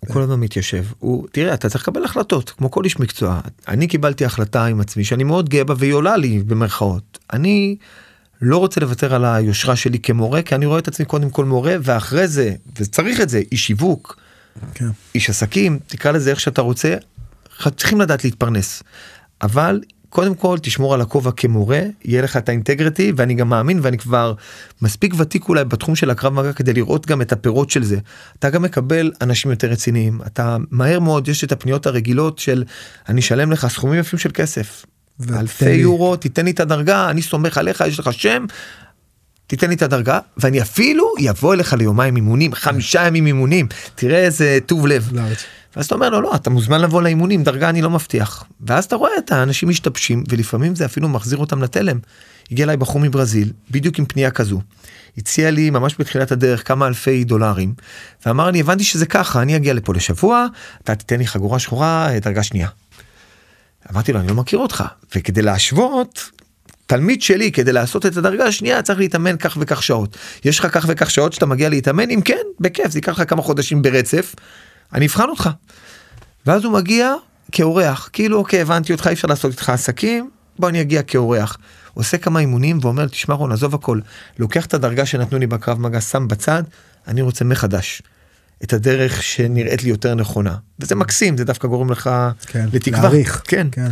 הוא כל הזמן מתיישב, הוא, תראה, אתה צריך לקבל החלטות, כמו כל איש מקצוע. אני קיבלתי החלטה עם עצמי שאני מאוד גאה בה והיא עולה לי במרכאות. אני לא רוצה לוותר על היושרה שלי כמורה, כי אני רואה את עצמי קודם כל מורה, ואחרי זה, וצריך את זה, איש שיווק, כן. איש עסקים, תקרא לזה איך שאתה רוצה, צריכים לדעת להתפרנס. אבל קודם כל תשמור על הכובע כמורה יהיה לך את האינטגריטי ואני גם מאמין ואני כבר מספיק ותיק אולי בתחום של הקרב מגע כדי לראות גם את הפירות של זה. אתה גם מקבל אנשים יותר רציניים אתה מהר מאוד יש את הפניות הרגילות של אני אשלם לך סכומים יפים של כסף. אלפי יורו תיתן לי את הדרגה אני סומך עליך יש לך שם. תיתן לי את הדרגה ואני אפילו יבוא אליך ליומיים אימונים חמישה ימים אימונים תראה איזה טוב לב. ואז אתה אומר לו לא אתה מוזמן לבוא לאימונים דרגה אני לא מבטיח ואז אתה רואה את האנשים משתבשים ולפעמים זה אפילו מחזיר אותם לתלם. הגיע אליי בחור מברזיל בדיוק עם פנייה כזו. הציע לי ממש בתחילת הדרך כמה אלפי דולרים ואמר לי הבנתי שזה ככה אני אגיע לפה לשבוע אתה תיתן לי חגורה שחורה דרגה שנייה. אמרתי לו אני לא מכיר אותך וכדי להשוות תלמיד שלי כדי לעשות את הדרגה השנייה צריך להתאמן כך וכך שעות יש לך כך וכך שעות שאתה מגיע להתאמן אם כן בכיף זה ייקח לך כמה חודשים ברצף אני אבחן אותך. ואז הוא מגיע כאורח, כאילו אוקיי הבנתי אותך אי אפשר לעשות איתך עסקים, בוא אני אגיע כאורח. עושה כמה אימונים ואומר תשמע רון עזוב הכל, לוקח את הדרגה שנתנו לי בקרב מגע שם בצד, אני רוצה מחדש. את הדרך שנראית לי יותר נכונה וזה מקסים זה דווקא גורם לך כן, לתקווה. להעריך. כן. כן.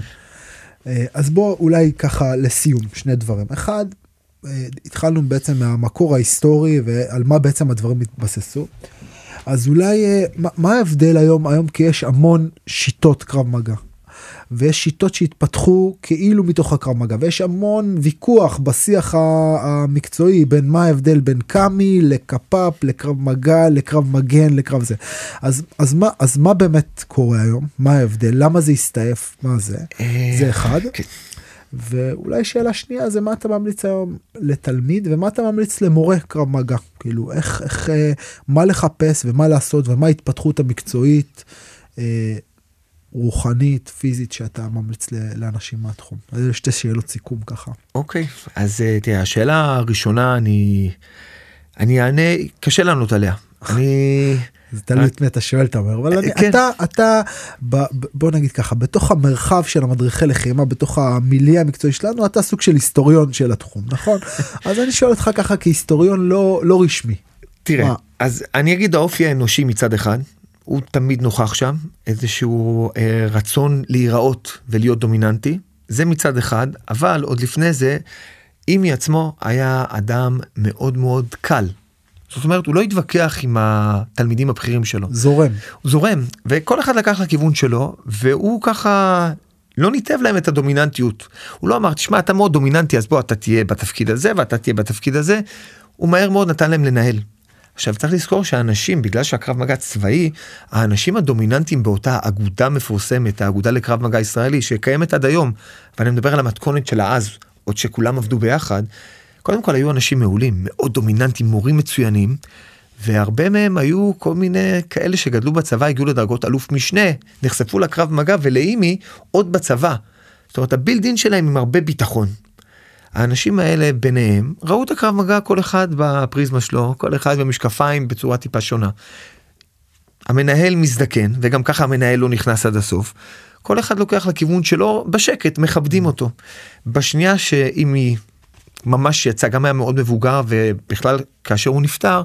אה, אז בוא אולי ככה לסיום שני דברים אחד אה, התחלנו בעצם מהמקור ההיסטורי ועל מה בעצם הדברים התבססו. אז אולי אה, מה ההבדל היום? היום כי יש המון שיטות קרב מגע. ויש שיטות שהתפתחו כאילו מתוך הקרב מגע. ויש המון ויכוח בשיח המקצועי בין מה ההבדל בין קאמי לקפאפ לקרב מגע לקרב מגן לקרב זה. אז אז מה אז מה באמת קורה היום? מה ההבדל? למה זה הסתעף? מה זה? אה, זה אחד. ואולי שאלה שנייה זה מה אתה ממליץ היום לתלמיד ומה אתה ממליץ למורה קרב מגע כאילו איך איך אה, מה לחפש ומה לעשות ומה ההתפתחות המקצועית אה, רוחנית פיזית שאתה ממליץ לאנשים מהתחום. אלה שתי שאלות סיכום ככה. אוקיי okay, אז אה, תראה השאלה הראשונה אני אני אענה קשה לענות עליה אני. זה תלוי את מי אתה שואל אתה אומר אבל כן. אתה אתה בוא נגיד ככה בתוך המרחב של המדריכי לחימה בתוך המילי המקצועי שלנו אתה סוג של היסטוריון של התחום נכון אז אני שואל אותך ככה כהיסטוריון לא לא רשמי. תראה מה? אז אני אגיד האופי האנושי מצד אחד הוא תמיד נוכח שם איזשהו אה, רצון להיראות ולהיות דומיננטי זה מצד אחד אבל עוד לפני זה אימי עצמו היה אדם מאוד מאוד קל זאת אומרת הוא לא התווכח עם התלמידים הבכירים שלו. זורם. הוא זורם וכל אחד לקח לכיוון שלו והוא ככה לא ניתב להם את הדומיננטיות. הוא לא אמר תשמע אתה מאוד דומיננטי אז בוא אתה תהיה בתפקיד הזה ואתה תהיה בתפקיד הזה. הוא מהר מאוד נתן להם לנהל. עכשיו צריך לזכור שהאנשים, בגלל שהקרב מגע צבאי, האנשים הדומיננטיים באותה אגודה מפורסמת, האגודה לקרב מגע ישראלי, שקיימת עד היום, ואני מדבר על המתכונת שלה אז, עוד שכולם עבדו ביחד, קודם כל היו אנשים מעולים, מאוד דומיננטיים, מורים מצוינים, והרבה מהם היו כל מיני כאלה שגדלו בצבא, הגיעו לדרגות אלוף משנה, נחשפו לקרב מגע ולאימי עוד בצבא. זאת אומרת הבילדין שלהם עם הרבה ביטחון. האנשים האלה ביניהם ראו את הקרב מגע כל אחד בפריזמה שלו, כל אחד במשקפיים בצורה טיפה שונה. המנהל מזדקן וגם ככה המנהל לא נכנס עד הסוף. כל אחד לוקח לכיוון שלו בשקט מכבדים אותו. בשנייה שאם היא ממש יצא גם היה מאוד מבוגר ובכלל כאשר הוא נפטר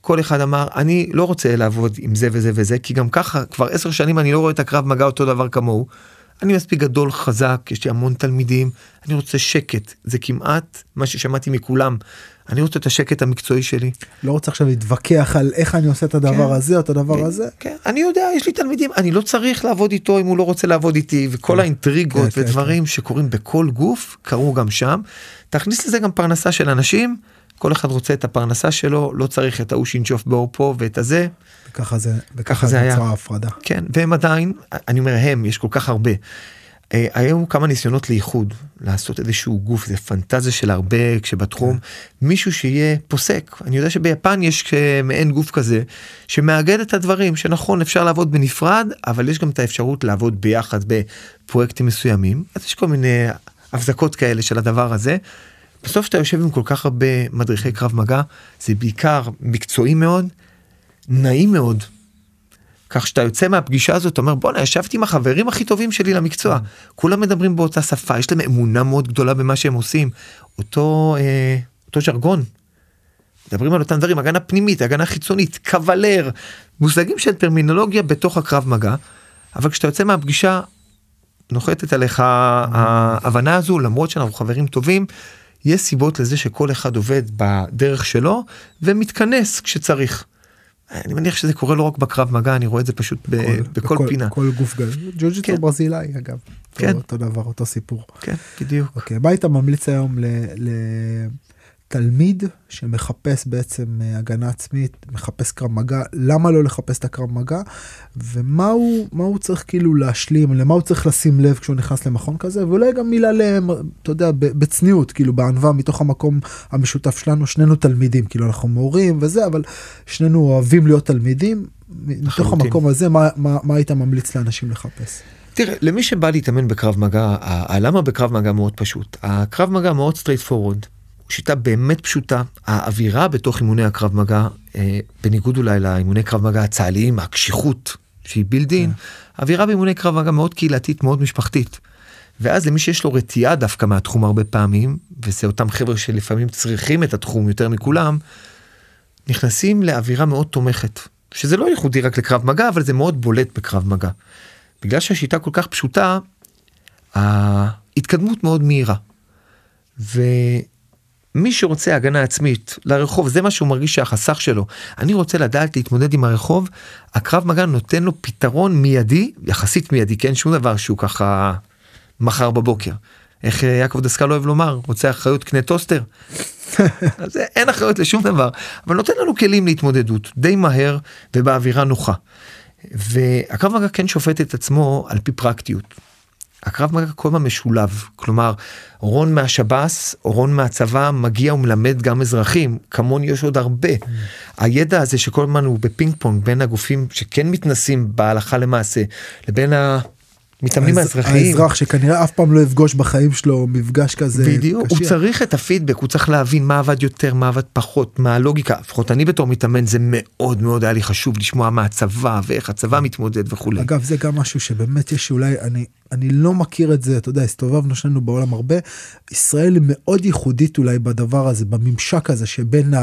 כל אחד אמר אני לא רוצה לעבוד עם זה וזה וזה כי גם ככה כבר עשר שנים אני לא רואה את הקרב מגע אותו דבר כמוהו. אני מספיק גדול חזק יש לי המון תלמידים אני רוצה שקט זה כמעט מה ששמעתי מכולם אני רוצה את השקט המקצועי שלי. לא רוצה עכשיו להתווכח על איך אני עושה את הדבר כן. הזה או את הדבר כן, הזה. כן, אני יודע יש לי תלמידים אני לא צריך לעבוד איתו אם הוא לא רוצה לעבוד איתי וכל כן. האינטריגות כן, כן, ודברים שקורים בכל גוף קרו גם שם. תכניס לזה גם פרנסה של אנשים כל אחד רוצה את הפרנסה שלו לא צריך את ההוא שינשוף באור פה ואת הזה וככה זה ככה וככה זה זה היה. נוצרה ההפרדה. כן והם עדיין אני אומר הם יש כל כך הרבה. אה, היו כמה ניסיונות לאיחוד לעשות איזשהו גוף זה פנטזיה של הרבה כשבתחום מישהו שיהיה פוסק אני יודע שביפן יש מעין גוף כזה שמאגד את הדברים שנכון אפשר לעבוד בנפרד אבל יש גם את האפשרות לעבוד ביחד בפרויקטים מסוימים אז יש כל מיני הבזקות כאלה של הדבר הזה. בסוף שאתה יושב עם כל כך הרבה מדריכי קרב מגע זה בעיקר מקצועי מאוד נעים מאוד. כך שאתה יוצא מהפגישה הזאת אתה אומר בואנה ישבתי עם החברים הכי טובים שלי למקצוע. כולם מדברים באותה שפה יש להם אמונה מאוד גדולה במה שהם עושים. אותו אה, אותו ז'רגון. מדברים על אותם דברים הגנה פנימית הגנה חיצונית קוולר מושגים של טרמינולוגיה בתוך הקרב מגע. אבל כשאתה יוצא מהפגישה נוחתת עליך ההבנה הזו למרות שאנחנו חברים טובים יש סיבות לזה שכל אחד עובד בדרך שלו ומתכנס כשצריך. אני מניח שזה קורה לא רק בקרב מגע אני רואה את זה פשוט ב- כל- בכל בכל- פינה. כל גוף גדול. ג'ו-ג'יטסו כן. ברזילאי אגב. כן. אותו- אותו דבר אותו סיפור. כן בדיוק. אוקיי מה היית ממליץ היום ל- לתלמיד שמחפש בעצם אה, הגנה עצמית מחפש קרב מגע למה לא לחפש את הקרב מגע ומה הוא מה הוא צריך כאילו להשלים למה הוא צריך לשים לב כשהוא נכנס למכון כזה ואולי גם מילה להם אתה יודע בצניעות כאילו בענווה מתוך המקום המשותף שלנו שנינו תלמידים כאילו אנחנו מורים וזה אבל שנינו אוהבים להיות תלמידים מתוך לחלוטין. המקום הזה מה, מה, מה היית ממליץ לאנשים לחפש. תראה למי שבא להתאמן בקרב מגע הלמה בקרב מגע מאוד פשוט הקרב מגע מאוד straightforward. שיטה באמת פשוטה האווירה בתוך אימוני הקרב מגע אה, בניגוד אולי לאימוני קרב מגע הצה"ליים הקשיחות שהיא built-in אווירה באימוני קרב מגע מאוד קהילתית מאוד משפחתית. ואז למי שיש לו רתיעה דווקא מהתחום הרבה פעמים וזה אותם חבר'ה שלפעמים צריכים את התחום יותר מכולם נכנסים לאווירה מאוד תומכת שזה לא ייחודי רק לקרב מגע אבל זה מאוד בולט בקרב מגע. בגלל שהשיטה כל כך פשוטה ההתקדמות מאוד מהירה. ומי שרוצה הגנה עצמית לרחוב זה מה שהוא מרגיש שהחסך שלו אני רוצה לדעת להתמודד עם הרחוב הקרב מגע נותן לו פתרון מיידי יחסית מיידי כן שום דבר שהוא ככה מחר בבוקר. איך אה, יעקב דסקל אוהב לומר רוצה אחריות קנה טוסטר. אז זה- אין אחריות לשום דבר אבל נותן לנו כלים להתמודדות די מהר ובאווירה נוחה. והקרב מגע כן שופט את עצמו על פי פרקטיות. הקרב מגע כל הזמן משולב כלומר רון מהשב"ס רון מהצבא מגיע ומלמד גם אזרחים כמוני יש עוד הרבה. הידע הזה שכל הזמן הוא בפינג פונג בין הגופים שכן מתנסים בהלכה למעשה לבין המתאמנים האז- האזרחיים. האזרח שכנראה אף פעם לא יפגוש בחיים שלו מפגש כזה בדיוק, הוא קשיח. צריך את הפידבק, הוא צריך להבין מה עבד יותר, מה עבד פחות, מה הלוגיקה, לפחות אני בתור מתאמן זה מאוד מאוד היה לי חשוב לשמוע מה הצבא ואיך הצבא מתמודד וכולי. אגב זה גם משהו שבאמת יש אולי אני אני לא מכיר את זה אתה יודע הסתובבנו שנינו בעולם הרבה ישראל היא מאוד ייחודית אולי בדבר הזה בממשק הזה שבין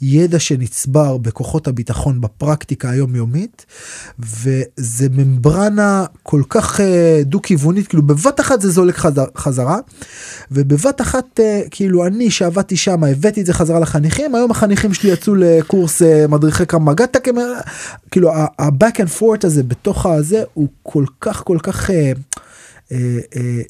הידע שנצבר בכוחות הביטחון בפרקטיקה היומיומית וזה ממברנה כל כך אה, דו כיוונית כאילו בבת אחת זה זולג חזר, חזרה ובבת אחת אה, כאילו אני שעבדתי שם הבאתי את זה חזרה לחניכים היום החניכים שלי יצאו לקורס אה, מדריכי תקם, כאילו ה-back and forth הזה בתוך הזה הוא כל כך כל כך אה, אה, אה,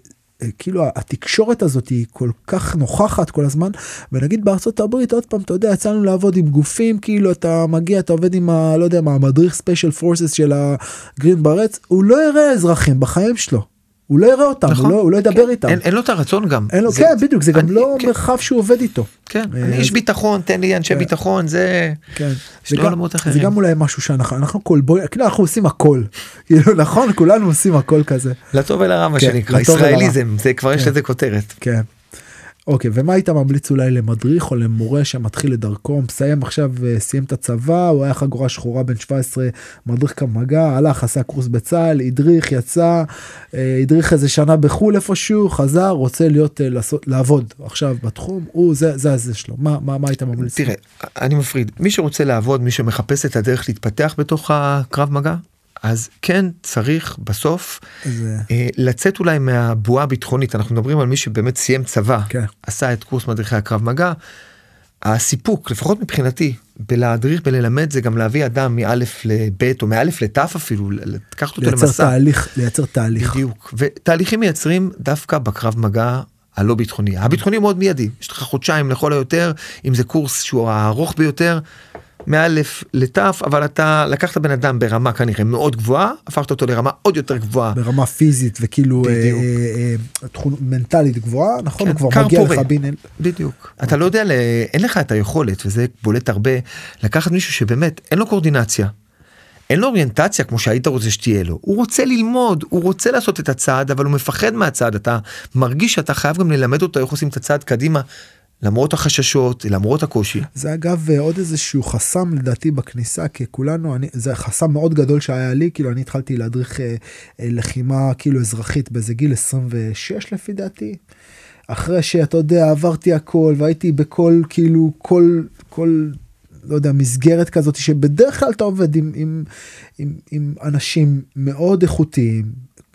כאילו התקשורת הזאת היא כל כך נוכחת כל הזמן ונגיד בארצות הברית עוד פעם אתה יודע יצאנו לעבוד עם גופים כאילו אתה מגיע אתה עובד עם ה... לא יודע מה המדריך ספיישל פורסס של הגרין ברץ הוא לא יראה אזרחים בחיים שלו. הוא לא יראה אותם, נכון. הוא, לא, הוא לא ידבר כן. איתם. אין, אין לו את הרצון גם. אין לו, זה- כן, בדיוק, זה גם אני- לא כן, מרחב שהוא עובד איתו. כן, אה, אני איש ביטחון, תן לי אנשי כן. ביטחון, זה... כן. יש זה גם- זה. גם אולי משהו שאנחנו, אנחנו כל בוי, כאילו אנחנו עושים הכל. כאילו נכון, כולנו עושים הכל כזה. לטוב ולרע מה כן, שנקרא. ישראליזם, זה כבר יש כן. לזה כותרת. כן. אוקיי, ומה היית ממליץ אולי למדריך או למורה שמתחיל את דרכו, מסיים עכשיו, אה, סיים את הצבא, הוא היה חגורה שחורה בן 17, מדריך כמגע, הלך, עשה קורס בצה"ל, הדריך, יצא, אה, הדריך איזה שנה בחו"ל איפשהו, חזר, רוצה להיות, אה, לעשות, לעבוד עכשיו בתחום, הוא, זה, זה הזה שלו, מה, מה, מה היית ממליץ? תראה, אני מפריד, מי שרוצה לעבוד, מי שמחפש את הדרך להתפתח בתוך הקרב מגע, אז כן צריך בסוף זה, אה, לצאת אולי מהבועה הביטחונית, אנחנו מדברים על מי שבאמת סיים צבא, כן. עשה את קורס מדריכי הקרב מגע. הסיפוק, לפחות מבחינתי, בלהדריך וללמד זה גם להביא אדם מאלף לבית או מאלף לתף אפילו, לקחת אותו לייצר למסע. תהליך, לייצר תהליך. בדיוק, ותהליכים מייצרים דווקא בקרב מגע הלא ביטחוני. הביטחוני מאוד מיידי, יש לך חודשיים לכל היותר, אם זה קורס שהוא הארוך ביותר, מאלף לתף, אבל אתה לקחת בן אדם ברמה כנראה מאוד גבוהה, הפכת אותו לרמה עוד יותר גבוהה. ברמה פיזית וכאילו אה, בדיוק. אה, אה, תכונות מנטלית גבוהה נכון כן, הוא כבר מגיע פורה. לך בין בדיוק. אתה לא יודע, אין לך את היכולת, וזה בולט הרבה, לקחת מישהו שבאמת אין לו קואורדינציה. אין לו אוריינטציה כמו שהיית רוצה שתהיה לו. הוא רוצה ללמוד, הוא רוצה לעשות את הצעד, אבל הוא מפחד מהצעד. אתה מרגיש שאתה חייב גם ללמד אותו איך עושים את הצעד קדימה, למרות החששות, למרות הקושי. זה אגב אה, עוד איזשהו חסם לדעתי בכניסה כי כולנו אני זה חסם מאוד גדול שהיה לי כאילו אני התחלתי להדריך אה, אה, לחימה כאילו אזרחית באיזה גיל 26 לפי דעתי. אחרי שאתה יודע עברתי הכל והייתי בכל כאילו כל כל לא יודע מסגרת כזאת שבדרך כלל אתה עובד עם, עם, עם, עם אנשים מאוד איכותיים.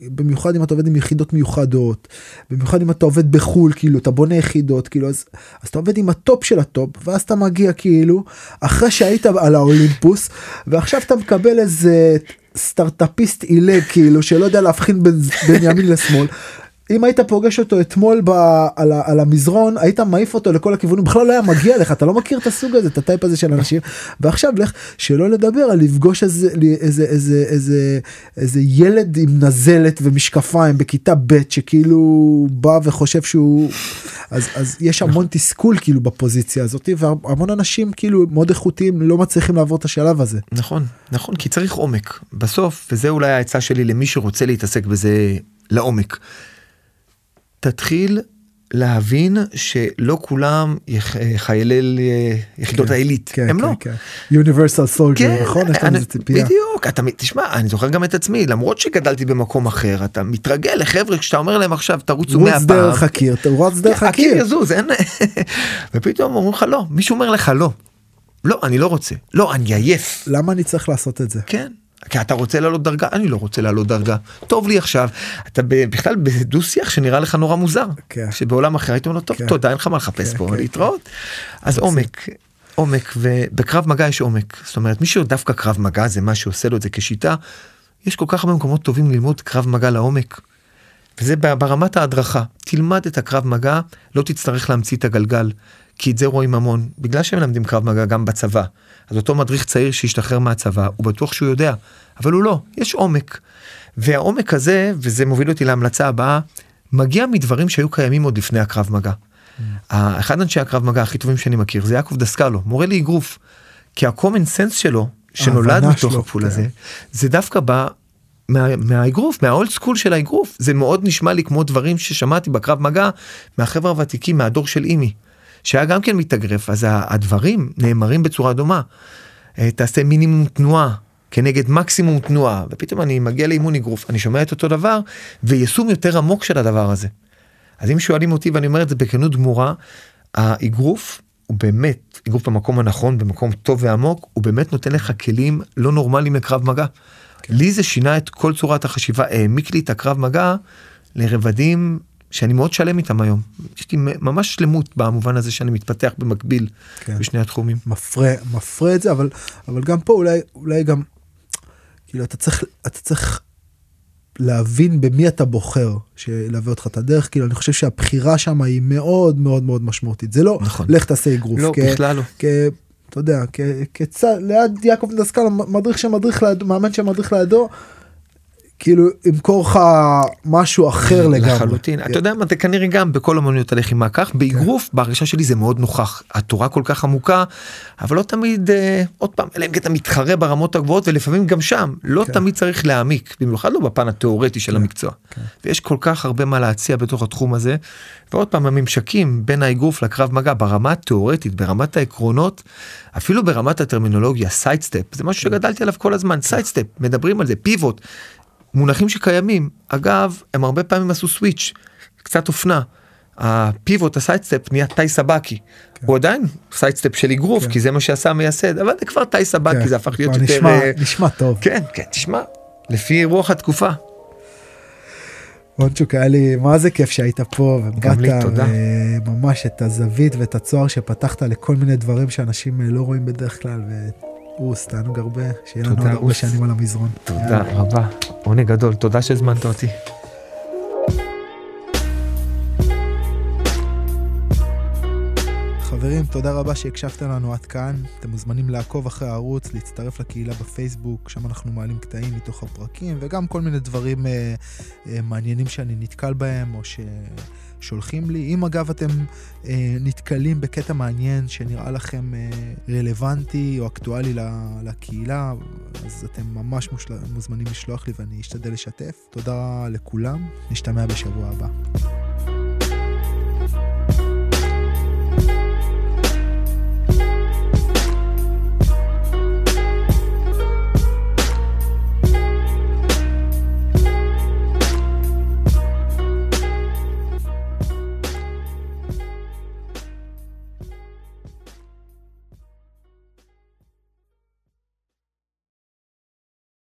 במיוחד אם אתה עובד עם יחידות מיוחדות במיוחד אם אתה עובד בחו"ל כאילו אתה בונה יחידות כאילו אז, אז אתה עובד עם ה top של ה top ואז אתה מגיע כאילו אחרי שהיית על האולימפוס ועכשיו אתה מקבל איזה סטארטאפיסט עילג כאילו שלא יודע להבחין בין, בין ימין לשמאל. אם היית פוגש אותו אתמול ב, על, ה, על המזרון היית מעיף אותו לכל הכיוונים בכלל לא היה מגיע לך אתה לא מכיר את הסוג הזה את הטייפ הזה של אנשים ועכשיו לך שלא לדבר על לפגוש איזה איזה איזה איזה איזה ילד עם נזלת ומשקפיים בכיתה ב' שכאילו בא וחושב שהוא אז אז יש המון תסכול כאילו בפוזיציה הזאת והמון אנשים כאילו מאוד איכותיים לא מצליחים לעבור את השלב הזה. נכון, נכון, כי צריך עומק. בסוף, וזה אולי העצה שלי למי שרוצה להתעסק בזה לעומק. תתחיל להבין שלא כולם יח- חיילי אה, יחידות כן, העילית, כן, הם כן, לא. Universal Soldier נכון? יש לנו איזה ציפייה. בדיוק, אתה, תשמע, אני זוכר גם את עצמי, למרות שגדלתי במקום אחר, אתה מתרגל לחבר'ה כשאתה אומר להם עכשיו תרוצו רוץ 100 פעם. דרך הקיר, רוץ דרך הקיר הקיר. יזוז, אין... ופתאום אומרים לך לא, מישהו אומר לך לא. לא, אני לא רוצה. לא, אני עייף. למה אני צריך לעשות את זה? כן. כי אתה רוצה לעלות דרגה, אני לא רוצה לעלות דרגה. טוב לי עכשיו. אתה בכלל בדו שיח שנראה לך נורא מוזר. כן. שבעולם אחר אומר לו, טוב, כן. תודה, אין לך מה לחפש כן, פה, כן, להתראות. אז עומק, עומק, ובקרב מגע יש עומק. זאת אומרת, מי שדווקא קרב מגע זה מה שעושה לו את זה כשיטה, יש כל כך הרבה מקומות טובים ללמוד קרב מגע לעומק. וזה ברמת ההדרכה. תלמד את הקרב מגע, לא תצטרך להמציא את הגלגל, כי את זה רואים המון, בגלל שהם מלמדים קרב מגע גם בצבא. אז אותו מדריך צעיר שהשתחרר מהצבא, הוא בטוח שהוא יודע, אבל הוא לא, יש עומק. והעומק הזה, וזה מוביל אותי להמלצה הבאה, מגיע מדברים שהיו קיימים עוד לפני הקרב מגע. אחד אנשי הקרב מגע הכי טובים שאני מכיר זה יעקב דסקלו, מורה לאגרוף. כי ה-common sense שלו, שנולד מתוך הפול כן. הזה, זה דווקא בא מה- מהאגרוף, מהאולד סקול של האגרוף. זה מאוד נשמע לי כמו דברים ששמעתי בקרב מגע מהחבר'ה הוותיקים, מהדור של אימי, שהיה גם כן מתאגרף, אז הדברים נאמרים בצורה דומה. אה, תעשה מינימום תנועה כנגד מקסימום תנועה, ופתאום אני מגיע לאימון אגרוף, אני שומע את אותו דבר, ויישום יותר עמוק של הדבר הזה. אז אם שואלים אותי, ואני אומר את זה בכנות גמורה, האגרוף הוא באמת, אגרוף במקום הנכון, במקום טוב ועמוק, הוא באמת נותן לך כלים לא נורמליים לקרב מגע. לי זה שינה את כל צורת החשיבה, העמיק לי את הקרב מגע לרבדים שאני מאוד שלם איתם היום. יש לי ממש שלמות במובן הזה שאני מתפתח במקביל כן. בשני התחומים. מפרה מפרה את זה אבל אבל גם פה אולי אולי גם כאילו אתה צריך אתה צריך להבין במי אתה בוחר שילווה אותך את הדרך, כאילו אני חושב שהבחירה שם היא מאוד מאוד מאוד משמעותית. זה לא נכון. לך תעשה אגרוף. לא, כ- בכלל לא. כ... אתה יודע, כצד, ליד יעקב דסקל, מדריך שמדריך לידו, מאמן שמדריך לידו, כאילו ימכור לך משהו אחר לגמרי. לחלוטין. אתה יודע מה, זה כנראה גם בכל אמנויות הלחימה כך, באגרוף בהרגשה שלי זה מאוד נוכח. התורה כל כך עמוקה, אבל לא תמיד, אה, עוד פעם, אלא אם כן אתה מתחרה ברמות הגבוהות, ולפעמים גם שם, לא כן. תמיד צריך להעמיק, במיוחד לא בפן התיאורטי של המקצוע. כן. ויש כל כך הרבה מה להציע בתוך התחום הזה, ועוד פעם, הממשקים בין האגרוף לקרב מגע ברמה התיאורטית, ברמת העקרונות, אפילו ברמת הטרמינולוגיה, sidestep, זה משהו שגדלתי עליו כל הזמן, sidestep, מדברים על זה, pivot, מונחים שקיימים, אגב, הם הרבה פעמים עשו switch, קצת אופנה. ה pivot, ה sidestep נהיה תאי סבקי. הוא עדיין sidestep של אגרוף, כן. כי זה מה שעשה המייסד, אבל זה כבר תאי סבקי, כן, זה הפך להיות יותר... נשמע, אה, נשמע טוב. כן, כן, תשמע, לפי רוח התקופה. רונצ'וק היה לי מה זה כיף שהיית פה ובאת תודה. ממש את הזווית ואת הצוהר שפתחת לכל מיני דברים שאנשים אה, לא רואים בדרך כלל ואוס תענוג הרבה שיהיה לנו עוד הרבה. שנים על המזרון. תודה רבה, עונג גדול, תודה שהזמנת אותי. חברים תודה רבה שהקשבתם לנו עד כאן אתם מוזמנים לעקוב אחרי הערוץ להצטרף לקהילה בפייסבוק שם אנחנו מעלים קטעים מתוך הפרקים וגם כל מיני דברים אה, אה, מעניינים שאני נתקל בהם או ששולחים לי. אם אגב אתם אה, נתקלים בקטע מעניין שנראה לכם אה, רלוונטי או אקטואלי לקהילה אז אתם ממש מושל... מוזמנים לשלוח לי ואני אשתדל לשתף. תודה לכולם. נשתמע בשבוע הבא.